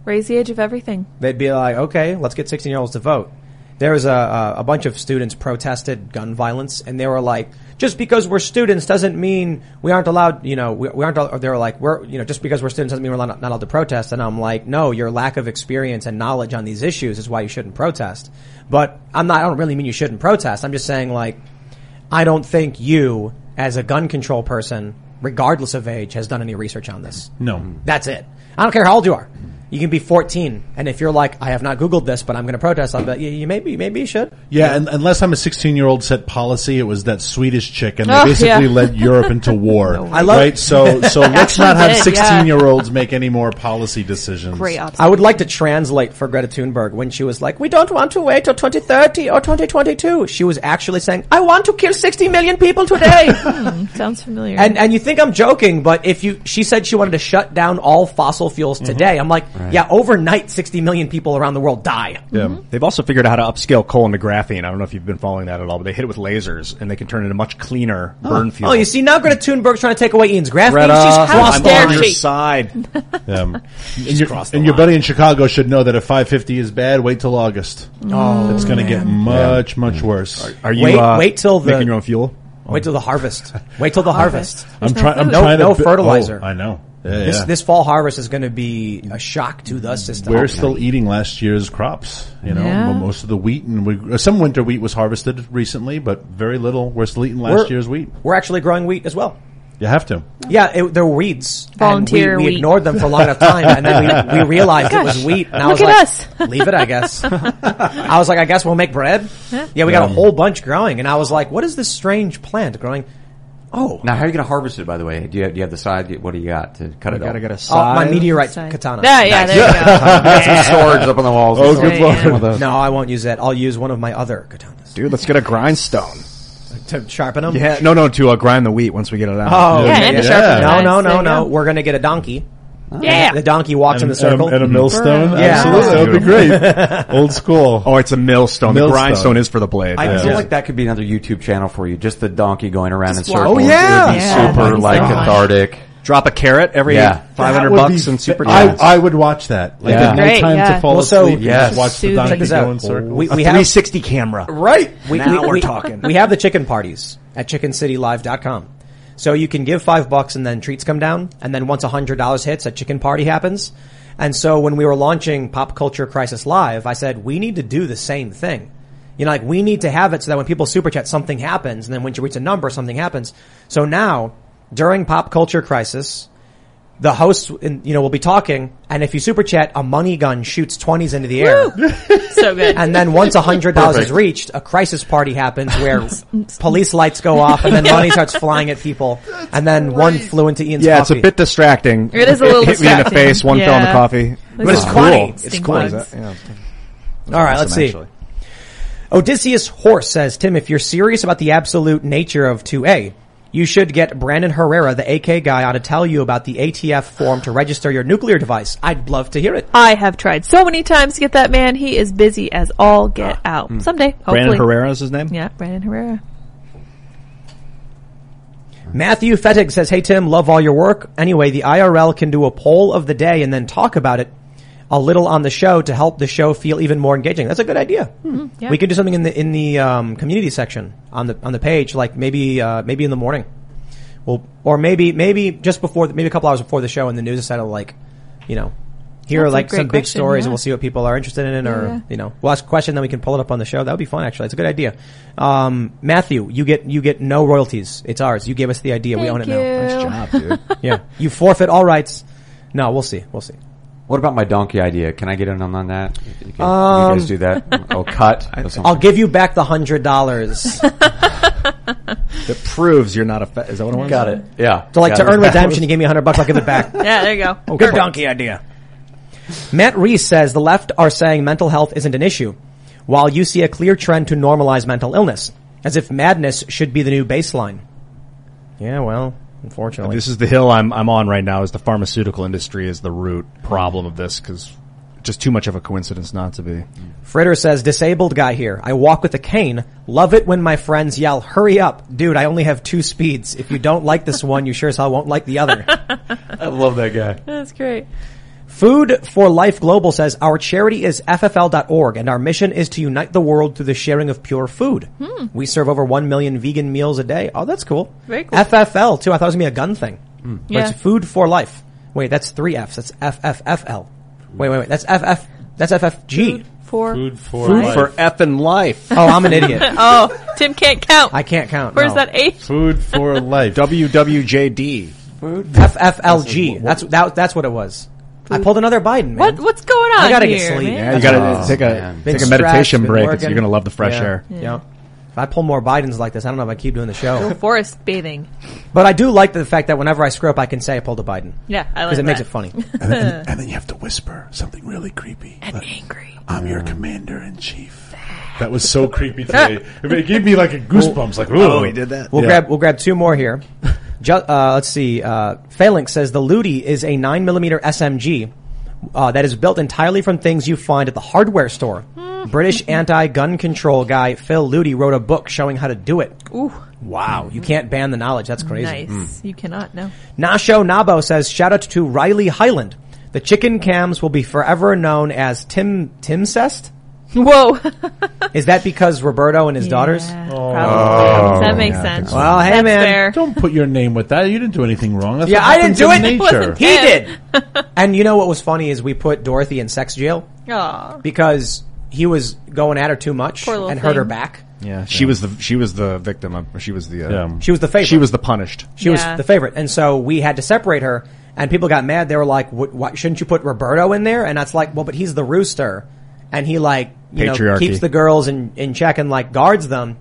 Raise the age of everything. They'd be like, okay, let's get 16 year olds to vote. There was a, a, bunch of students protested gun violence, and they were like, just because we're students doesn't mean we aren't allowed, you know, we, we aren't, they were like, we're, you know, just because we're students doesn't mean we're not, not allowed to protest. And I'm like, no, your lack of experience and knowledge on these issues is why you shouldn't protest. But I'm not, I don't really mean you shouldn't protest. I'm just saying like, I don't think you, as a gun control person, regardless of age, has done any research on this. No. That's it. I don't care how old you are. You can be 14, and if you're like, I have not Googled this, but I'm going to protest, I'll bet you, you maybe, maybe you should. Yeah, and unless I'm a 16 year old set policy, it was that Swedish chick, and they Oh, basically yeah. led Europe into *laughs* war. I love- right. So, *laughs* so let's not have did, 16 year olds make any more policy decisions. Great option. I would like to translate for Greta Thunberg when she was like, we don't want to wait till 2030 or 2022. She was actually saying, I want to kill 60 million people today. *laughs* Hmm, sounds familiar. and, and you think I'm joking, but if you, she said she wanted to shut down all fossil fuels today. I'm like, yeah, overnight 60 million people around the world die. Yeah. They've also figured out how to upscale coal into graphene. I don't know if you've been following that at all, but they hit it with lasers and they can turn it into much cleaner burn fuel. Oh, you see, now Greta Thunberg's trying to take away Ian's graphene. Greta, She's crossed I'm the dare on your she? side. *laughs* Um, and your, and your buddy in Chicago should know that if 550 is bad, wait till August. Oh, It's going to get much, much worse. Are you Wait- uh, wait till the- making your own fuel? Wait till the harvest. Wait till the harvest. I'm no trying. I'm food. No- trying to no bi- fertilizer. Oh, I know. Yeah, This, yeah. this fall harvest is going to be a shock to the system. We're still eating last year's crops. You know, Yeah. Most of the wheat and we, uh, some winter wheat was harvested recently, but very little. We're still eating last We're- year's wheat. We're actually growing wheat as well. You have to. Yeah, it, they're weeds. Volunteer and we, we wheat. ignored them for a long enough time, and then we, *laughs* we realized it was wheat. And I Look was at like, us. *laughs* leave it, I guess. *laughs* I was like, I guess we'll make bread. Yeah, we got a whole bunch growing, and I was like, what is this strange plant growing? Oh, Now, how are you going to harvest it? By the way, do you have, do you have the side? What do you got to cut You it? gotta off? get a oh side. my meteorite Side. katana. Yeah, yeah, there you go. *laughs* got some swords up on the walls. Oh, So- good Yeah. lord. No, I won't use that. I'll use one of my other katanas Dude, let's get a grindstone. to sharpen them. Yeah, no, no, to uh, grind the wheat once we get it out. Oh, Yeah, okay, and to sharpen the No, knives. no, There no, you no. go. We're gonna get a donkey. Yeah. The donkey walks in the circle. and, and a millstone. Yeah. Absolutely, that would be great. *laughs* Old school. Oh, it's a millstone. The Millstone. grindstone is for the blade. I I Yeah. feel like that could be another YouTube channel for you. Just the donkey going around in Just walk. circles. Oh, yeah. It would be Yeah, super that'd be like so fun. cathartic. Drop a carrot every Yeah. 500 That would bucks be and super I, chats. I would watch that. Like Yeah. at Great, nighttime yeah. to fall Well, so- asleep. Yes. Just watch the Soothing. donkey Check this go out. in circles. We, a we have 360 camera. Right. We, Now we, we're talking. *laughs* We have the chicken parties at chickencitylive.com. So you can give five bucks and then treats come down. And then once a hundred dollars hits, a chicken party happens. And so when we were launching Pop Culture Crisis Live, I said, we need to do the same thing. You know, like we need to have it so that when people super chat, something happens. And then when you reach a number, something happens. So now, during Pop Culture Crisis, the host, in- you know, will be talking, and if you super chat, a money gun shoots twenties into the air. *laughs* So good. And then once a hundred dollars is reached, a crisis party happens where *laughs* police lights go off and then *laughs* money starts flying at people. And then one flew into Ian's Yeah, coffee. it's a bit distracting. It is a little hit me in the face. One fell in the coffee. But it's cool. funny. It's cool. bugs. Is that- yeah. All right, let's see. actually. Odysseus Horse says, Tim, if you're serious about the absolute nature of 2A, you should get Brandon Herrera, the AK guy, on to tell you about the ATF form to register your nuclear device. I'd love to hear it. I have tried so many times to get that man. He is busy as all get ah. out. Hmm. Someday, hopefully. Brandon Herrera is his name? Yeah, Brandon Herrera. Matthew Fettig says, Hey Tim, love all your work. Anyway, the IRL can do a poll of the day and then talk about it a little on the show to help the show feel even more engaging. That's a good idea. yeah. We could do something in the in the um, community section on the on the page, like maybe uh, maybe in the morning. Well, or maybe maybe just before, maybe a couple hours before the show in the news instead of like, you know, hear That's a like great some big question, stories, yeah. and we'll see what people are interested in, or Yeah. you know, we'll ask a question, then we can pull it up on the show. That would be fun. Actually, it's a good idea. Um, Matthew, you get you get no royalties. It's ours. You gave us the idea. we own it Thank now. you. job, dude. *laughs* Yeah, you forfeit all rights. No, we'll see. We'll see. What about my donkey idea? Can I get in on that? You, can, Um, you guys do that? Oh, cut. *laughs* I'll give you back the hundred dollars. *laughs* That proves you're not a. Fa- is that what it was? Got it. Yeah. So like Got to it. earn *laughs* redemption, you gave me a hundred bucks. I'll give it back. Yeah, there you go. Oh, good donkey idea. Matt Reese says the left are saying mental health isn't an issue, while you see a clear trend to normalize mental illness, as if madness should be the new baseline. Yeah, well, unfortunately. This is the hill I'm I'm on right now. Is the pharmaceutical industry is the root problem of this because just too much of a coincidence not to be. Fritter says, disabled guy here. I walk with a cane. Love it when my friends yell, hurry up. Dude, I only have two speeds. If you don't like this one, you sure as hell won't like the other. *laughs* I love that guy. That's great. Food for Life Global says, our charity is ffl.org and our mission is to unite the world through the sharing of pure food. Hmm. We serve over 1 million vegan meals a day. Oh, that's cool. Very cool. FFL too. I thought it was going to be a gun thing. Hmm. But Yeah. it's Food for Life. Wait, that's three Fs. That's FFFL. Wait, wait, wait. That's FF, that's FFG. For Food for Food life. for effing life. *laughs* Oh, I'm an idiot. *laughs* oh, Tim can't count. I can't count. Where's no. that eight? Food for *laughs* life. WWJD. FFLG. That's that, that's what it was. I pulled another Biden, man. What what's going on? I gotta here, get sleep. man? Yeah, you gotta right. take a man. Take a meditation break. You're gonna love the fresh Yeah. air. Yeah. If I pull more Bidens like this, I don't know if I keep doing the Go show. forest bathing. but I do like the fact that whenever I screw up, I can say I pulled a Biden. Yeah, I like Because it makes it funny. *laughs* And then, and then you have to whisper something really creepy. And Like, angry. I'm your commander in chief. That was so creepy today. *laughs* It gave me like a goosebumps. Like, oh, he did that. We'll Yeah. grab we'll grab two more here. Ju- uh, let's see. Uh, Phalanx says the Luty is a nine millimeter SMG uh, that is built entirely from things you find at the hardware store. British *laughs* anti-gun control guy Phil Luty wrote a book showing how to do it. Ooh, Wow, you can't ban the knowledge. That's crazy. nice. You cannot no. Nasho Nabo says, shout out to Riley Highland. The chicken cams will be forever known as Tim Timcest. Whoa. Is that because Roberto and his daughters? Yeah, probably. that makes sense. Well, hey That's man, fair. Don't put your name with that. You didn't do anything wrong. That's Yeah, what I didn't happens do in it. Nature. *laughs* he did. *laughs* and you know what was funny is we put Dorothy in sex jail Aw. because he was going at her too much Poor little and hurt her thing. back. Yeah, she was the she was the victim. Of, she was the uh, Yeah. She was the favorite. she was the punished. She was Yeah. the favorite, and so we had to separate her. And people got mad. They were like, what, "Why shouldn't you put Roberto in there?" And that's like, "Well, but he's the rooster, and he like you know Patriarchy. keeps the girls in in check and like guards them.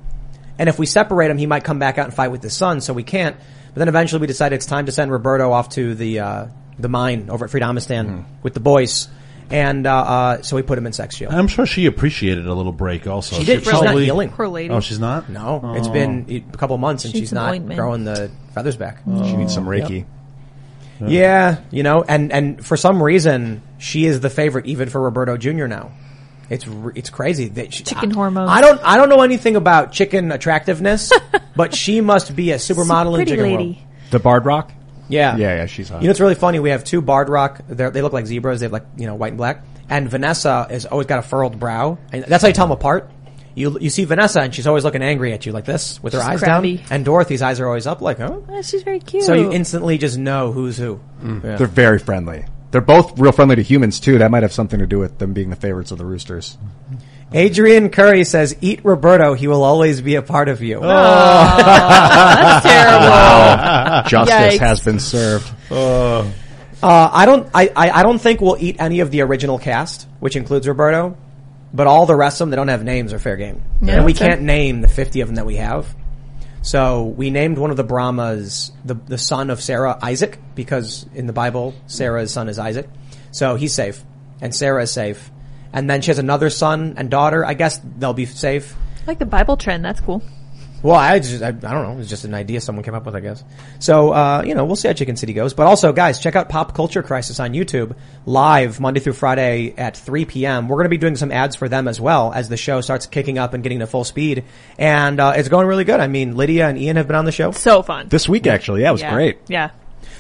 And if we separate him, he might come back out and fight with his son. So we can't. But then eventually we decided it's time to send Roberto off to the uh, the mine over at Freedomistan with the boys. And uh, uh, so we put him in sex jail. I'm sure she appreciated a little break. Also, She did. She's not healing. Poor lady. Oh, she's not. No, it's Oh. been a couple months and She needs she's not ointment. growing the feathers back. She needs some Reiki. Yeah, you know, and and for some reason she is the favorite even for Roberto Jr. now. It's it's crazy that she, Chicken I, hormones. I don't I don't know anything about chicken attractiveness, *laughs* but she must be a supermodel in the Pretty chicken lady. world. The Barred Rock. Yeah, Yeah, yeah, she's hot. You know, it's really funny. We have two Barred Rock. They're, they look like zebras. They have like you know white and black. And Vanessa has always got a furrowed brow, and that's how you tell them apart. You you see Vanessa, and she's always looking angry at you like this with her eyes crabby. down, and Dorothy's eyes are always up, like oh. Oh, she's very cute. So you instantly just know who's who. Mm. Yeah. They're very friendly. They're both real friendly to humans too. That might have something to do with them being the favorites of the roosters. Adrian Curry says, "Eat Roberto. He will always be a part of you." Oh, *laughs* That's terrible. *laughs* Justice Yikes. has been served. Uh, I don't. I, I. I don't think we'll eat any of the original cast, which includes Roberto. But all the rest of them, they don't have names are fair game, Yeah, and we that's can't name the fifty of them that we have. So we named one of the Brahmas the the son of Sarah Isaac because in the Bible Sarah's son is Isaac, so he's safe, and Sarah is safe, and then she has another son and daughter. I guess they'll be safe. I like the Bible trend. That's cool. Well, I just, I, I don't know. It's just an idea someone came up with, I guess. So, uh, you know, we'll see how Chicken City goes. But also, guys, check out Pop Culture Crisis on YouTube, live Monday through Friday at 3 p.m. We're going to be doing some ads for them as well as the show starts kicking up and getting to full speed. And, uh, it's going really good. I mean, Lydia and Ian have been on the show. So fun. This week, actually, yeah, it was yeah. great. Yeah.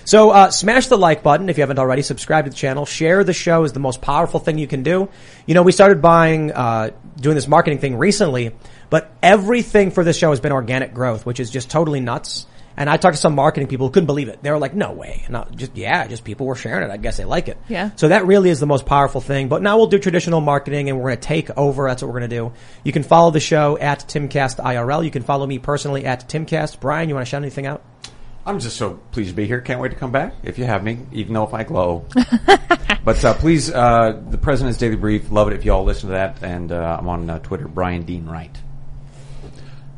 So uh, smash the like button if you haven't already. Subscribe to the channel. Share the show is the most powerful thing you can do. You know, we started buying, uh, doing this marketing thing recently, but everything for this show has been organic growth, which is just totally nuts. And I talked to some marketing people who couldn't believe it. They were like, no way. No, just, yeah, just people were sharing it. I guess they like it. Yeah. So that really is the most powerful thing. But now we'll do traditional marketing and we're going to take over. That's what we're going to do. You can follow the show at Timcast IRL. You can follow me personally at Timcast. Brian, you want to shout anything out? I'm just so pleased to be here. Can't wait to come back if you have me, even though if I glow. *laughs* but uh, please, uh, the President's Daily Brief, love it if you all listen to that. And uh, I'm on uh, Twitter, Brian Dean Wright.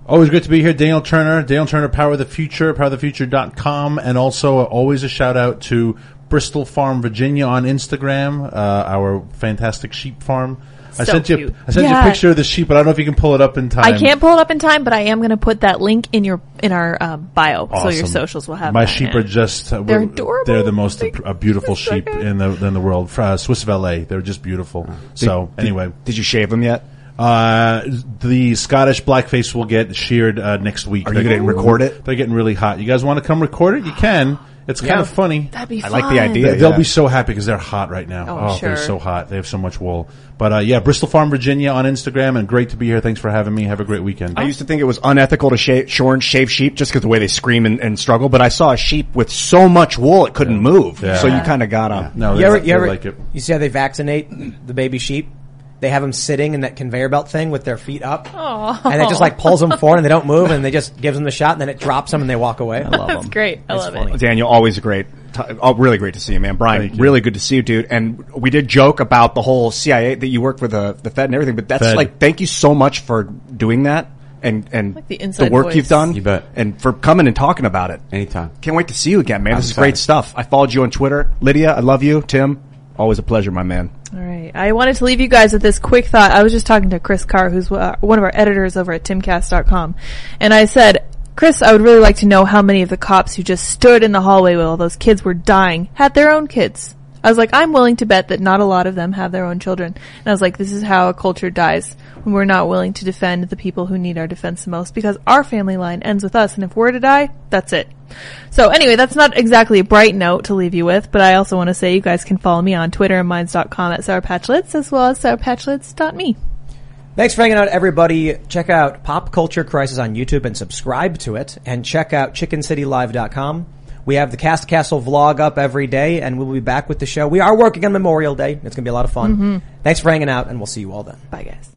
Always great to be here. Daniel Turner, Daniel Turner, Power of the Future, powerofthefuture.com. And also uh, always a shout out to Bristol Farm, Virginia on Instagram, uh, our fantastic sheep farm. I So sent you, cute. I sent you Yeah. a picture of the sheep, but I don't know if you can pull it up in time. I can't pull it up in time, but I am going to put that link in your in our uh, bio, so your Awesome. socials will have. My that sheep in are it. just uh, They're we're- adorable. They're the most uh, beautiful sheep in the in the world. Fra- Swiss Valais. They're just beautiful. So Did- anyway, did you shave them yet? Uh, the Scottish blackface will get sheared uh, next week. Are you gonna record it? They're getting really hot. You guys want to come record it? You can. It's kind Yeah. of funny. That'd be I like the idea, They, will yeah. be so happy because they're hot right now. Oh, Oh, they're sure. so hot. They have so much wool. But uh, yeah, Bristol Farm, Virginia on Instagram, and great to be here. Thanks for having me. Have a great weekend. I used to think it was unethical to shave, shorn, shave sheep just because the way they scream and, and struggle, but I saw a sheep with so much wool it couldn't move. Yeah. So you kind of got to. No, you they, ever, they you ever, like it. you see how they vaccinate the baby sheep? They have them sitting in that conveyor belt thing with their feet up. Aw. And it just like pulls them forward and they don't move and they just gives them the shot and then it drops them and they walk away. I love That's great. I It's love funny. it. Daniel, always a great, oh, really great to see you, man. Brian, really good to see you, dude. And we did joke about the whole CIA that you work for the the Fed and everything, but that's Fed. like, thank you so much for doing that and and Like the inside work voice. you've done. You bet. And for coming and talking about it. Anytime. Can't wait to see you again, man. I'm this is great stuff. I followed you on Twitter, Lydia. I love you, Tim. Always a pleasure, my man. All right. I wanted to leave you guys with this quick thought. I was just talking to Chris Carr, who's uh, one of our editors over at timcast.com. And I said, Chris, I would really like to know how many of the cops who just stood in the hallway while those kids were dying had their own kids. I was like, I'm willing to bet that not a lot of them have their own children. And I was like, this is how a culture dies when we're not willing to defend the people who need our defense the most because our family line ends with us. And if we're to die, that's it. So anyway, that's not exactly a bright note to leave you with, but I also want to say you guys can follow me on Twitter and minds.com at sourpatchlyds as well as sourpatchlyds.me. Thanks for hanging out, everybody. Check out Pop Culture Crisis on YouTube and subscribe to it. And check out chickencitylive.com. We have the Cast Castle vlog up every day, and we'll be back with the show. We are working on Memorial Day. It's going to be a lot of fun. Mhm. Thanks for hanging out, and we'll see you all then. Bye, guys.